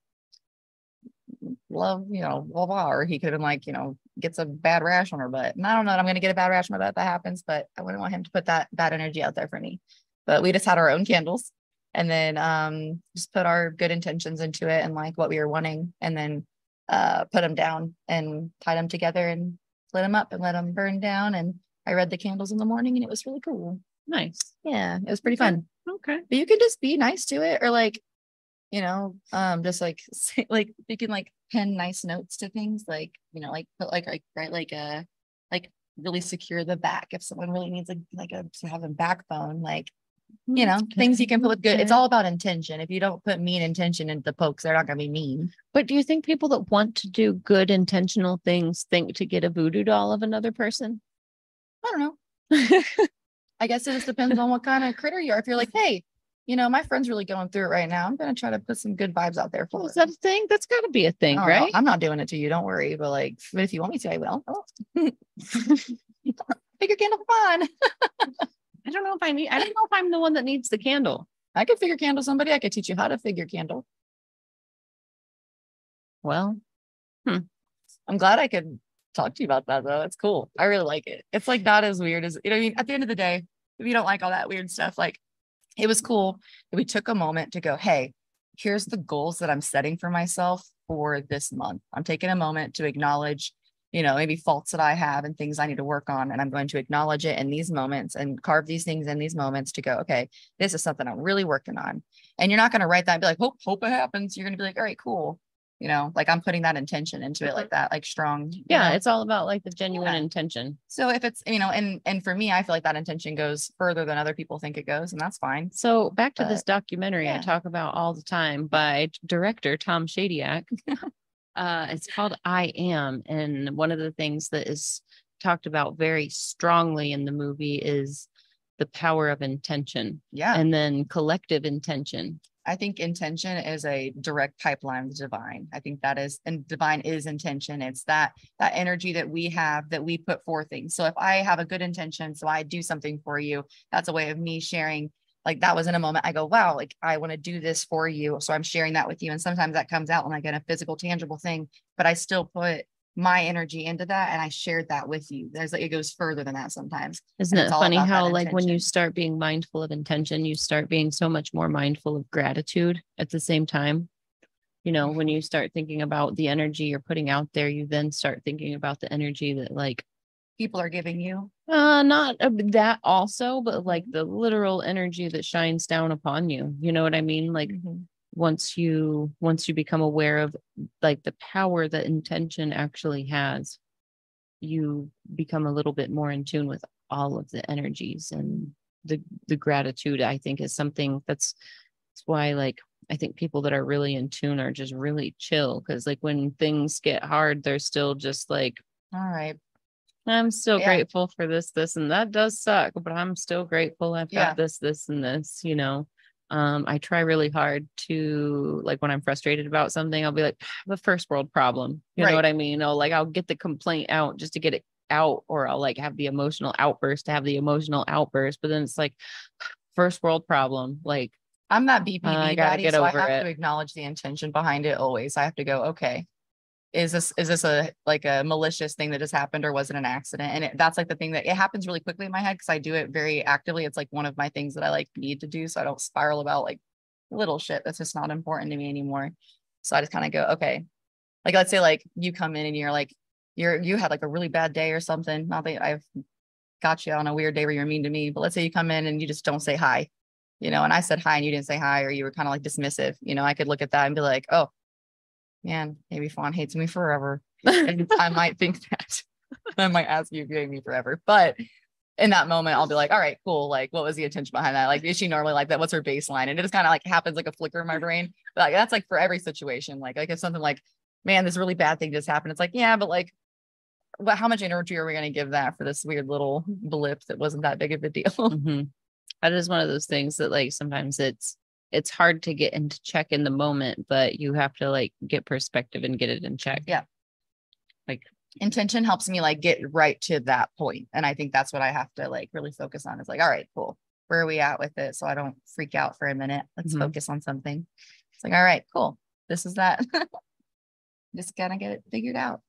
love you know blah blah or he could have been like you know gets a bad rash on her butt. And i don't know that i'm going to get a bad rash on my butt if that happens but i wouldn't want him to put that bad energy out there for me. But we just had our own candles and then um just put our good intentions into it and like what we were wanting and then uh put them down and tied them together and lit them up and let them burn down. And i read the candles in the morning and it was really cool. Nice. yeah it was pretty fun. Okay. but you can just be nice to it or like you know um just like say, like you can like pen nice notes to things like you know like put like like right like a like really secure the back. If someone really needs a like a to have a backbone like you know things you can put with good it's all about intention. If you don't put mean intention into the pokes they're not going to be mean. But do you think people that want to do good intentional things think to get a voodoo doll of another person? i don't know. I guess it just depends on what kind of critter you are. If you're like hey you know my friend's really going through it right now i'm going to try to put some good vibes out there oh, for Is her. that a thing? That's got to be a thing, know. right? I'm not doing it to you. Don't worry. But like, but if you want me to, I will. Oh. Figure candle for fun. I don't know if I need. I don't know if I'm the one that needs the candle. I could figure candle somebody. I could teach you how to figure candle. Well, hmm. I'm glad I could talk to you about that though. It's cool. I really like it. It's like not as weird as you know. I mean, at the end of the day, if you don't like all that weird stuff, like it was cool that we took a moment to go, hey, here's the goals that I'm setting for myself for this month. I'm taking a moment to acknowledge, you know, maybe faults that I have and things I need to work on. And I'm going to acknowledge it in these moments and carve these things in these moments to go, okay, this is something I'm really working on. And you're not going to write that and be like, hope, hope it happens. You're going to be like, all right, cool. You know, like I'm putting that intention into it like that, like strong. yeah, know? it's all about like the genuine Yeah. intention. So if it's, you know, and and for me, I feel like that intention goes further than other people think it goes, and that's fine. So back to this But, documentary I talk about all the time by director Tom Shadyac. uh, it's called I Am, and one of the things that is talked about very strongly in the movie is the power of intention Yeah. and then collective intention. I think intention is a direct pipeline to divine. I think that is, and divine is intention. It's that that energy that we have that we put for things. So if I have a good intention, so I do something for you, that's a way of me sharing. Like that was in a moment I go, wow, like I want to do this for you. So I'm sharing that with you. And sometimes that comes out when I get a physical, tangible thing, but I still put my energy into that and I shared that with you. There's like it goes further than that sometimes. Isn't it funny how, like, when you start being mindful of intention, you start being so much more mindful of gratitude at the same time? You know, Mm-hmm. when you start thinking about the energy you're putting out there, you then start thinking about the energy that, like, People are giving you. uh, not uh, that also, but like Mm-hmm. the literal energy that shines down upon you. You know what I mean? Like, Mhm. Once you once you become aware of like the power that intention actually has you become a little bit more in tune with all of the energies and the the gratitude i think is something that's that's why like i think people that are really in tune are just really chill because like when things get hard they're still just like All right. i'm still Yeah. grateful for this this and that does suck but i'm still grateful i've got this this and this you know um i try really hard to like when i'm frustrated about something i'll be like the first world problem you know what i mean oh like i'll get the complaint out just to get it out or i'll like have the emotional outburst to have the emotional outburst but then it's like first world problem like I'm not BPD Uh, I gotta baddie, get so I have it. to acknowledge the intention behind it always. I have to go, okay, is this is this a like a malicious thing that just happened or was it an accident? And it, that's like the thing that it happens really quickly in my head because I do it very actively. It's like one of my things that I like need to do so I don't spiral about like little shit that's just not important to me anymore. So I just kind of go, okay, like let's say like you come in and you're like you're you had like a really bad day or something. Not that I've got you on a weird day where you're mean to me, but let's say you come in and you just don't say hi you know, and I said hi and you didn't say hi, or you were kind of like dismissive, you know, I could look at that and be like, oh, man, maybe Fawn hates me forever. And I might think that. I might ask you if you hate me forever. But in that moment, I'll be like, all right, cool. Like, what was the intention behind that? Like, is she normally like that? What's her baseline? And it just kind of like happens like a flicker in my brain. But like, that's like for every situation. Like, like if something like, man, this really bad thing just happened. It's like, yeah, but like, well, how much energy are we going to give that for this weird little blip that wasn't that big of a deal? Mhm. That is one of those things that like sometimes it's it's hard to get into check in the moment, but you have to like get perspective and get it in check. Yeah. Like intention helps me like get right to that point and i think that's what i have to like really focus on is like all right cool where are we at with it so i don't freak out for a minute let's Mhm. focus on something it's like all right cool this is that just gotta get it figured out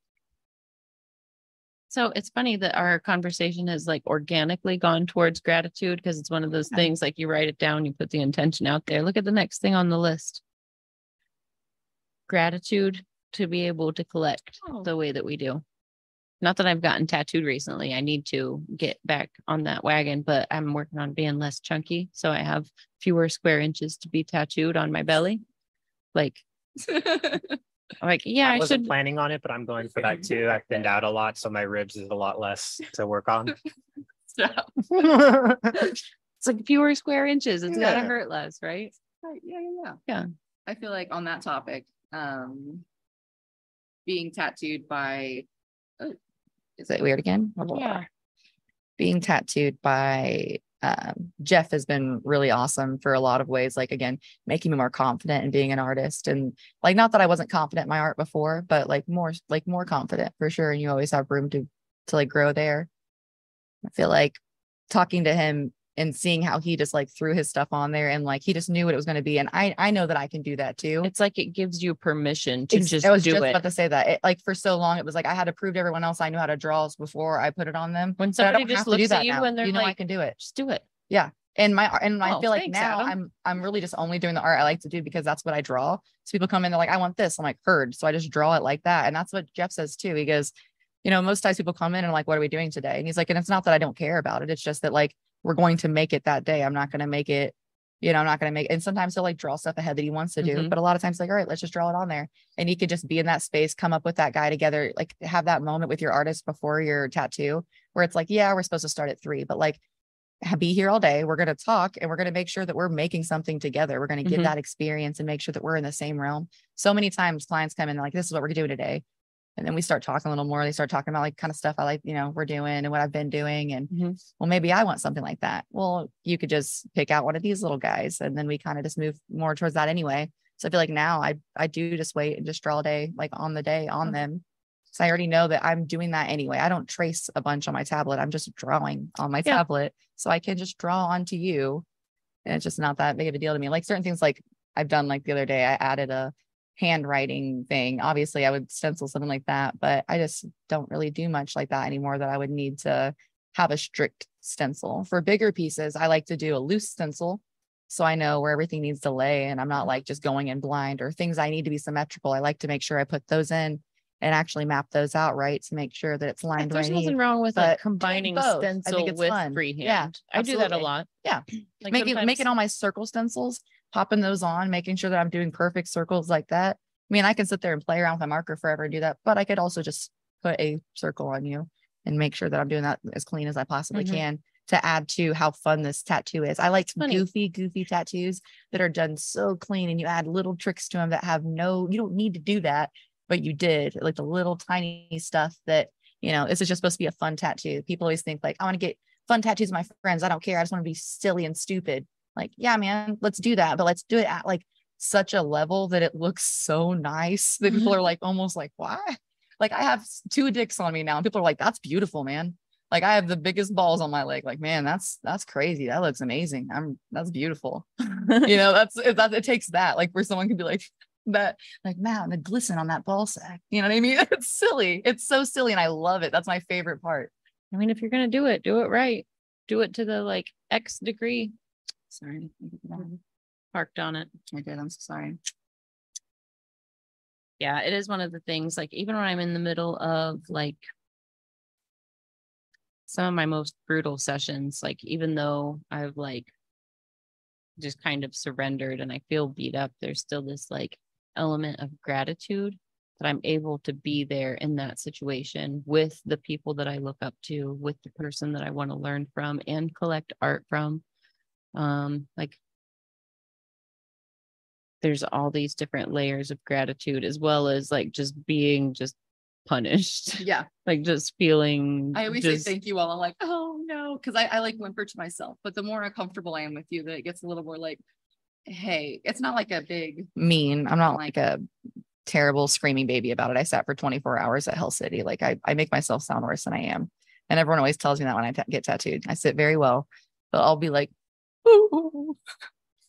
So it's funny that our conversation has like organically gone towards gratitude because it's one of those things like you write it down, you put the intention out there. Look at the next thing on the list. Gratitude to be able to collect Oh. the way that we do. Not that I've gotten tattooed recently. I need to get back on that wagon, but I'm working on being less chunky. So I have fewer square inches to be tattooed on my belly. Like, I'm like, yeah, I I wasn't should. planning on it, but I'm going for that too. I've thinned out a lot, so my ribs is a lot less to work on. Stop. It's like fewer square inches. It's gotta hurt less, right? Right, yeah, yeah, yeah. Yeah. I feel like on that topic, um, being tattooed by, oh, is it weird again Yeah. being tattooed by um, Jeff has been really awesome for a lot of ways. Like again, making me more confident in being an artist, and like not that I wasn't confident in my art before, but like more like more confident for sure. And you always have room to to like grow there. I feel like talking to him and seeing how he just like threw his stuff on there and like he just knew what it was going to be, and I I know that I can do that too. It's like it gives you permission to Ex- just I was do just it. about to say that. It, like for so long, it was like I had to prove to everyone else I knew how to draw before I put it on them. when somebody just have to do looks at you now. and they're you know I can do it. just do it. Yeah and my and I Oh, feel like thanks, now Adam. I'm I'm really just only doing the art I like to do because that's what I draw. So people come in, they're like, I want this. I'm like, heard. So I just draw it like that. And that's what Jeff says too. He goes, you know, most times people come in and like, what are we doing today? And he's like, and it's not that I don't care about it. It's just that like we're going to make it that day. I'm not gonna make it, you know, I'm not gonna make and sometimes he'll like draw stuff ahead that he wants to do. Mhm. But a lot of times like, all right, let's just draw it on there. And he could just be in that space, come up with that guy together, like have that moment with your artist before your tattoo, where it's like, yeah, we're supposed to start at three, but like be here all day. We're going to talk and we're going to make sure that we're making something together. We're going to get Mhm. that experience and make sure that we're in the same realm. So many times clients come in like, this is what we're doing today. And then we start talking a little more. They start talking about like kind of stuff I like, you know, we're doing and what I've been doing. And Mhm. well, maybe I want something like that. Well, you could just pick out one of these little guys and then we kind of just move more towards that anyway. So I feel like now I I do just wait and just draw a day like on the day on Okay. them. So I already know that I'm doing that anyway. I don't trace a bunch on my tablet. I'm just drawing on my Yeah. tablet. So I can just draw onto you. And it's just not that big of a deal to me. Like certain things like I've done like the other day, I added a handwriting thing. Obviously I would stencil something like that, but I just don't really do much like that anymore that I would need to have a strict stencil. For bigger pieces, I like to do a loose stencil. So I know where everything needs to lay and I'm not like just going in blind or things I need to be symmetrical. I like to make sure I put those in and actually map those out right to make sure that it's Yeah, lined There's right. nothing wrong with like combining both, I stencil think it's with fun. Yeah, freehand. I do that a lot. Yeah. Like making making sometimes- all my circle stencils, popping those on, making sure that I'm doing perfect circles like that. I mean, I can sit there and play around with my marker forever and do that, but I could also just put a circle on you and make sure that I'm doing that as clean as I possibly Mhm. can to add to how fun this tattoo is. I like funny. goofy, goofy tattoos that are done so clean and you add little tricks to them that have no, you don't need to do that, but you did like the little tiny stuff that, you know, this is just supposed to be a fun tattoo. People always think like, I want to get fun tattoos with my friends. I don't care. I just want to be silly and stupid. Like, yeah, man, let's do that. But let's do it at like such a level that it looks so nice that people mm-hmm. are like almost like, why? Like I have two dicks on me now. And people are like, that's beautiful, man. Like I have the biggest balls on my leg. Like, man, that's that's crazy. That looks amazing. I'm that's beautiful. you know, that's it, that it takes that. Like where someone can be like that, like, man, the glisten on that ball sack. You know what I mean? It's silly. It's so silly. And I love it. That's my favorite part. I mean, if you're gonna do it, do it right. Do it to the like X degree. Sorry. Mm-hmm. Parked on it. I did. I'm so sorry. Yeah, it is one of the things, like even when I'm in the middle of like some of my most brutal sessions, like even though I've like just kind of surrendered and I feel beat up, there's still this like element of gratitude that I'm able to be there in that situation with the people that I look up to, with the person that I want to learn from and collect art from. Um, like there's all these different layers of gratitude as well as like just being just punished Yeah. like just feeling I always just, say thank you all. I'm like, oh no, because I, I like whimper to myself. But the more uncomfortable I am with you, that it gets a little more like, hey, it's not like a big Mean. I'm not like a terrible screaming baby about it. I sat for 24 hours at Hell City. Like I, I make myself sound worse than I am. And everyone always tells me that when I get tattooed, I sit very well, but I'll be like, "Ooh."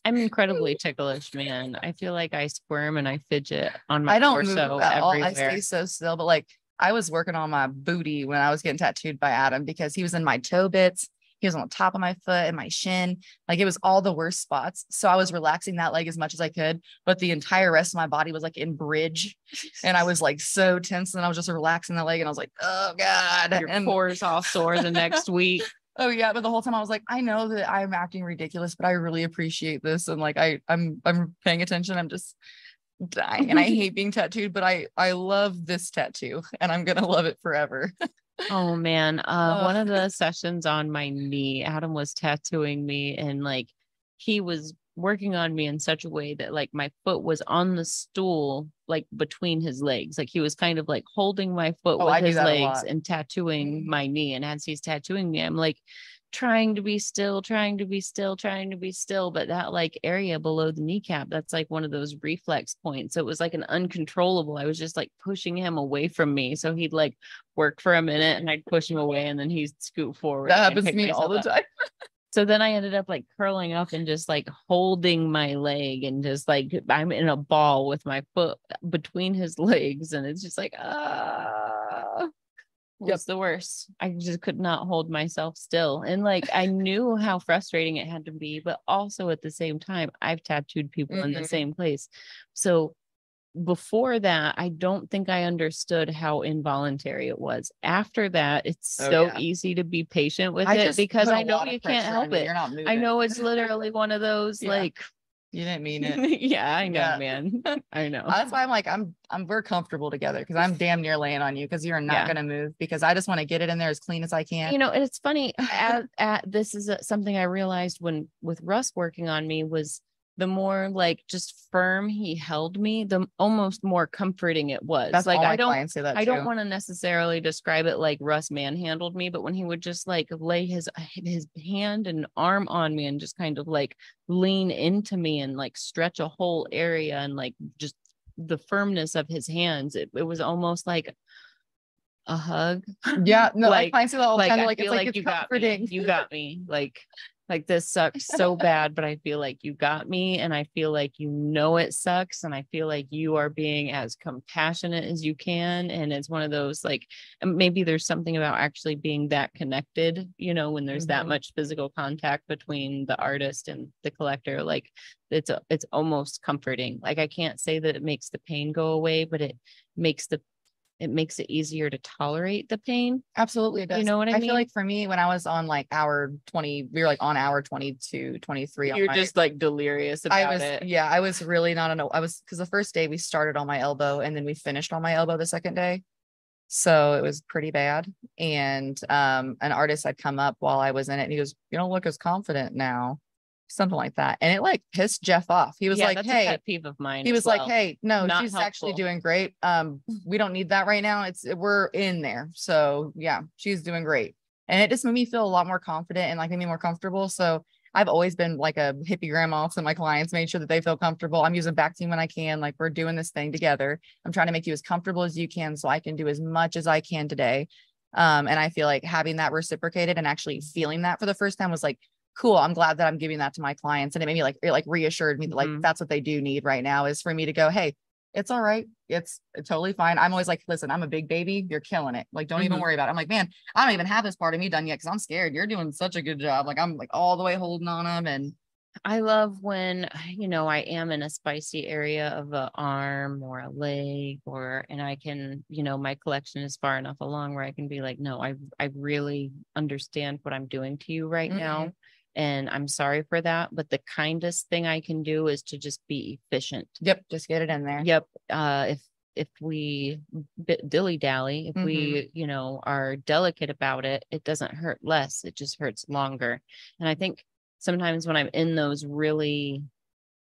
i'm incredibly ticklish man i feel like i squirm and i fidget on my I don't move at all. I stay so still, but like I was working on my booty when I was getting tattooed by Adam because he was in my toe bits. He was on the top of my foot and my shin. Like it was all the worst spots. So I was relaxing that leg as much as I could, but the entire rest of my body was like in bridge. And I was like so tense. And I was just relaxing that leg. And I was like, oh God. your and pores all sore the next week oh yeah. But the whole time I was like, I know that I'm acting ridiculous, but I really appreciate this. And like I I'm I'm paying attention. I'm just dying and I hate being tattooed, but I I love this tattoo and I'm gonna love it forever. Oh man, uh, one of the sessions on my knee, Adam was tattooing me, and like he was working on me in such a way that like my foot was on the stool, like between his legs. Like he was kind of like holding my foot Oh, with do his legs. Mm-hmm. and tattooing my knee. And as he's tattooing me, I'm like trying to be still, trying to be still, trying to be still. But that like area below the kneecap, that's like one of those reflex points. So it was like an uncontrollable. I was just like pushing him away from me. So he'd like work for a minute and I'd push him away and then he'd scoot forward. That happens to me all the time. So then I ended up like curling up and just like holding my leg and just like I'm in a ball with my foot between his legs. And it's just like, ah, Yep. the worst. I just could not hold myself still. And like I knew how frustrating it had to be, but also at the same time, I've tattooed people in the Mhm. same place. So before that, I don't think I understood how involuntary it was. After that, it's Oh, so yeah. easy to be patient with I it because I know you can't help it. You're not moving. I know it's literally one of those Yeah. like You didn't mean it. yeah, I know, Yeah. man. I know. That's why I'm like, I'm I'm we're comfortable together because I'm damn near laying on you because you're not Yeah. gonna move because I just want to get it in there as clean as I can. you know, and it's funny. At, at this is a, something I realized when with Russ working on me was the more like just firm he held me, the almost more comforting it was. That's like I don't say that I don't want to necessarily describe it like Russ manhandled me, but when he would just like lay his uh, his hand and arm on me and just kind of like lean into me and like stretch a whole area and like just the firmness of his hands, it, it was almost like a hug. Yeah, no, like- clients say that all like time. I Like feel it's like, you got me. You got me. Like like this sucks so bad, but I feel like you got me and I feel like you know it sucks and I feel like you are being as compassionate as you can and it's one of those like maybe there's something about actually being that connected, you know, when there's that Mhm. much physical contact between the artist and the collector like it's it's almost comforting. Like I can't say that it makes the pain go away, but it makes the it makes it easier to tolerate the pain. Absolutely. It does. You know what I I mean? I feel like for me, when I was on like hour 20, we were like on hour 22, 23. You're my- just like delirious about I was, it. yeah, I was really not, on, a, I was, because the first day we started on my elbow and then we finished on my elbow the second day. So it was pretty bad. And um, an artist had come up while I was in it and he goes, You don't look as confident now. Something like that. And it like pissed Jeff off. He was Yeah, like, that's a Hey, pet peeve of mine. he as was like. Hey, no, Not she's actually doing great. Um, we don't need that right now. It's we're in there. So yeah, she's doing great. And it just made me feel a lot more confident and like made me more comfortable. So I've always been like a hippie grandma to my clients, made sure that they feel comfortable. I'm using Bactine when I can. Like we're doing this thing together. I'm trying to make you as comfortable as you can so I can do as much as I can today. Um, and I feel like having that reciprocated and actually feeling that for the first time was like, cool. I'm glad that I'm giving that to my clients. And it made me like, it like reassured me that like Mhm. that's what they do need right now is for me to go, hey, it's all right. It's totally fine. I'm always like, listen, I'm a big baby. You're killing it. Like, don't even Mhm. worry about it. I'm like, man, I don't even have this part of me done yet because I'm scared. You're doing such a good job. Like, I'm like all the way holding on them. And I love when, you know, I am in a spicy area of a arm or a leg or, and I can, you know, my collection is far enough along where I can be like, no, I, I really understand what I'm doing to you right now. And I'm sorry for that. But the kindest thing I can do is to just be efficient. yep, just get it in there. Yep. Uh, if, if we bit dilly dally, if Mhm. we, you know, are delicate about it, it doesn't hurt less. It just hurts longer. And I think sometimes when I'm in those really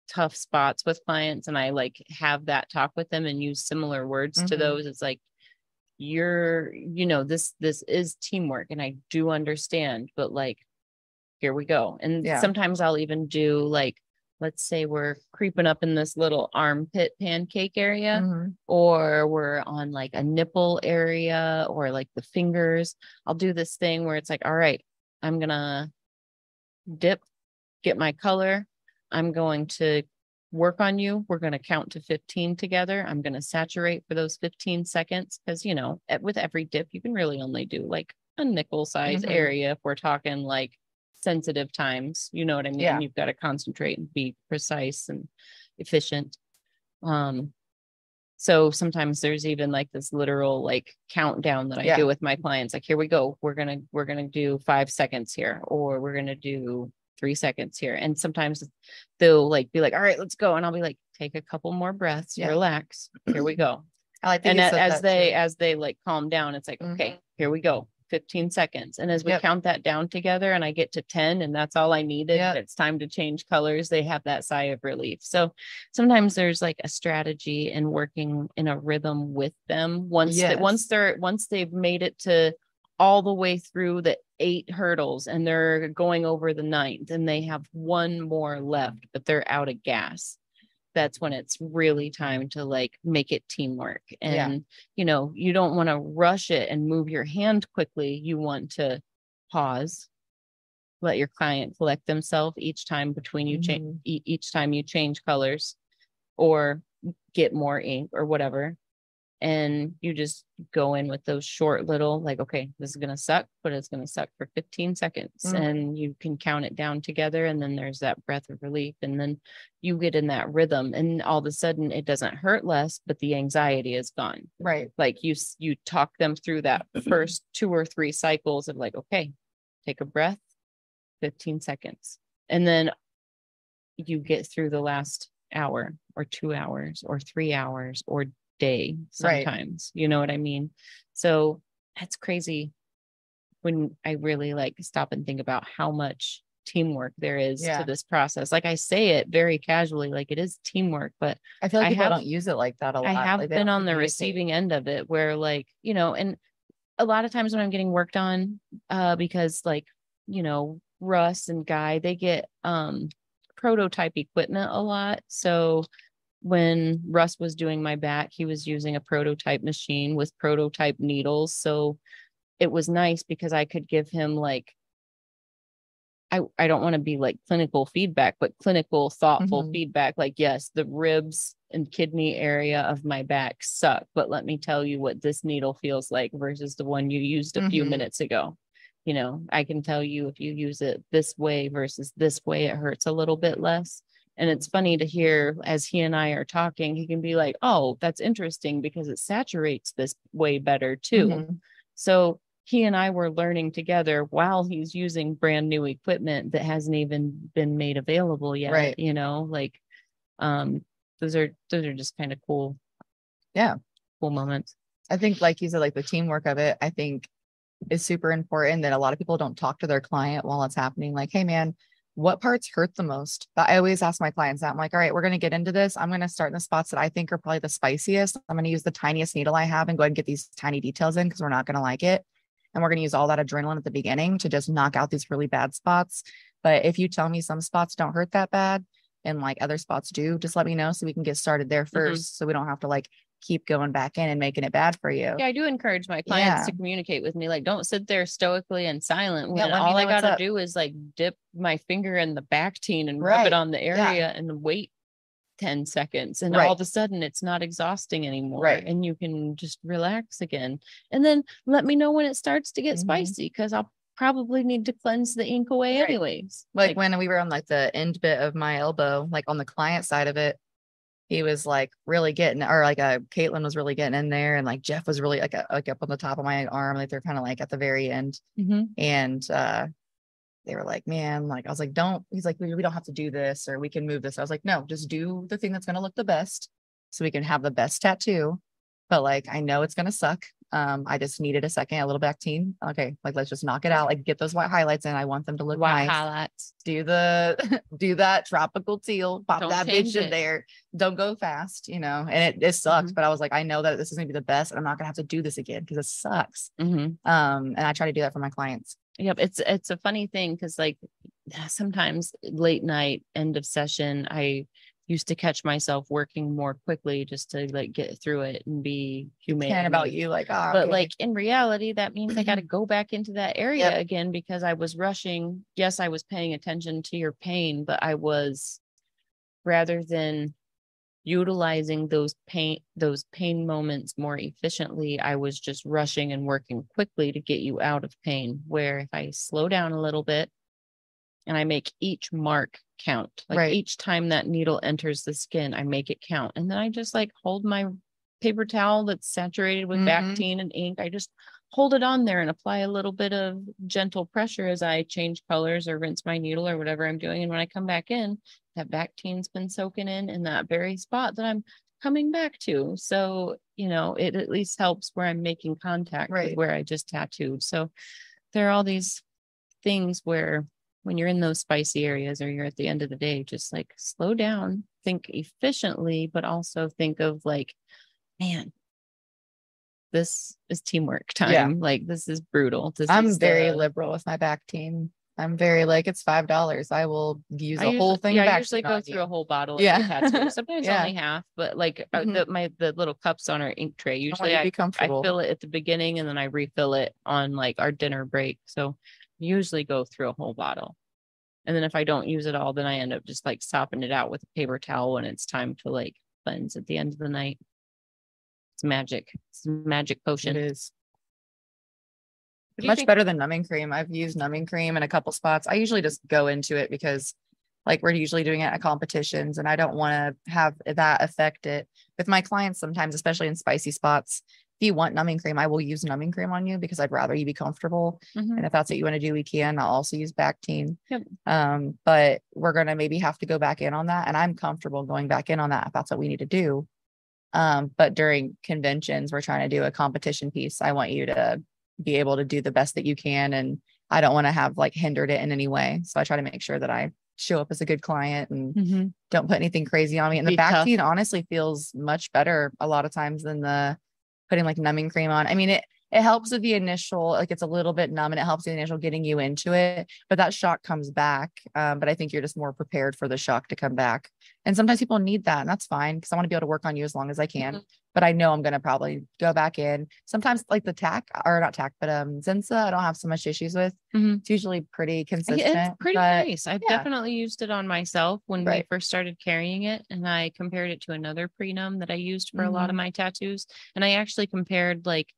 tough spots with clients and I like have that talk with them and use similar words to Mhm. those, it's like, you're, you know, this, this is teamwork and I do understand, but like, here we go. And Yeah. sometimes I'll even do like, let's say we're creeping up in this little armpit pancake area Mhm. or we're on like a nipple area or like the fingers. I'll do this thing where it's like, all right, I'm gonna dip, get my color. I'm going to work on you. We're going to count to 15 together. I'm going to saturate for those 15 seconds because, you know, with every dip, you can really only do like a nickel size Mhm. area if we're talking like sensitive times. You know what I mean? Yeah. You've got to concentrate and be precise and efficient. Um, so sometimes there's even like this literal like countdown that I Yeah. do with my clients. Like, here we go. We're gonna we're gonna do five seconds here, or we're gonna do three seconds here. And sometimes they'll like be like, all right, let's go. And I'll be like, take a couple more breaths, Yeah. relax. Here we go. I like that and as they as they like calm down, it's like, okay, Mhm. here we go. 15 seconds. And as we Yep. count that down together and I get to 10 and that's all I needed, Yep. it's time to change colors. They have that sigh of relief. So sometimes there's like a strategy in working in a rhythm with them once that once they're once they've made it to all the way through the eight hurdles and they're going over the ninth and they have one more left, but they're out of gas. That's when it's really time to like make it teamwork. Yeah. And, you know, you don't want to rush it and move your hand quickly. You want to pause, let your client collect themselves each time between you change Mhm. each time you change colors or get more ink or whatever and you just go in with those short little like okay this is going to suck but it's going to suck for 15 seconds Mhm. and you can count it down together and then there's that breath of relief and then you get in that rhythm and all of a sudden it doesn't hurt less but the anxiety is gone Right. like you you talk them through that first two or three cycles of like okay take a breath 15 seconds and then you get through the last hour or two hours or three hours or day Right. sometimes you know what i mean so that's crazy when i really like stop and think about how much teamwork there is Yeah. to this process like i say it very casually like it is teamwork but I feel like I people have- don't use it like that a lot. I have like, been on the receiving end of it where like, you know, and a lot of times when I'm getting worked on, uh, because like, you know, Russ and Guy, they get um prototype equipment a lot. So when Russ was doing my back, he was using a prototype machine with prototype needles. So it was nice because I could give him like I, I don't want to be like clinical feedback, but clinical, thoughtful Mhm. feedback. Like, yes, the ribs and kidney area of my back suck, but let me tell you what this needle feels like versus the one you used a few Mhm. minutes ago. You know, I can tell you if you use it this way versus this way, it hurts a little bit less. And it's funny to hear as he and I are talking, he can be like, oh, that's interesting because it saturates this way better too. Mhm. So he and I were learning together while he's using brand new equipment that hasn't even been made available yet. Right. You know, like um those are those are just kind of cool. Yeah. Cool moments. I think, like you said, like the teamwork of it, I think is super important that a lot of people don't talk to their client while it's happening. Like, hey, man, what parts hurt the most? But I always ask my clients that I'm like, all right, we're going to get into this. I'm going to start in the spots that I think are probably the spiciest. I'm going to use the tiniest needle I have and go ahead and get these tiny details in because we're not going to like it. And we're going to use all that adrenaline at the beginning to just knock out these really bad spots. But if you tell me some spots don't hurt that bad and like other spots do, just let me know so we can get started there mm-hmm. 1st So we don't have to like keep going back in and making it bad for you. Yeah, I do encourage my clients Yeah. to communicate with me. Like, don't sit there stoically and silent when me all I gotta up. do is like dip my finger in the back Bactine and rub it on the yeah. area and wait 10 seconds. And Right. all of a sudden it's not exhausting anymore. Right. And you can just relax again. And then let me know when it starts to get Mhm. spicy because I'll probably need to cleanse the ink away Right. anyways. like when we were on like the end bit of my elbow, like on the client side of it, he was like really getting, or like a Caitlin was really getting in there, and like Jeff was really like uh, like up on the top of my arm, like they're kind of like at the very end, Mhm. and uh they were like, man, like I was like, don't. He's like, we, we don't have to do this, or we can move this. I was like, no, just do the thing that's gonna look the best, so we can have the best tattoo. But like, I know it's gonna suck. Um, I just needed a second, a little Bactine. Okay, like let's just knock it out, like get those white highlights in. I want them to look White nice highlights. do the do that tropical teal, pop Don't that bitch in there. Don't go fast, you know. And it, it sucks, Mhm. but I was like, I know that this is gonna be the best, and I'm not gonna have to do this again because it sucks. Mhm. Um, and I try to do that for my clients. Yep, it's it's a funny thing because like sometimes late night end of session, I used to catch myself working more quickly just to like get through it and be humane. Caring about you, like, ah, But okay. like in reality, that means I got to go back into that area Yep. again because I was rushing. Yes, I was paying attention to your pain, but I was rather than utilizing those pain those pain moments more efficiently i was just rushing and working quickly to get you out of pain where if i slow down a little bit and i make each mark count like Right. each time that needle enters the skin i make it count and then i just like hold my paper towel that's saturated with Mhm. Bactine and ink i just hold it on there and apply a little bit of gentle pressure as i change colors or rinse my needle or whatever i'm doing and when i come back in that Bactine's been soaking in in that very spot that I'm coming back to. So, you know, it at least helps where I'm making contact with where I just tattooed. So there are all these things where when you're in those spicy areas or you're at the end of the day, just like slow down, think efficiently, but also think of like, man, this is teamwork time. Yeah. Like this is brutal. This I'm is very the- liberal with my Bactine. I'm very like it's five dollars. I will use I a whole thing. Yeah, I usually go through you. a whole bottle. Yeah. Sometimes Yeah. only half, but like uh, Mhm. the my the little cups on our ink tray. Usually I be I fill it at the beginning and then I refill it on like our dinner break. So usually go through a whole bottle. And then if I don't use it all, then I end up just like sopping it out with a paper towel when it's time to like cleanse at the end of the night. It's magic. It's a magic potion. is. Do you much think- better than numbing cream. I've used numbing cream in a couple spots. I usually just go into it because like we're usually doing it at competitions and I don't want to have that affect it. With my clients sometimes, especially in spicy spots, if you want numbing cream, I will use numbing cream on you because I'd rather you be comfortable. Mhm. And if that's what you want to do, we can. I'll also use Bactine. Yep. Um, but we're gonna maybe have to go back in on that. And I'm comfortable going back in on that if that's what we need to do. Um, but during conventions, we're trying to do a competition piece. I want you to be able to do the best that you can. And I don't want to have like hindered it in any way. So I try to make sure that I show up as a good client and Mhm. don't put anything crazy on me. And the Be tough. Honestly feels much better a lot of times than the putting like numbing cream on. I mean, it it helps with the initial, like it's a little bit numb and it helps the initial getting you into it, but that shock comes back. Um, but I think you're just more prepared for the shock to come back. And sometimes people need that, and that's fine because I want to be able to work on you as long as I can. Mm-hmm. But I know I'm gonna probably go back in. Sometimes like the tack or not tack, but um Zensa, I don't have so much issues with. Mhm. It's usually pretty consistent. It's pretty but nice. I've yeah. definitely used it on myself when Right. we first started carrying it, and I compared it to another prenum that I used for a lot Mm-hmm. of my tattoos. And I actually compared like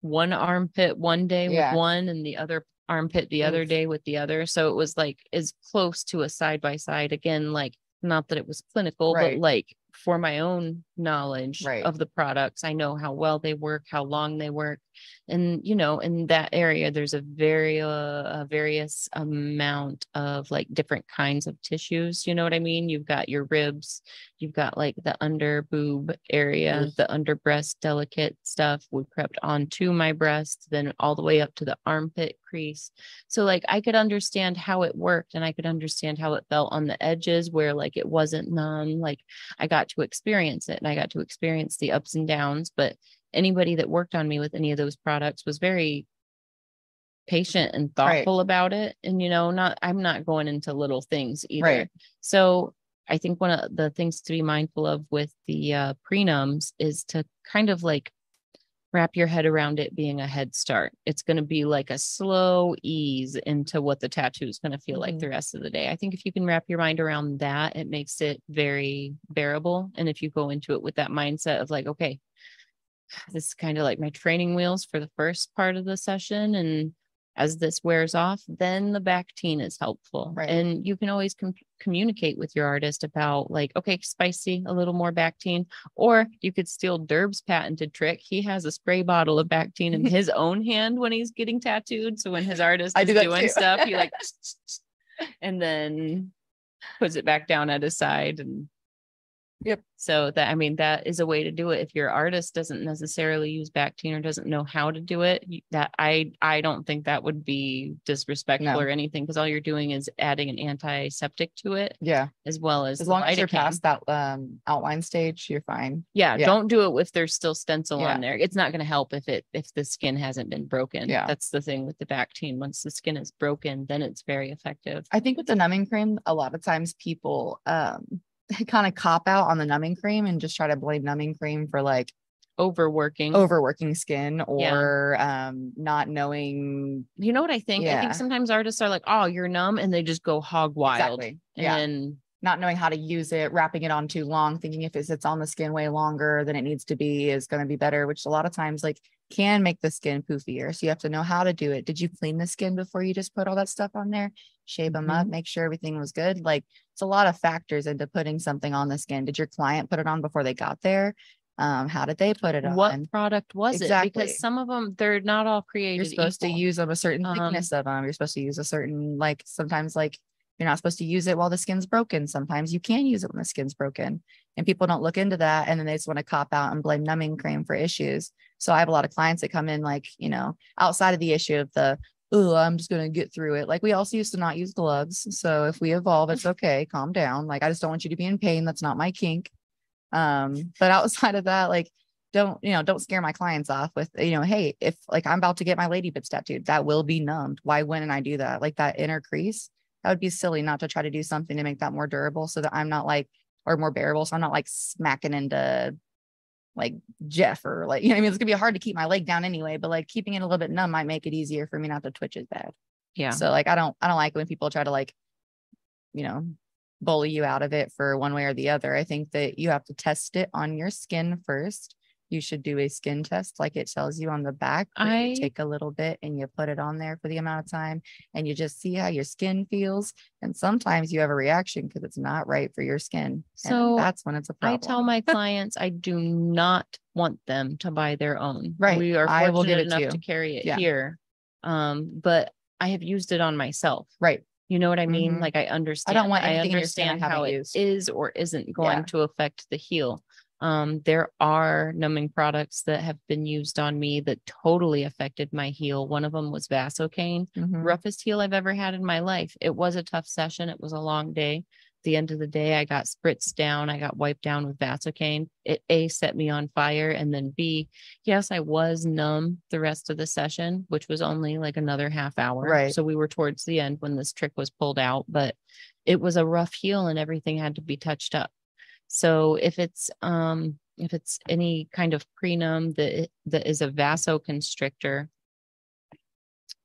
one armpit one day Yeah. with one and the other armpit the other day with the other. So it was like as close to a side by side. Again, like not that it was clinical, Right. but like for my own knowledge Right. of the products, I know how well they work, how long they work and you know in that area there's a very uh, a various amount of like different kinds of tissues you know what i mean you've got your ribs you've got like the under boob area Oof. the under breast delicate stuff we crept onto my breast then all the way up to the armpit crease so like i could understand how it worked and i could understand how it felt on the edges where like it wasn't numb like i got to experience it and i got to experience the ups and downs but anybody that worked on me with any of those products was very patient and Right. thoughtful about it and you know not i'm not going into little things either Right. so I think one of the things to be mindful of with the uh, prenums is to kind of like wrap your head around it being a head start. It's going to be like a slow ease into what the tattoo is going to feel like Mhm. the rest of the day. I think if you can wrap your mind around that, it makes it very bearable. And if you go into it with that mindset of like, okay, this is kind of like my training wheels for the first part of the session. And as this wears off, then the Bactine is helpful. Right. And you can always com- communicate with your artist about like, okay, spicy, a little more Bactine, or you could steal Durb's patented trick. He has a spray bottle of Bactine in his own hand when he's getting tattooed. So when his artist I is do doing stuff, he like, and then puts it back down at his side and Yep. so that I mean that is a way to do it. If your artist doesn't necessarily use Bactine or doesn't know how to do it, that I I don't think that would be disrespectful No. or anything because all you're doing is adding an antiseptic to it Yeah. as well as As long as you're past that um outline stage, you're fine. Yeah, Yeah. don't do it if there's still stencil Yeah. on there. It's not going to help if it if the skin hasn't been broken. Yeah. That's the thing with the Bactine. Once the skin is broken, then it's very effective. I think with the numbing cream, a lot of times people um kind of cop out on the numbing cream and just try to blame numbing cream for like Overworking. overworking skin Yeah. or um not knowing you know what I think? I think sometimes artists are like, "Oh, you're numb," and they just go hog wild. exactly. Yeah. And not knowing how to use it, wrapping it on too long, thinking if it sits on the skin way longer than it needs to be is going to be better, which a lot of times like can make the skin poofier. So you have to know how to do it. Did you clean the skin before you just put all that stuff on there? Shave them up, make sure everything was good. Like it's a lot of factors into putting something on the skin. Did your client put it on before they got there? Um, how did they put it on? what product was it? Because some of them they're not all created. You're supposed equal. to use them a certain Um, thickness of them. You're supposed to use a certain like sometimes like you're not supposed to use it while the skin's broken. Sometimes you can use it when the skin's broken. And people don't look into that and then they just want to cop out and blame numbing cream for issues. So I have a lot of clients that come in like, you know, outside of the issue of the, oh, I'm just gonna get through it. Like we also used to not use gloves. So if we evolve, it's okay. Calm down. Like I just don't want you to be in pain. That's not my kink. Um, but outside of that, like don't you know don't scare my clients off with you know hey if like i'm about to get my lady bits tattooed that will be numbed why wouldn't i do that like that inner crease that would be silly not to try to do something to make that more durable so that i'm not like or more bearable so i'm not like smacking into like jeff or like you know i mean it's gonna be hard to keep my leg down anyway but like keeping it a little bit numb might make it easier for me not to twitch as bad yeah. so like I don't I don't like when people try to like, you know, bully you out of it for one way or the other. I think that you have to test it on your skin first. You should do a skin test like it tells you on the back. I- take a little bit and you put it on there for the amount of time and you just see how your skin feels. And sometimes you have a reaction because it's not right for your skin. and So, that's when it's a problem. I tell my clients I do not want them to buy their own. Right. We are I will give fortunate it to enough to you. carry it Yeah. here. Um, but I have used it on myself. right. You know what I mean? Mhm. Like I understand. I don't want I understand how it used. is or isn't going Yeah. to affect the heal. Um, there are numbing products that have been used on me that totally affected my heal. One of them was Vasocaine Mhm. roughest heal I've ever had in my life. It was a tough session. It was a long day. At the end of the day, I got spritzed down. I got wiped down with Vasocaine. It A set me on fire. And then B, yes, I was numb the rest of the session, which was only like another half hour. Right. So we were towards the end when this trick was pulled out, but it was a rough heal and everything had to be touched up. So if it's um if it's any kind of prenum that that is a vasoconstrictor,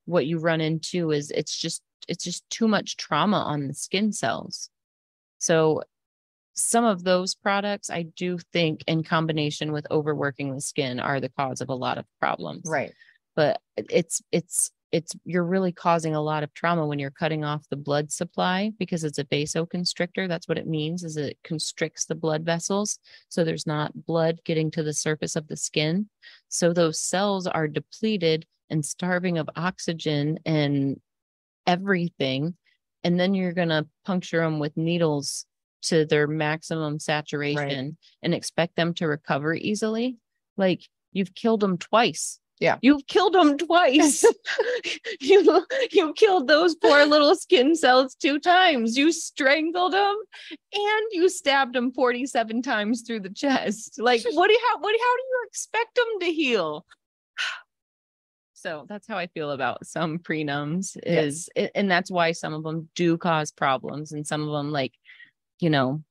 what you run into is it's just it's just too much trauma on the skin cells. So some of those products I do think in combination with overworking the skin are the cause of a lot of problems. Right. But it's it's it's you're really causing a lot of trauma when you're cutting off the blood supply because it's a vasoconstrictor. That's what it means is it constricts the blood vessels. So there's not blood getting to the surface of the skin. So those cells are depleted and starving of oxygen and everything. And then you're going to puncture them with needles to their maximum saturation and expect them to recover easily. Like you've killed them twice. Yeah. You've killed them twice. you you killed those poor little skin cells two times. You strangled them and you stabbed them 47 times through the chest. Like what do you how what how do you expect them to heal? So that's how I feel about some prenums is a- and that's why some of them do cause problems and some of them like you know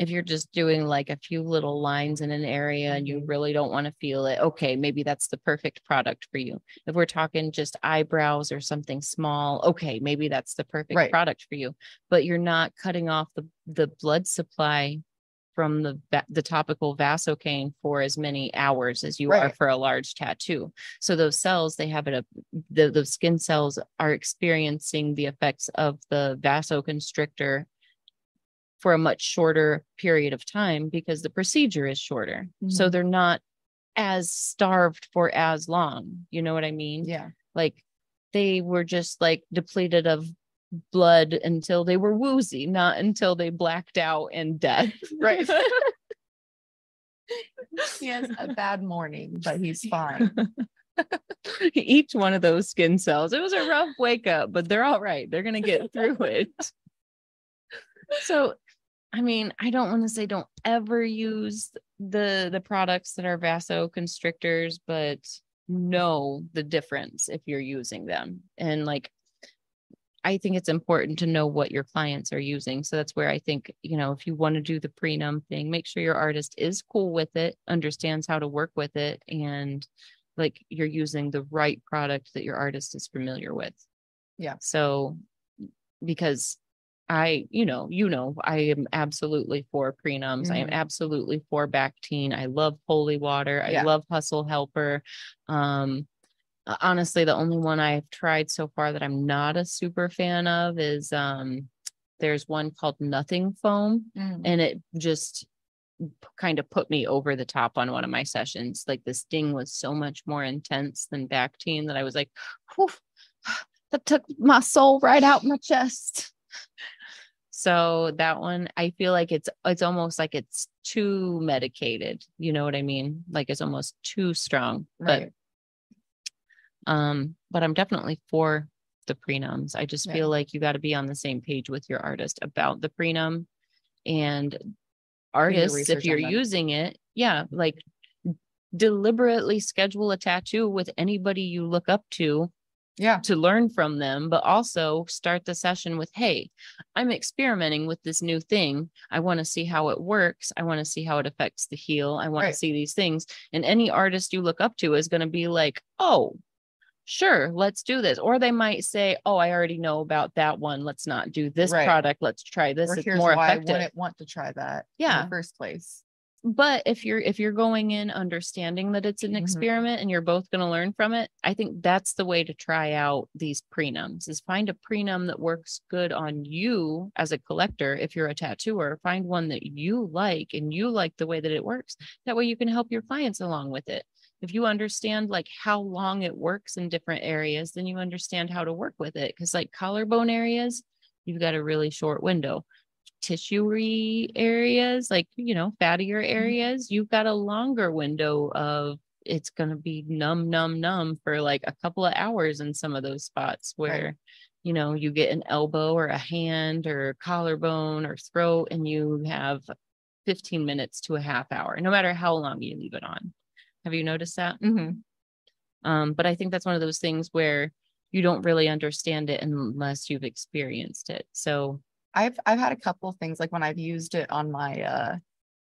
if you're just doing like a few little lines in an area and you mm-hmm. really don't want to feel it, okay, maybe that's the perfect product for you. If we're talking just eyebrows or something small, okay, maybe that's the perfect Right. product for you. But you're not cutting off the the blood supply from the the topical vasocaine for as many hours as you are for a large tattoo. So those cells, they have it up. The the skin cells are experiencing the effects of the vasoconstrictor for a much shorter period of time because the procedure is shorter. So Mhm. they're not as starved for as long. You know what I mean? Yeah. Like they were just like depleted of blood until they were woozy, not until they blacked out and dead. Right. He has a bad morning, but he's fine. Each one of those skin cells. It was a rough wake up, but they're all right. They're gonna get through it. So I mean, I don't want to say don't ever use the the products that are vasoconstrictors, but know the difference if you're using them. And like I think it's important to know what your clients are using. So that's where I think, you know, if you want to do the prenum thing, make sure your artist is cool with it, understands how to work with it, and like you're using the right product that your artist is familiar with. Yeah. So because I, you know, you know, I am absolutely for prenums. I am Mhm. absolutely for Bactine. I love holy water. I Yeah. love hustle helper. Um, uh, honestly, the only one I've tried so far that I'm not a super fan of is um there's one called Nothing Foam Mm. and it just kind of put me over the top on one of my sessions. Like the sting was so much more intense than Bactine that I was like, that took my soul right out my chest. So that one, I feel like it's it's almost like it's too medicated. You know what I mean? Like it's almost too strong. But Right. um, but I'm definitely for the prenums. I just Yeah. feel like you got to be on the same page with your artist about the prenum and artists, if you're using it, yeah, like deliberately schedule a tattoo with anybody you look up to Yeah. to learn from them, but also start the session with, Hey, I'm experimenting with this new thing. I want to see how it works. I want to see how it affects the heal. I want Right. to see these things. And any artist you look up to is going to be like, Oh, sure, let's do this. Or they might say, Oh, I already know about that one. Let's not do this Right. product. Let's try this. Or It's here's more why I wouldn't want to try that in Yeah. the first place. But if you're if you're going in understanding that it's an Mhm. experiment and you're both going to learn from it i think that's the way to try out these prenums is find a prenum that works good on you as a collector if you're a tattooer. Find one that you like and you like the way that it works. That way you can help your clients along with it. If you understand like how long it works in different areas then you understand how to work with it. Because like collarbone areas you've got a really short window tissue areas, like, you know, fattier areas, you've got a longer window of it's going to be numb, numb, numb for like a couple of hours in some of those spots where, you know, you get an elbow or a hand or collarbone or throat and you have 15 minutes to a half hour, no matter how long you leave it on. Have you noticed that? Mm-hmm. Um, but I think that's one of those things where you don't really understand it unless you've experienced it. So, I've I've had a couple of things like when I've used it on my uh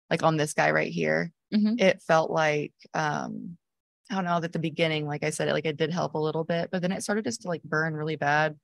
like on this guy right here, Mhm. it felt like um I don't know at the beginning, like I said, it like it did help a little bit, but then it started just to like burn really bad.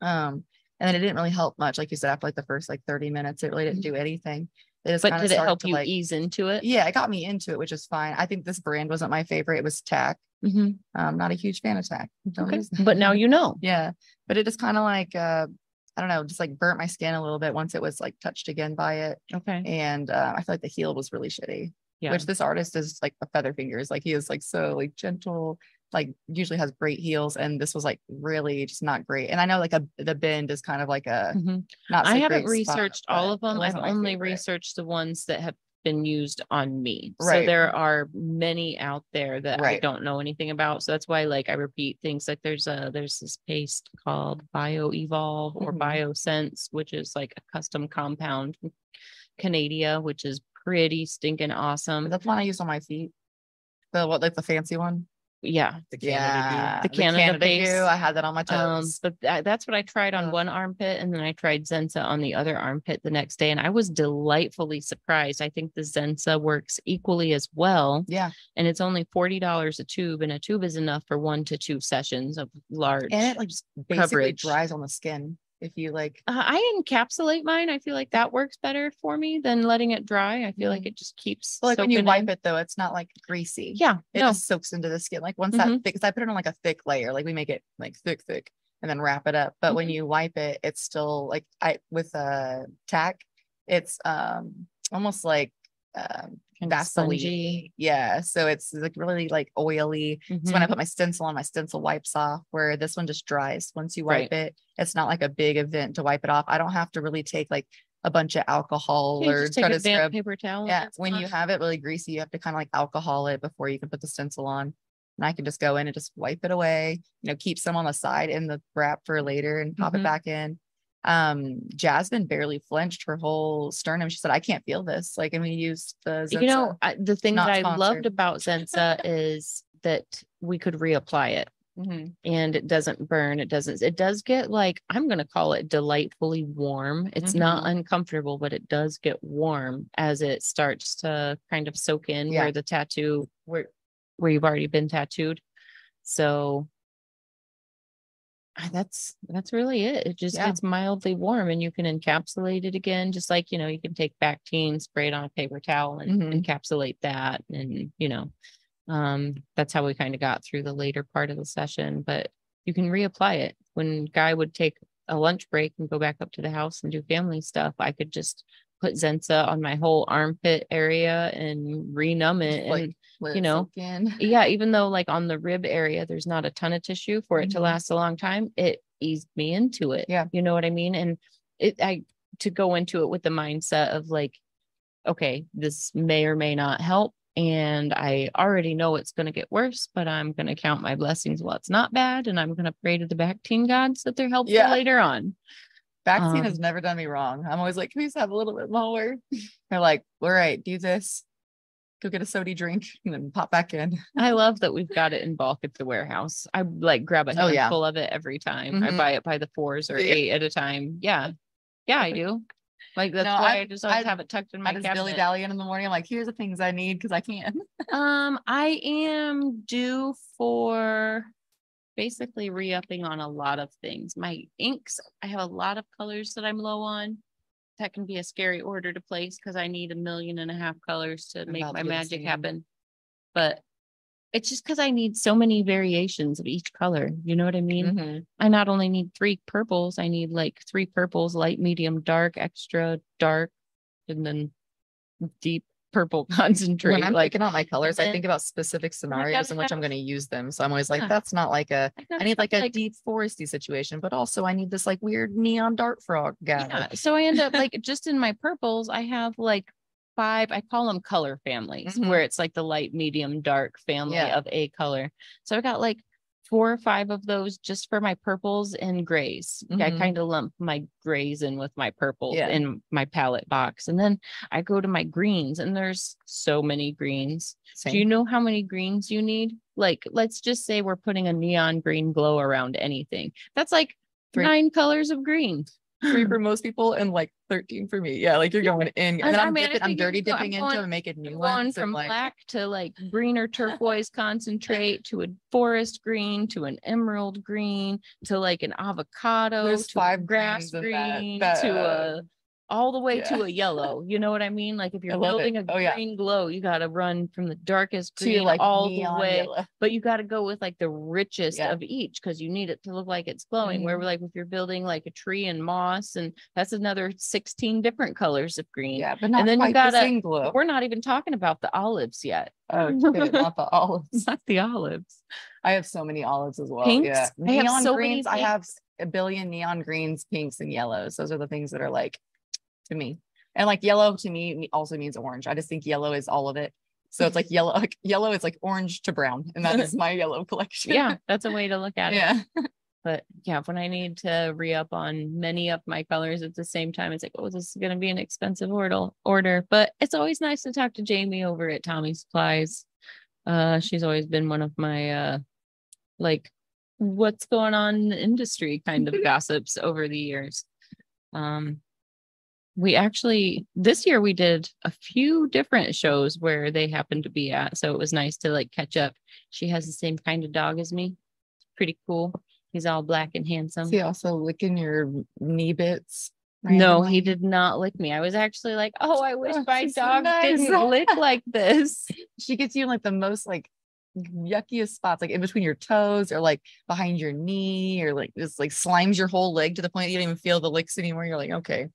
Um and then it didn't really help much. Like you said, after like the first like 30 minutes, it really didn't do anything. It just but did it help to, you like, ease into it? Yeah, it got me into it, which is fine. I think this brand wasn't my favorite. It was Tack. Mhm. I'm not a huge fan of Tack. Okay. But now you know. yeah but it just kind of like uh i don't know just like burnt my skin a little bit once it was like touched again by it Okay. and uh, i feel like the heal was really shitty Yeah. which this artist is like a feather fingers like he is like so like gentle like usually has great heals and this was like really just not great and i know like a the bend is kind of like a Mhm. not so I haven't great spot, researched all of them. I've only favorite. researched the ones that have been used on me. So there are many out there that I don't know anything about. So that's why like I repeat things like there's a there's this paste called Bio Evolve or Mhm. BioSense, which is like a custom compound from Canada, which is pretty stinking awesome. Is that the one i use on my feet the what like the fancy one yeah. The Canada Yeah. The Canada base. goo, I had that on my Um, toes. but tha- that's what I tried on Ugh. one armpit and then I tried Zensa on the other armpit the next day and I was delightfully surprised. I think the Zensa works equally as well Yeah. and it's only forty dollars a tube and a tube is enough for one to two sessions of large. And it like just basically coverage. dries on the skin if you like. Uh, I encapsulate mine. I feel like that works better for me than letting it dry. I feel like Mhm. it just keeps. But like when you wipe in. it though, it's not like greasy. Yeah, It no, just soaks into the skin. Like once Mhm. that thick, cause I put it on like a thick layer, like we make it like thick, thick and then wrap it up. But when Mhm. you wipe it, it's still like I with a tack, it's um almost like um Vaseline. spongy. Yeah. So it's like really like oily. So when I put my stencil on, my stencil wipes off where this one just dries. Once you wipe Right. it, it's not like a big event to wipe it off. I don't have to really take like a bunch of alcohol Yeah, or try to scrub. paper towel. Yeah. When you have it really greasy, you have to kind of like alcohol it before you can put the stencil on. And I can just go in and just wipe it away, you know, keep some on the side in the wrap for later and pop Mhm. it back in. Um, Jasmine barely flinched her whole sternum. She said, I can't feel this. Like, and we used the, you know, I, the thing Not that I loved about Zensa is that we could reapply it Mhm. and it doesn't burn. It doesn't, it does get like, I'm going to call it delightfully warm. It's not Mm-hmm. uncomfortable, but it does get warm as it starts to kind of soak in Yeah. where the tattoo, where, where you've already been tattooed. So that's, that's really it. It just Yeah. gets mildly warm and you can encapsulate it again, just like, you know, you can take Bactine, spray it on a paper towel and Mhm. encapsulate that. And, you know, um, that's how we kind of got through the later part of the session, but you can reapply it. When Guy would take a lunch break and go back up to the house and do family stuff, I could just put Zensa on my whole armpit area and renumb it. Like, and you know, yeah, even though like on the rib area, there's not a ton of tissue for it to Mhm. last a long time, it eased me into it. Yeah. You know what I mean? And it, I, to go into it with the mindset of like, okay, this may or may not help. And I already know it's going to get worse, but I'm going to count my blessings while it's not bad. And I'm going to pray to the Bactine gods that they're helpful Yeah. later on. Bactine Um, has never done me wrong. I'm always like, can we just have a little bit more? They're like, all right, do this. Go get a soda drink and then pop back in. I love that we've got it in bulk at the warehouse. I like grab a Oh, yeah. handful of it every time. I Mhm. buy it by the fours or Yeah. eight at a time. Yeah. Yeah, I do. Like that's No, why I, I- just always I- have it tucked in I my just dilly cabinet. dallying in the morning. I'm like, here's the things I need because I can. Um, I am due for basically re-upping on a lot of things. My inks, I have a lot of colors that I'm low on. That can be a scary order to place because I need a million and a half colors to I'm make about to my magic happen. But it's just because I need so many variations of each color. You know what I mean? Mm-hmm. I not only need three purples, I need like three purples, light, medium, dark, extra dark, and then deep purple concentrate. When I'm like picking out my colors, I think about specific scenarios in which I'm going to use them. So I'm always like, that's not like a, I need like a deep foresty situation, but also I need this like weird neon dart frog guy. Yeah, so I end up like just in my purples, I have like five, I call them color families, Mhm. where it's like the light, medium, dark family Yeah. of a color. So I got like four or five of those just for my purples and grays. I Mhm. kind of lump my grays in with my purples Yeah. in my palette box. And then I go to my greens and there's so many greens. Do you know how many greens you need? Like, let's just say we're putting a neon green glow around anything. That's like Three. nine colors of green. Three for most people and like 13 for me. Yeah, like you're going in. And, then I I'm, mean, dipping, I'm dirty go- I'm dipping into going- and making new Going ones. from like, black to like green or turquoise concentrate to a forest green to an emerald green to like an avocado There's to five grass greens that- that, to uh, a all the way to a yellow. You know what I mean? Like if you're love it. building a Oh, yeah. green glow, you got to run from the darkest to green like all the way yellow. but you got to go with like the richest Yeah. of each because you need it to look like it's glowing. Where Mhm. like if you're building like a tree and moss, and that's another 16 different colors of green. Yeah, but not then you gotta- the same glow. We're not even talking about the olives yet. Oh, not the olives. Not the olives. I have so many olives as well. Pinks? Yeah. I have Neon so greens. I have a billion neon greens, pinks, and yellows. Those are the things that are like to me. And like yellow to me also means orange. I just think yellow is all of it. So it's like yellow, like yellow is like orange to brown. And that is my yellow collection. Yeah, that's a way to look at it. Yeah. But yeah, when I need to re up on many of my colors at the same time, it's like, oh, this is going to be an expensive order. Order, but it's always nice to talk to Jamie over at Tommy Supplies. Uh, she's always been one of my uh, like, what's going on in the industry kind of gossips over the years. Um, we actually this year we did a few different shows where they happened to be at, so it was nice to like catch up. She has the same kind of dog as me. It's pretty cool. He's all black and handsome. Is he also licking your knee bits? No, he did not lick me. I was actually like, oh, I wish Oh, my she's so dog nice. didn't lick like this. She gets you in like the most like yuckiest spots, like in between your toes or like behind your knee, or like just like slimes your whole leg to the point that you don't even feel the licks anymore. You're like, okay,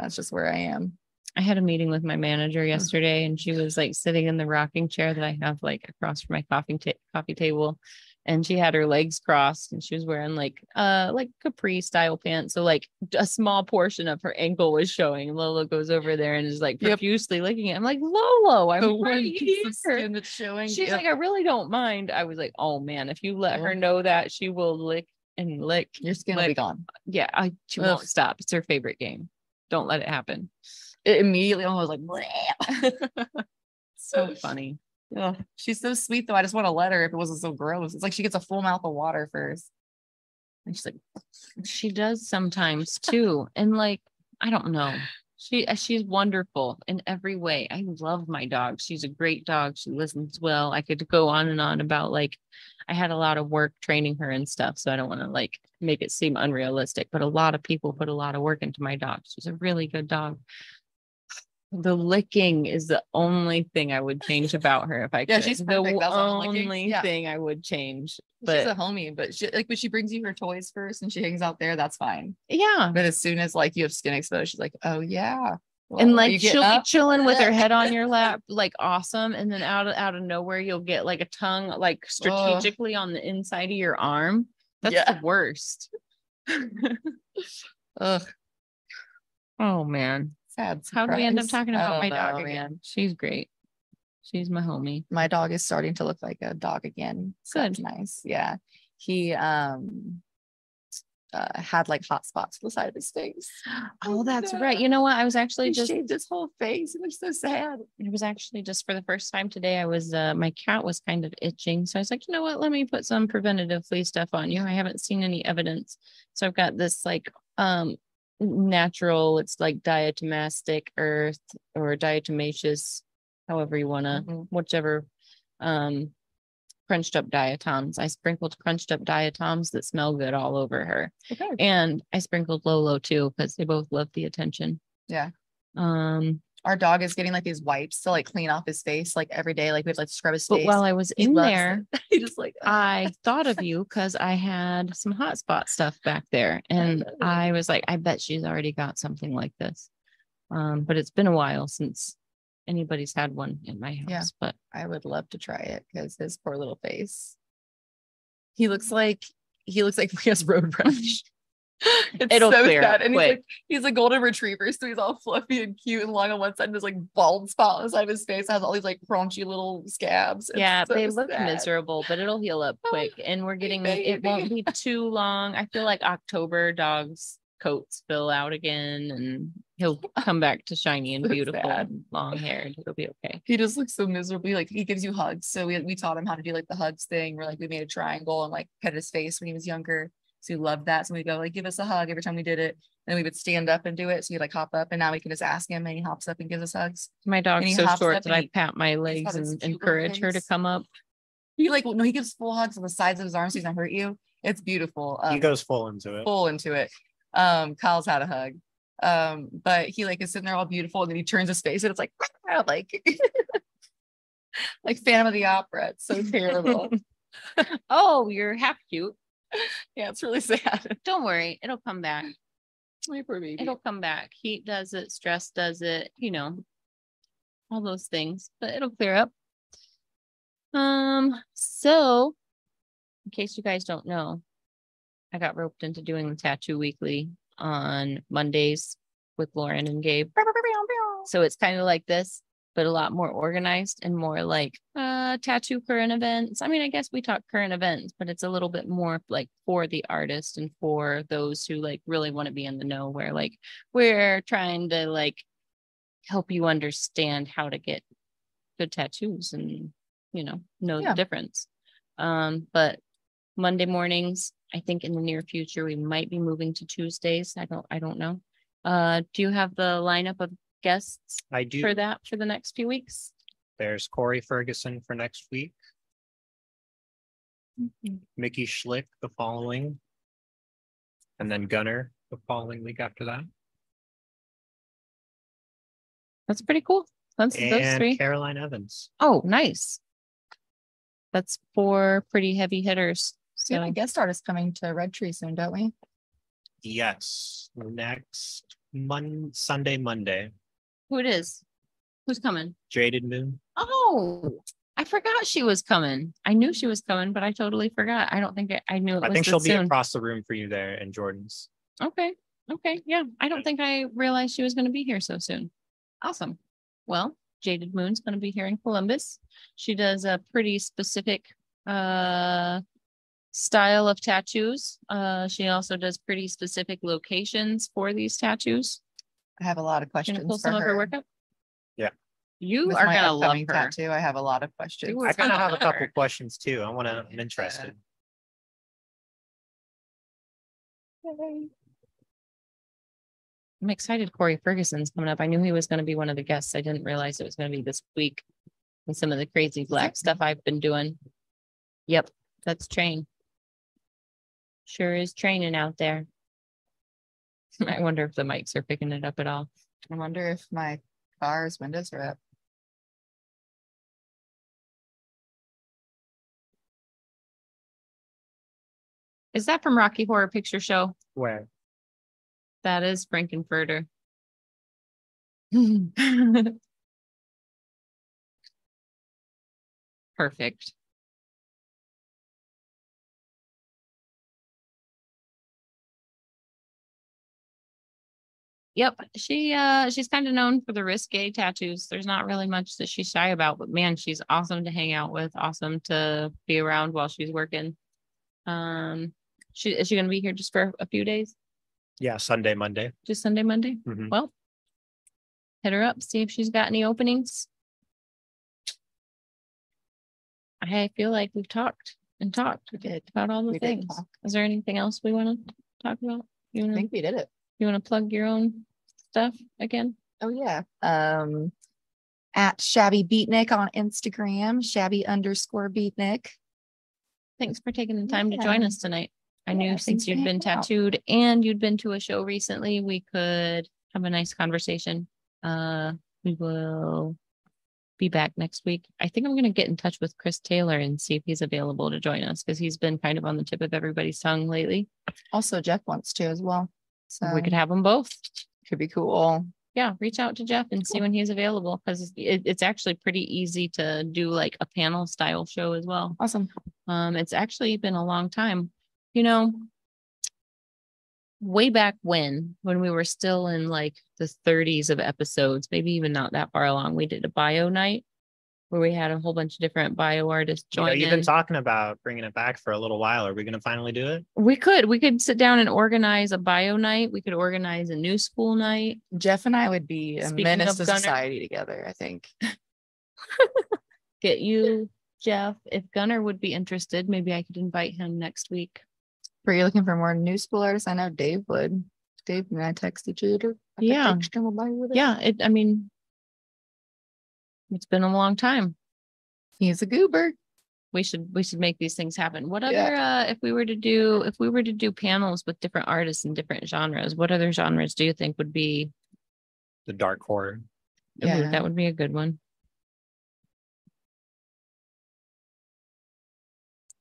that's just where I am. I had a meeting with my manager yesterday and she was like sitting in the rocking chair that I have like across from my coffee ta- coffee table. And she had her legs crossed and she was wearing like uh like capri style pants. So like a small portion of her ankle was showing. Lolo goes over there and is like Yep. profusely licking it. I'm like, Lolo, I'm The one piece of skin that's showing. She's Yep. like, I really don't mind. I was like, oh man, if you let her know that, she will lick and lick. your skin will be gone. Yeah, I she Ugh. won't stop. It's her favorite game. Don't let it happen. It immediately almost like. So oh, funny. Ugh, she's so sweet though. I just want to let her if it wasn't so gross. It's like she gets a full mouth of water first. And she's like, She does sometimes too. And like, I don't know. She uh, she's wonderful in every way. I love my dog. She's a great dog. She listens well. I could go on and on about like I had a lot of work training her and stuff. So I don't want to like make it seem unrealistic, but a lot of people put a lot of work into my dog. She's a really good dog. The licking is the only thing I would change about her if I Yeah, could. she's the. That's all only Yeah. thing I would change. she's a homie, but she like when she brings you her toys first and she hangs out there, that's fine. yeah, But as soon as like you have skin exposed, she's like, oh yeah. and Well, like get she'll be chilling with her head on your lap, like awesome. And then out of out of nowhere, you'll get like a tongue like strategically on the inside of your arm. That's Yeah. the worst. Ugh, oh man. Sad. How do we end up talking about my dog know, again? man. She's great. She's my homie. My dog is starting to look like a dog again. So Good. nice. Yeah. He um uh, had like hot spots on the side of his face. Oh, that's right. You know what? I was actually He just shaved his whole face. It looks so sad. it was actually just for the first time today. I was uh my cat was kind of itching. So I was like, you know what? Let me put some preventative flea stuff on you. I haven't seen any evidence. So I've got this like um natural, it's like diatomastic earth or diatomaceous, however you wanna, Mhm. whichever um crunched up diatoms. I sprinkled crunched up diatoms that smell good all over her. Okay. And I sprinkled Lolo too, because they both love the attention. Yeah. Um Our dog is getting like these wipes to like clean off his face like every day. Like we have to like scrub his But face. while I was in there, he just like I thought of you because I had some hotspot stuff back there. And. I was like, I bet she's already got something like this. Um, but it's been a while since anybody's had one in my house. Yeah. But I would love to try it because his poor little face. He looks like he looks like he has road rash. It's It'll so clear sad. And he's like he's a golden retriever, so he's all fluffy and cute and long on one side, and there's like bald spot on the side of his face has all these like crunchy little scabs. It's yeah, so they look sad. miserable, but it'll heal up Oh, quick. And we're getting it won't be too long. I feel like October dogs coats fill out again and he'll come back to shiny and beautiful sad. and long haired. It'll be okay. He just looks so miserable. Like he gives you hugs. So we we taught him how to do like the hugs thing where like we made a triangle and like pet his face when he was younger. So he loved that. So we go like give us a hug every time we did it. And we would stand up and do it. So he'd like hop up and now we can just ask him and he hops up and gives us hugs. My dog's he so hops short up that and I he- pat my legs and cute little encourage her to come up. He like no, he gives full hugs on the sides of his arms so he doesn't hurt you. It's beautiful. He Um, goes full into it. full into it. Um, Kyle's had a hug. Um, but he like is sitting there all beautiful, and then he turns his face, and it's like like like Phantom of the Opera. It's so terrible. Oh, you're half cute. yeah, it's really sad. Don't worry, it'll come back. My poor baby. It'll come back. Heat does it, stress does it, you know, all those things, but it'll clear up. Um, so in case you guys don't know, I got roped into doing the tattoo weekly on Mondays with Lauren and Gabe. So it's kind of like this, but a lot more organized and more like uh tattoo current events. I mean, I guess we talk current events, but it's a little bit more like for the artist and for those who like really want to be in the know where like we're trying to like help you understand how to get good tattoos and you know, know Yeah. the difference. Um, but Monday mornings, I think in the near future, we might be moving to Tuesdays. I don't, I don't know. Uh, do you have the lineup of guests I do. for that for the next few weeks? There's Corey Ferguson for next week, mm-hmm. Mickey Schlick the following. And then Gunner the following week after that. That's pretty cool. That's those And three. Caroline Evans. Oh, nice. That's four pretty heavy hitters. We have a So guest artist coming to Red Tree soon, don't we? Yes, next Mon, Sunday, Monday, who it is? Who's coming? Jaded Moon. Oh, I forgot she was coming. I knew she was coming, but I totally forgot. I don't think I, I knew it I was think she'll be soon. across the room for you there in Jordan's. Okay, okay, yeah. I don't think I realized she was gonna be here so soon. Awesome. Well, Jaded Moon's gonna be here in Columbus. She does a pretty specific uh style of tattoos. Uh, she also does pretty specific locations for these tattoos. I have a lot of Gonna questions pull for some of her her. work up. Yeah. You With are my gonna love upcoming her. Tattoo, I have a lot of questions. You I kind of gonna have a love couple her. questions too. I want to, I'm interested. I'm excited Corey Ferguson's coming up. I knew he was gonna be one of the guests. I didn't realize it was gonna be this week. With some of the crazy black stuff I've been doing. Yep, that's train. Sure is training out there. I wonder if the mics are picking it up at all. I wonder if my car's windows are up. Is that from Rocky Horror Picture Show? Where? That is Frank-N-Furter. Perfect. Yep, she uh she's kind of known for the risque tattoos. There's not really much that she's shy about, but man, she's awesome to hang out with, awesome to be around while she's working. Um, she is she gonna be here just for a few days? Yeah, Sunday, Monday. Just Sunday, Monday? Mhm. Well, hit her up, see if she's got any openings. I feel like we've talked and talked We did. about all the We things. Is there anything else we want to talk about? You want to, think we did it. you want to plug your own stuff again? Oh, yeah. Um, at Shabby Beatnik on Instagram, Shabby underscore Beatnik. Thanks for taking the time to join us tonight. I knew since you'd been tattooed and you'd been to a show recently, we could have a nice conversation. Uh, we will be back next week. I think I'm gonna get in touch with Chris Taylor and see if he's available to join us because he's been kind of on the tip of everybody's tongue lately. Also, Jeff wants to as well. So We could have them both. could be cool. Yeah, reach out to Jeff and see when he's available because it, it's actually pretty easy to do like a panel style show as well. Awesome. Um, it's actually been a long time. You know, way back when, when we were still in like the 30s of episodes, maybe even not that far along, we did a bio night where we had a whole bunch of different bio artists You know, join you've in. been talking about bringing it back for a little while. Are we going to finally do it? we could, we could sit down and organize a bio night. We could organize a new school night. Jeff and I would be a Speaking menace to Gunner- society together, I think. Get you, Jeff. If Gunner would be interested, maybe I could invite him next week. Were you looking for more new school artists? I know Dave would. Dave and I text each other. I could Yeah. text him about it. Yeah, it, I mean, it's been a long time. He's a goober. we should we should make these things happen what Yeah. other uh if we were to do if we were to do panels with different artists in different genres what other genres do you think would be The dark horror. Yeah. that would be a good one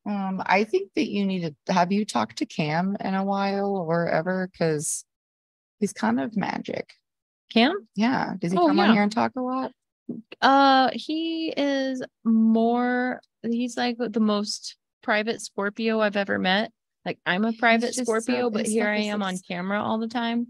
Um, I think that you need to have you talked to Cam in a while or ever because he's kind of magic. cam Yeah. Does he Oh, come yeah. on here and talk a lot? uh he is more he's like the most private scorpio i've ever met like i'm a private just so- scorpio but here i am on camera all the time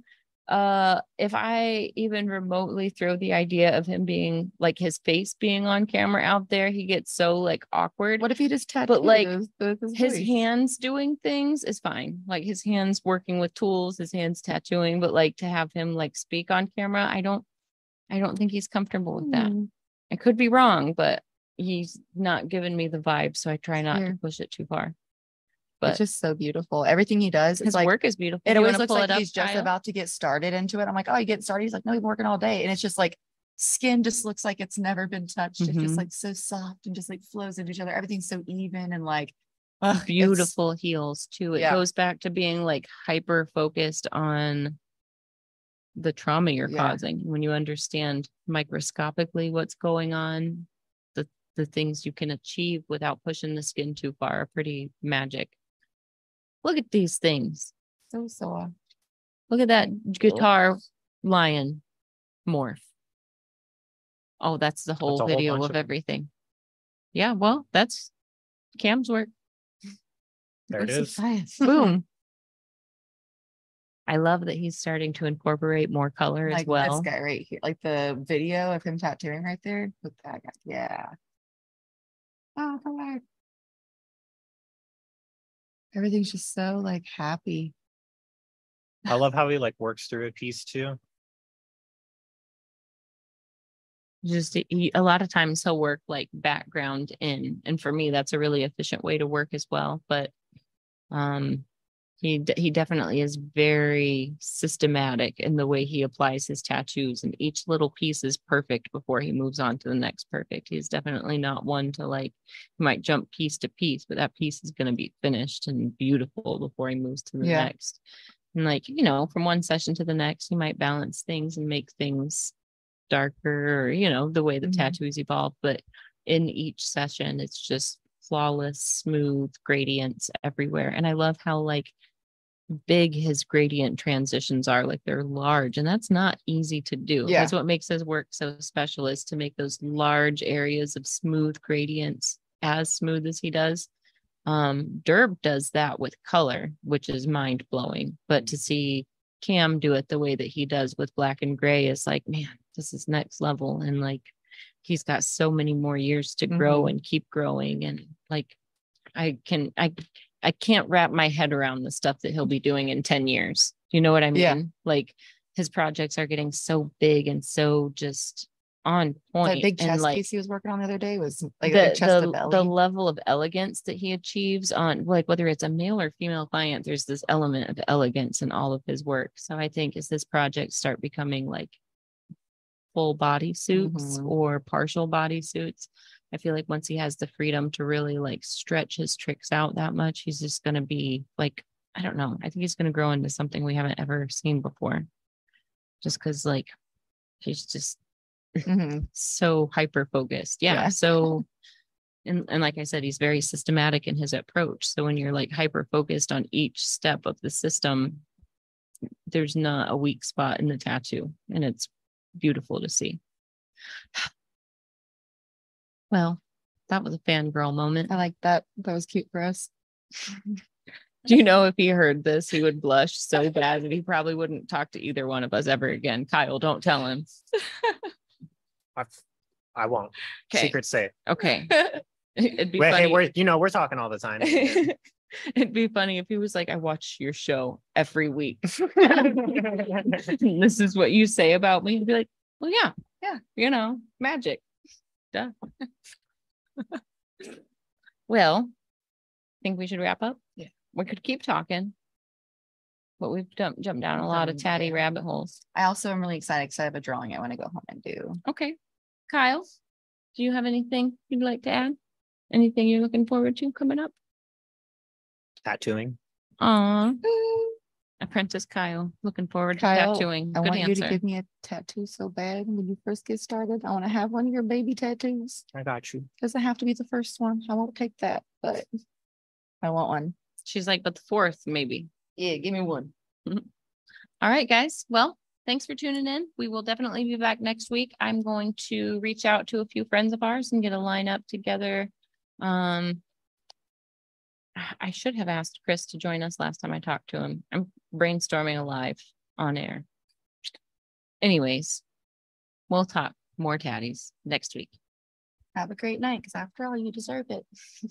uh if i even remotely throw the idea of him being like his face being on camera out there he gets so like awkward What if he just tattooed like, his, his, hands doing things is fine. Like his hands working with tools, his hands tattooing, but like to have him like speak on camera, I don't I don't think he's comfortable with that. Hmm. I could be wrong, but he's not giving me the vibe, so I try not to push it too far. It's just so beautiful. Everything he does, his like work is beautiful. it You always looks like he's just about to get started into it. I'm like, oh, you get started? He's like, no, he's working all day. And it's just like skin just looks like it's never been touched. It's Mhm. just like so soft and just like flows into each other. Everything's so even and like beautiful heals too. It Yeah. goes back to being like hyper focused on the trauma you're Yeah. causing. When you understand microscopically what's going on, the the things you can achieve without pushing the skin too far are pretty magic. Look at these things. so soft. Look at that guitar lion morph. Oh, that's the whole a whole video bunch of of 'em. everything. Yeah, well, that's Cam's work. There it That's so is. fast. Boom. I love that he's starting to incorporate more color as like well. this guy right here, like the video of him tattooing right there. Look at that guy. Yeah. Oh, hello. Everything's just so like happy. I love how he like works through a piece too. Just he, a lot of times he'll work like background in, and for me that's a really efficient way to work as well. But um, he d- he definitely is very systematic in the way he applies his tattoos, and each little piece is perfect before he moves on to the next perfect. He's definitely not one to like he might jump piece to piece, but that piece is going to be finished and beautiful before he moves to the Yeah. next. And like you know, from one session to the next, he might balance things and make things darker or you know the way the Mhm. tattoos evolve but in each session it's just flawless smooth gradients everywhere and i love how like big his gradient transitions are like they're large and that's not easy to do Yeah. that's what makes his work so special is to make those large areas of smooth gradients as smooth as he does um Durb does that with color which is mind blowing but to see cam do it the way that he does with black and gray is like man this is next level and like he's got so many more years to grow and keep growing and like i can i i can't wrap my head around the stuff that he'll be doing in 10 years you know what i mean Yeah. like his projects are getting so big and so just on point That big and chest like piece he was working on the other day was like the, a chest the, belly. the level of elegance that he achieves on like whether it's a male or female client there's this element of elegance in all of his work so i think as this project start becoming like full body suits Mhm. or partial body suits i feel like once he has the freedom to really like stretch his tricks out that much he's just going to be like i don't know i think he's going to grow into something we haven't ever seen before just because like he's just Mhm. so hyper focused. Yeah. Yeah. So and, and like I said, he's very systematic in his approach. So when you're like hyper focused on each step of the system, there's not a weak spot in the tattoo. And it's beautiful to see. Well, that was a fangirl moment. I like that. That was cute for us. Do you know if he heard this, he would blush so bad that he probably wouldn't talk to either one of us ever again. Kyle, don't tell him. I, I won't. Okay. Secret safe. Okay. It'd be Wait, funny. hey, we're you know we're talking all the time. It'd be funny if he was like, I watch your show every week. this is what you say about me. He'd be like, Well, yeah, yeah, you know, magic. Duh. well, I think we should wrap up. Yeah. We could keep talking. But we've jumped jumped down a lot of tatty yeah. rabbit holes. I also am really excited because I have a drawing I want to go home and do. Okay. Kyle, do you have anything you'd like to add? Anything you're looking forward to coming up? Tattooing. Aw. Apprentice Kyle, looking forward to Kyle, tattooing. I Good want you answer. to give me a tattoo so bad when you first get started. I want to have one of your baby tattoos. I got you. Doesn't have to be the first one. I won't take that, but I want one. She's like, but the fourth, maybe. Yeah, give me one. All right, guys. Well, thanks for tuning in. We will definitely be back next week. I'm going to reach out to a few friends of ours and get a lineup together. Um, I should have asked Chris to join us last time I talked to him. I'm brainstorming alive on air. Anyways, we'll talk more tatties next week. Have a great night because after all, you deserve it.